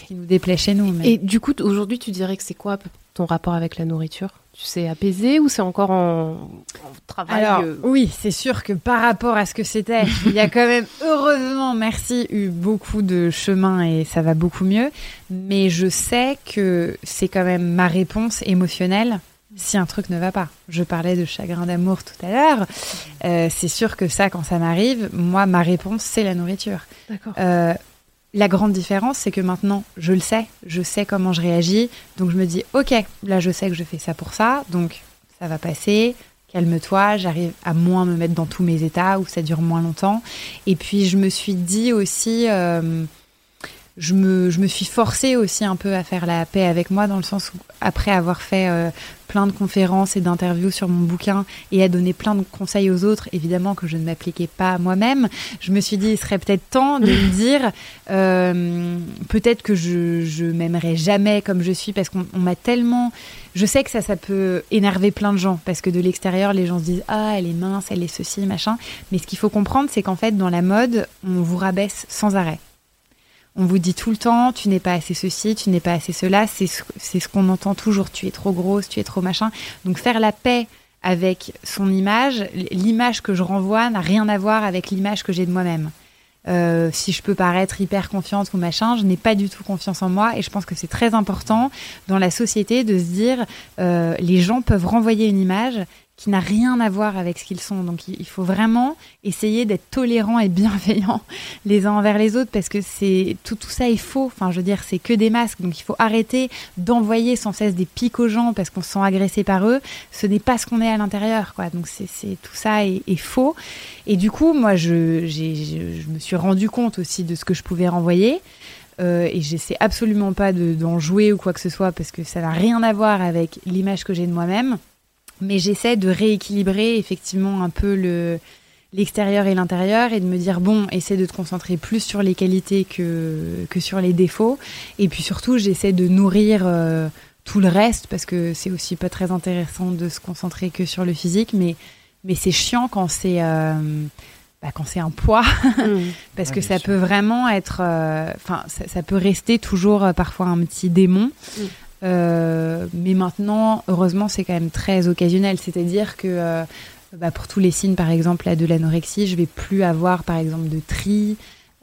qui nous déplaît chez nous. Mais... Et du coup, aujourd'hui, tu dirais que c'est quoi ton rapport avec la nourriture? Tu sais apaisé ou c'est encore en, en travail Alors, euh, oui, c'est sûr que par rapport à ce que c'était, il y a quand même, heureusement, merci, eu beaucoup de chemin et ça va beaucoup mieux. Mais je sais que c'est quand même ma réponse émotionnelle si un truc ne va pas. Je parlais de chagrin d'amour tout à l'heure. Euh, c'est sûr que ça, quand ça m'arrive, moi, ma réponse, c'est la nourriture. D'accord. Euh, la grande différence, c'est que maintenant, je le sais, je sais comment je réagis, donc je me dis, ok, là, je sais que je fais ça pour ça, donc ça va passer, calme-toi, j'arrive à moins me mettre dans tous mes états, où ça dure moins longtemps. Et puis, je me suis dit aussi, euh, je, me, je me suis forcée aussi un peu à faire la paix avec moi, dans le sens où, après avoir fait euh, plein de conférences et d'interviews sur mon bouquin et à donner plein de conseils aux autres, évidemment que je ne m'appliquais pas à moi-même, je me suis dit, il serait peut-être temps de me dire, euh, peut-être que je, je m'aimerais jamais comme je suis, parce qu'on on m'a tellement... Je sais que ça, ça peut énerver plein de gens, parce que de l'extérieur, les gens se disent, ah, elle est mince, elle est ceci, machin. Mais ce qu'il faut comprendre, c'est qu'en fait, dans la mode, on vous rabaisse sans arrêt. On vous dit tout le temps, tu n'es pas assez ceci, tu n'es pas assez cela. C'est ce, qu'on entend toujours. Tu es trop grosse, tu es trop machin. Donc faire la paix avec son image, l'image que je renvoie n'a rien à voir avec l'image que j'ai de moi-même. Euh, si je peux paraître hyper confiante ou machin, je n'ai pas du tout confiance en moi et je pense que c'est très important dans la société de se dire euh, les gens peuvent renvoyer une image qui n'a rien à voir avec ce qu'ils sont. Donc il faut vraiment essayer d'être tolérant et bienveillant les uns envers les autres parce que c'est tout, tout ça est faux. Enfin, je veux dire, c'est que des masques. Donc il faut arrêter d'envoyer sans cesse des pics aux gens parce qu'on se sent agressé par eux. Ce n'est pas ce qu'on est à l'intérieur, quoi. Donc c'est tout ça est, faux. Et du coup, moi, je, je, je me suis rendu compte aussi de ce que je pouvais renvoyer. Euh, et j'essaie absolument pas de- d'en jouer ou quoi que ce soit parce que ça n'a rien à voir avec l'image que j'ai de moi-même. Mais j'essaie de rééquilibrer effectivement un peu le l'extérieur et l'intérieur et de me dire bon, essaie de te concentrer plus sur les qualités que que sur les défauts. Et puis surtout, j'essaie de nourrir euh, tout le reste parce que c'est aussi pas très intéressant de se concentrer que sur le physique, mais mais c'est chiant quand c'est euh, bah, quand c'est un poids Mm. parce Ouais, que ça sûr. peut vraiment être euh, enfin ça, ça peut rester toujours euh, parfois un petit démon Mm. Euh, mais maintenant heureusement c'est quand même très occasionnel. C'est à dire que euh, bah, pour tous les signes par exemple là, de l'anorexie je vais plus avoir par exemple de tri.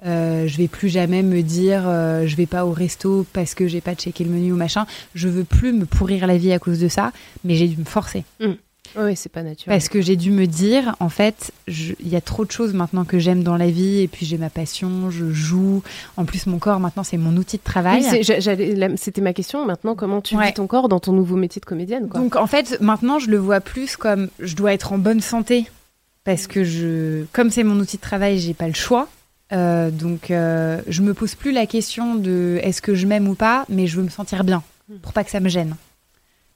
Euh, je vais plus jamais me dire euh, je vais pas au resto parce que j'ai pas checké le menu ou machin. Je veux plus me pourrir la vie à cause de ça mais j'ai dû me forcer Oui, c'est pas naturel. parce que j'ai dû me dire, en fait, il y a trop de choses maintenant que j'aime dans la vie, et puis j'ai ma passion, je joue. En plus, mon corps, maintenant, c'est mon outil de travail. Oui, C'était ma question. Maintenant, comment tu Ouais. vis ton corps dans ton nouveau métier de comédienne quoi? Donc, en fait, maintenant, je le vois plus comme je dois être en bonne santé, parce que je, comme c'est mon outil de travail, j'ai pas le choix. Euh, donc, euh, je me pose plus la question de est-ce que je m'aime ou pas, mais je veux me sentir bien, pour pas que ça me gêne.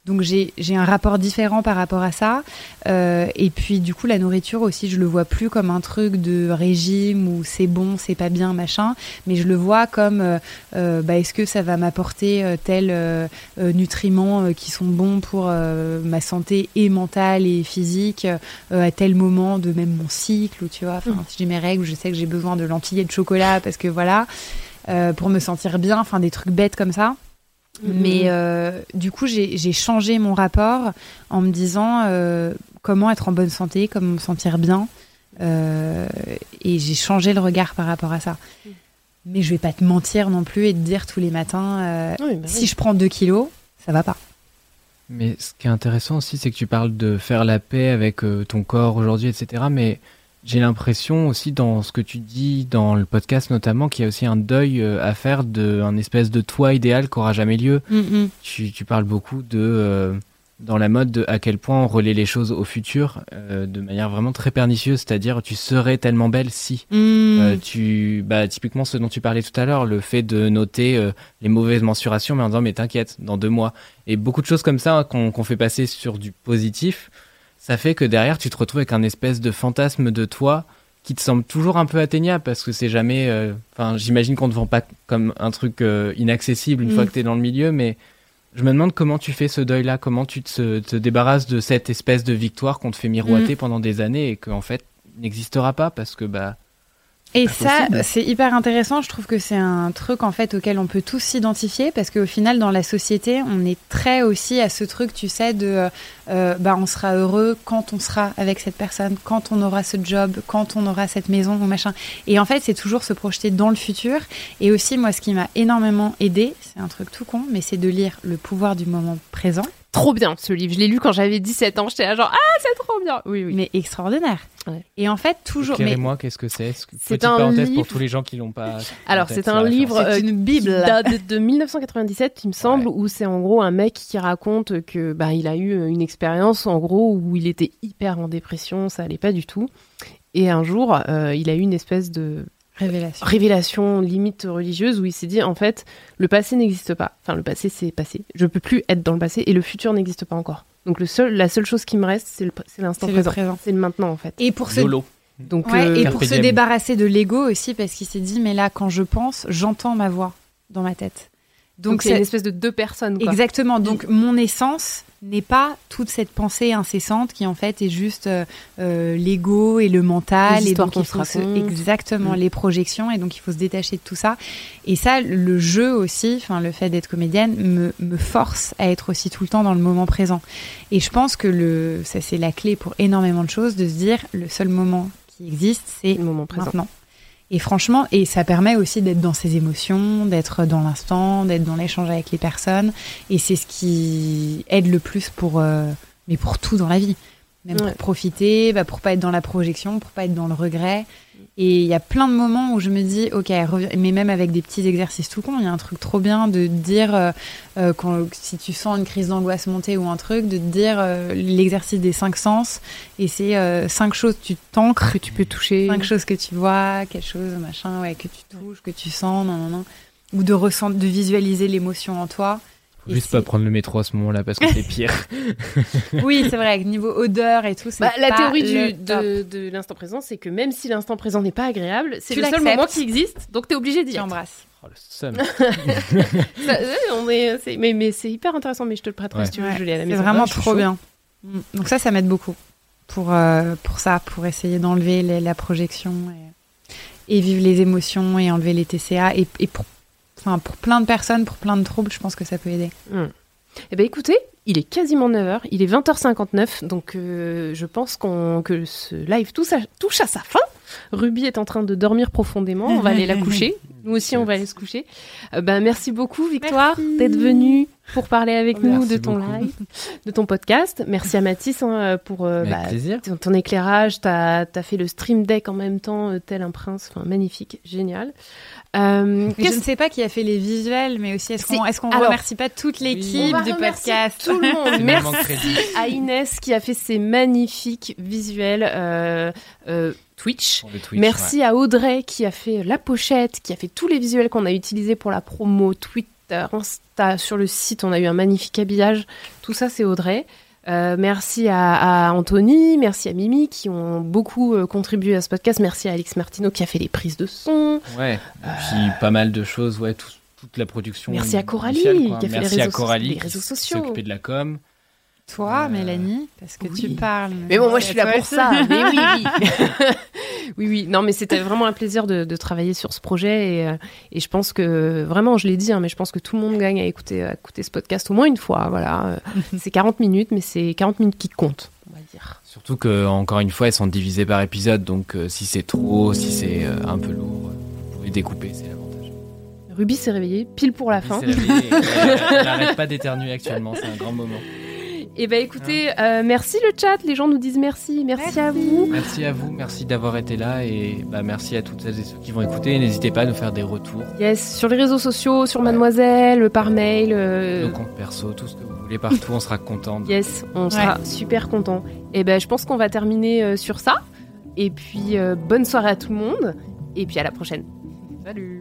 Donc j'ai j'ai un rapport différent par rapport à ça. Euh, et puis du coup la nourriture aussi, je le vois plus comme un truc de régime où c'est bon, c'est pas bien, machin. Mais je le vois comme euh, euh, bah, est-ce que ça va m'apporter euh, tel euh, euh, nutriments qui sont bons pour ma santé et mentale et physique euh, à tel moment de même mon cycle ou tu vois. Enfin, Mm. si j'ai mes règles, je sais que j'ai besoin de lentilles et de chocolat parce que voilà. euh, pour me sentir bien, enfin des trucs bêtes comme ça. Mais euh, du coup, j'ai changé mon rapport en me disant euh, comment être en bonne santé, comment me sentir bien. Euh, et j'ai changé le regard par rapport à ça. Mm. Mais je vais pas te mentir non plus et te dire tous les matins, euh, Oui, bah oui. si je prends 2 kilos, ça va pas. Mais ce qui est intéressant aussi, c'est que tu parles de faire la paix avec euh, ton corps aujourd'hui, etc. Mais j'ai l'impression aussi dans ce que tu dis dans le podcast notamment qu'il y a aussi un deuil euh, à faire d'un espèce de toi idéal qui aura jamais lieu. Tu, tu parles beaucoup de euh, dans la mode de à quel point on relaie les choses au futur euh, de manière vraiment très pernicieuse, c'est-à-dire tu serais tellement belle si. Euh, tu, bah, typiquement ce dont tu parlais tout à l'heure, le fait de noter les mauvaises mensurations, mais en disant mais t'inquiète, dans deux mois. Et beaucoup de choses comme ça hein, qu'on qu'on fait passer sur du positif, ça fait que derrière tu te retrouves avec un espèce de fantasme de toi qui te semble toujours un peu atteignable parce que c'est jamais. euh, Enfin, j'imagine qu'on ne vend pas comme un truc euh, inaccessible une Mm. fois que t'es dans le milieu, mais je me demande comment tu fais ce deuil-là, comment tu te, te débarrasses de cette espèce de victoire qu'on te fait miroiter pendant des années et qu'en fait n'existera pas parce que bah Et ça, c'est hyper intéressant. Je trouve que c'est un truc en fait auquel on peut tous s'identifier parce qu'au final, dans la société, on est très aussi à ce truc, tu sais, de euh, bah on sera heureux quand on sera avec cette personne, quand on aura ce job, quand on aura cette maison ou machin. Et en fait, c'est toujours se projeter dans le futur. Et aussi, moi, ce qui m'a énormément aidé, c'est un truc tout con, mais c'est de lire Le pouvoir du moment présent. Trop bien ce livre. Je l'ai lu quand j'avais 17 ans. J'étais là genre ah c'est trop bien. Oui oui. Mais extraordinaire. Ouais. Et en fait, toujours. Mais Éclairez-moi, qu'est-ce que c'est? Petite un parenthèse livre- pour tous les gens qui l'ont pas. Alors c'est un livre C'est euh, une bible. qui date de, de 1997 il me semble Ouais. où c'est en gros un mec qui raconte que bah il a eu une expérience en gros où il était hyper en dépression, ça allait pas du tout. Et un jour euh, il a eu une espèce de Révélation. révélation limite religieuse où il s'est dit en fait le passé n'existe pas. Enfin le passé c'est passé. Je peux plus être dans le passé et le futur n'existe pas encore. Donc le seul, la seule chose qui me reste c'est l'instant C'est le présent. présent. C'est le maintenant en fait. Et pour. Donc Ouais, euh, et pour se débarrasser de l'ego aussi, parce qu'il s'est dit, mais là, quand je pense, j'entends ma voix dans ma tête. donc c'est une espèce de deux personnes quoi. exactement. Donc, mon essence n'est pas toute cette pensée incessante qui, en fait, est juste euh, euh, l'ego et le mental. Les et donc, il faut se- exactement Mm. les projections. Et donc, il faut se détacher de tout ça. Et ça, le jeu aussi, enfin, le fait d'être comédienne, me, me force à être aussi tout le temps dans le moment présent. Et je pense que le, ça, c'est la clé pour énormément de choses, de se dire, le seul moment qui existe, c'est le moment présent. maintenant. Et franchement, et ça permet aussi d'être dans ses émotions, d'être dans l'instant, d'être dans l'échange avec les personnes. Et c'est ce qui aide le plus pour, euh, mais pour tout dans la vie. Même Ouais. pour profiter, bah, pour pas être dans la projection, pour pas être dans le regret. Et il y a plein de moments où je me dis, ok, mais même avec des petits exercices tout con, il y a un truc trop bien de dire, euh, euh, quand, si tu sens une crise d'angoisse monter ou un truc, de te dire euh, l'exercice des cinq sens. Et c'est euh, cinq choses, tu t'ancres Que tu peux toucher. cinq choses que tu vois, quelque chose, machin, ouais, que tu touches, que tu sens, non, non, non. Ou de ressentir, de visualiser l'émotion en toi. Juste c'est- pas prendre le métro à ce moment-là parce que c'est pire. Oui, c'est vrai, niveau odeur et tout, c'est Bah, la pas théorie du, de, de l'instant présent, c'est que même si l'instant présent n'est pas agréable, c'est le seul moment qui existe, donc t'es obligé d'y embrasses. Oh, le seum. On est, c'est- mais mais c'est hyper intéressant, mais je te le prêterai Ouais. si tu veux, Ouais, l'ai à la C'est maison. vraiment je suis trop chaud. bien. Mm. Donc ça, ça m'aide beaucoup pour, euh, pour ça, pour essayer d'enlever la projection et, et vivre les émotions et enlever les TCA. Et, et pour, enfin, pour plein de personnes, pour plein de troubles, je pense que ça peut aider. Eh ben écoutez, il est quasiment 9h, il est 20h59, donc euh, je pense qu'on, que ce live touche à, touche à sa fin. Ruby est en train de dormir profondément, on va aller la coucher. Nous aussi, on va aller se coucher. Euh, ben, merci beaucoup, Victoire, d'être venue pour parler avec nous Merci de ton beaucoup. live, de ton podcast. Merci à Mathis hein, pour euh, bah, ton, ton éclairage. T'as as fait le stream deck en même temps, euh, tel un prince. Enfin, magnifique, génial. Euh, je ne sais pas qui a fait les visuels, mais aussi est-ce qu'on est remercie pas toute l'équipe du podcast Tout le monde. Merci à Inès qui a fait ces magnifiques visuels euh, euh, Twitch, Merci à Audrey qui a fait la pochette, qui a fait tous les visuels qu'on a utilisés pour la promo, Twitter, Insta, sur le site. On a eu un magnifique habillage. Tout ça, c'est Audrey. Euh, merci à, à Anthony, merci à Mimi qui ont beaucoup euh, contribué à ce podcast. Merci à Alex Martino qui a fait les prises de son. ouais. Et puis pas mal de choses, ouais, tout- toute la production. Merci à Coralie, initiale, qui a fait les Merci à réseaux so- Coralie les qui réseaux s'est occupée de la com. Toi, Euh, Mélanie, parce que oui. tu parles. Mais bon, moi, je suis là pour aussi. ça. Mais oui, oui. oui, oui. Non, mais c'était vraiment un plaisir de, de travailler sur ce projet. Et, euh, et je pense que, vraiment, je l'ai dit, hein, mais je pense que tout le monde gagne à écouter, à écouter ce podcast au moins une fois. Voilà. C'est 40 minutes, mais c'est 40 minutes qui comptent, on va dire. Surtout que, encore une fois, elles sont divisées par épisode, donc euh, si c'est trop, si c'est euh, un peu lourd, vous pouvez découper, c'est l'avantage. Ruby s'est réveillée pile pour la fin. Elle n'arrête pas d'éternuer actuellement, c'est un grand moment. Et ben écoutez, euh, merci le chat. Les gens nous disent merci. Merci, à vous. Merci à vous, merci d'avoir été là et bah, merci à toutes celles et ceux qui vont écouter. N'hésitez pas à nous faire des retours, Yes, sur les réseaux sociaux, sur Mademoiselle, par mail. euh, nos comptes perso, tout ce que vous voulez partout, on sera content. de- Yes, on sera super content. Et ben, je pense qu'on va terminer euh, sur ça. Et puis, euh, bonne soirée à tout le monde. Et puis, à la prochaine. Salut.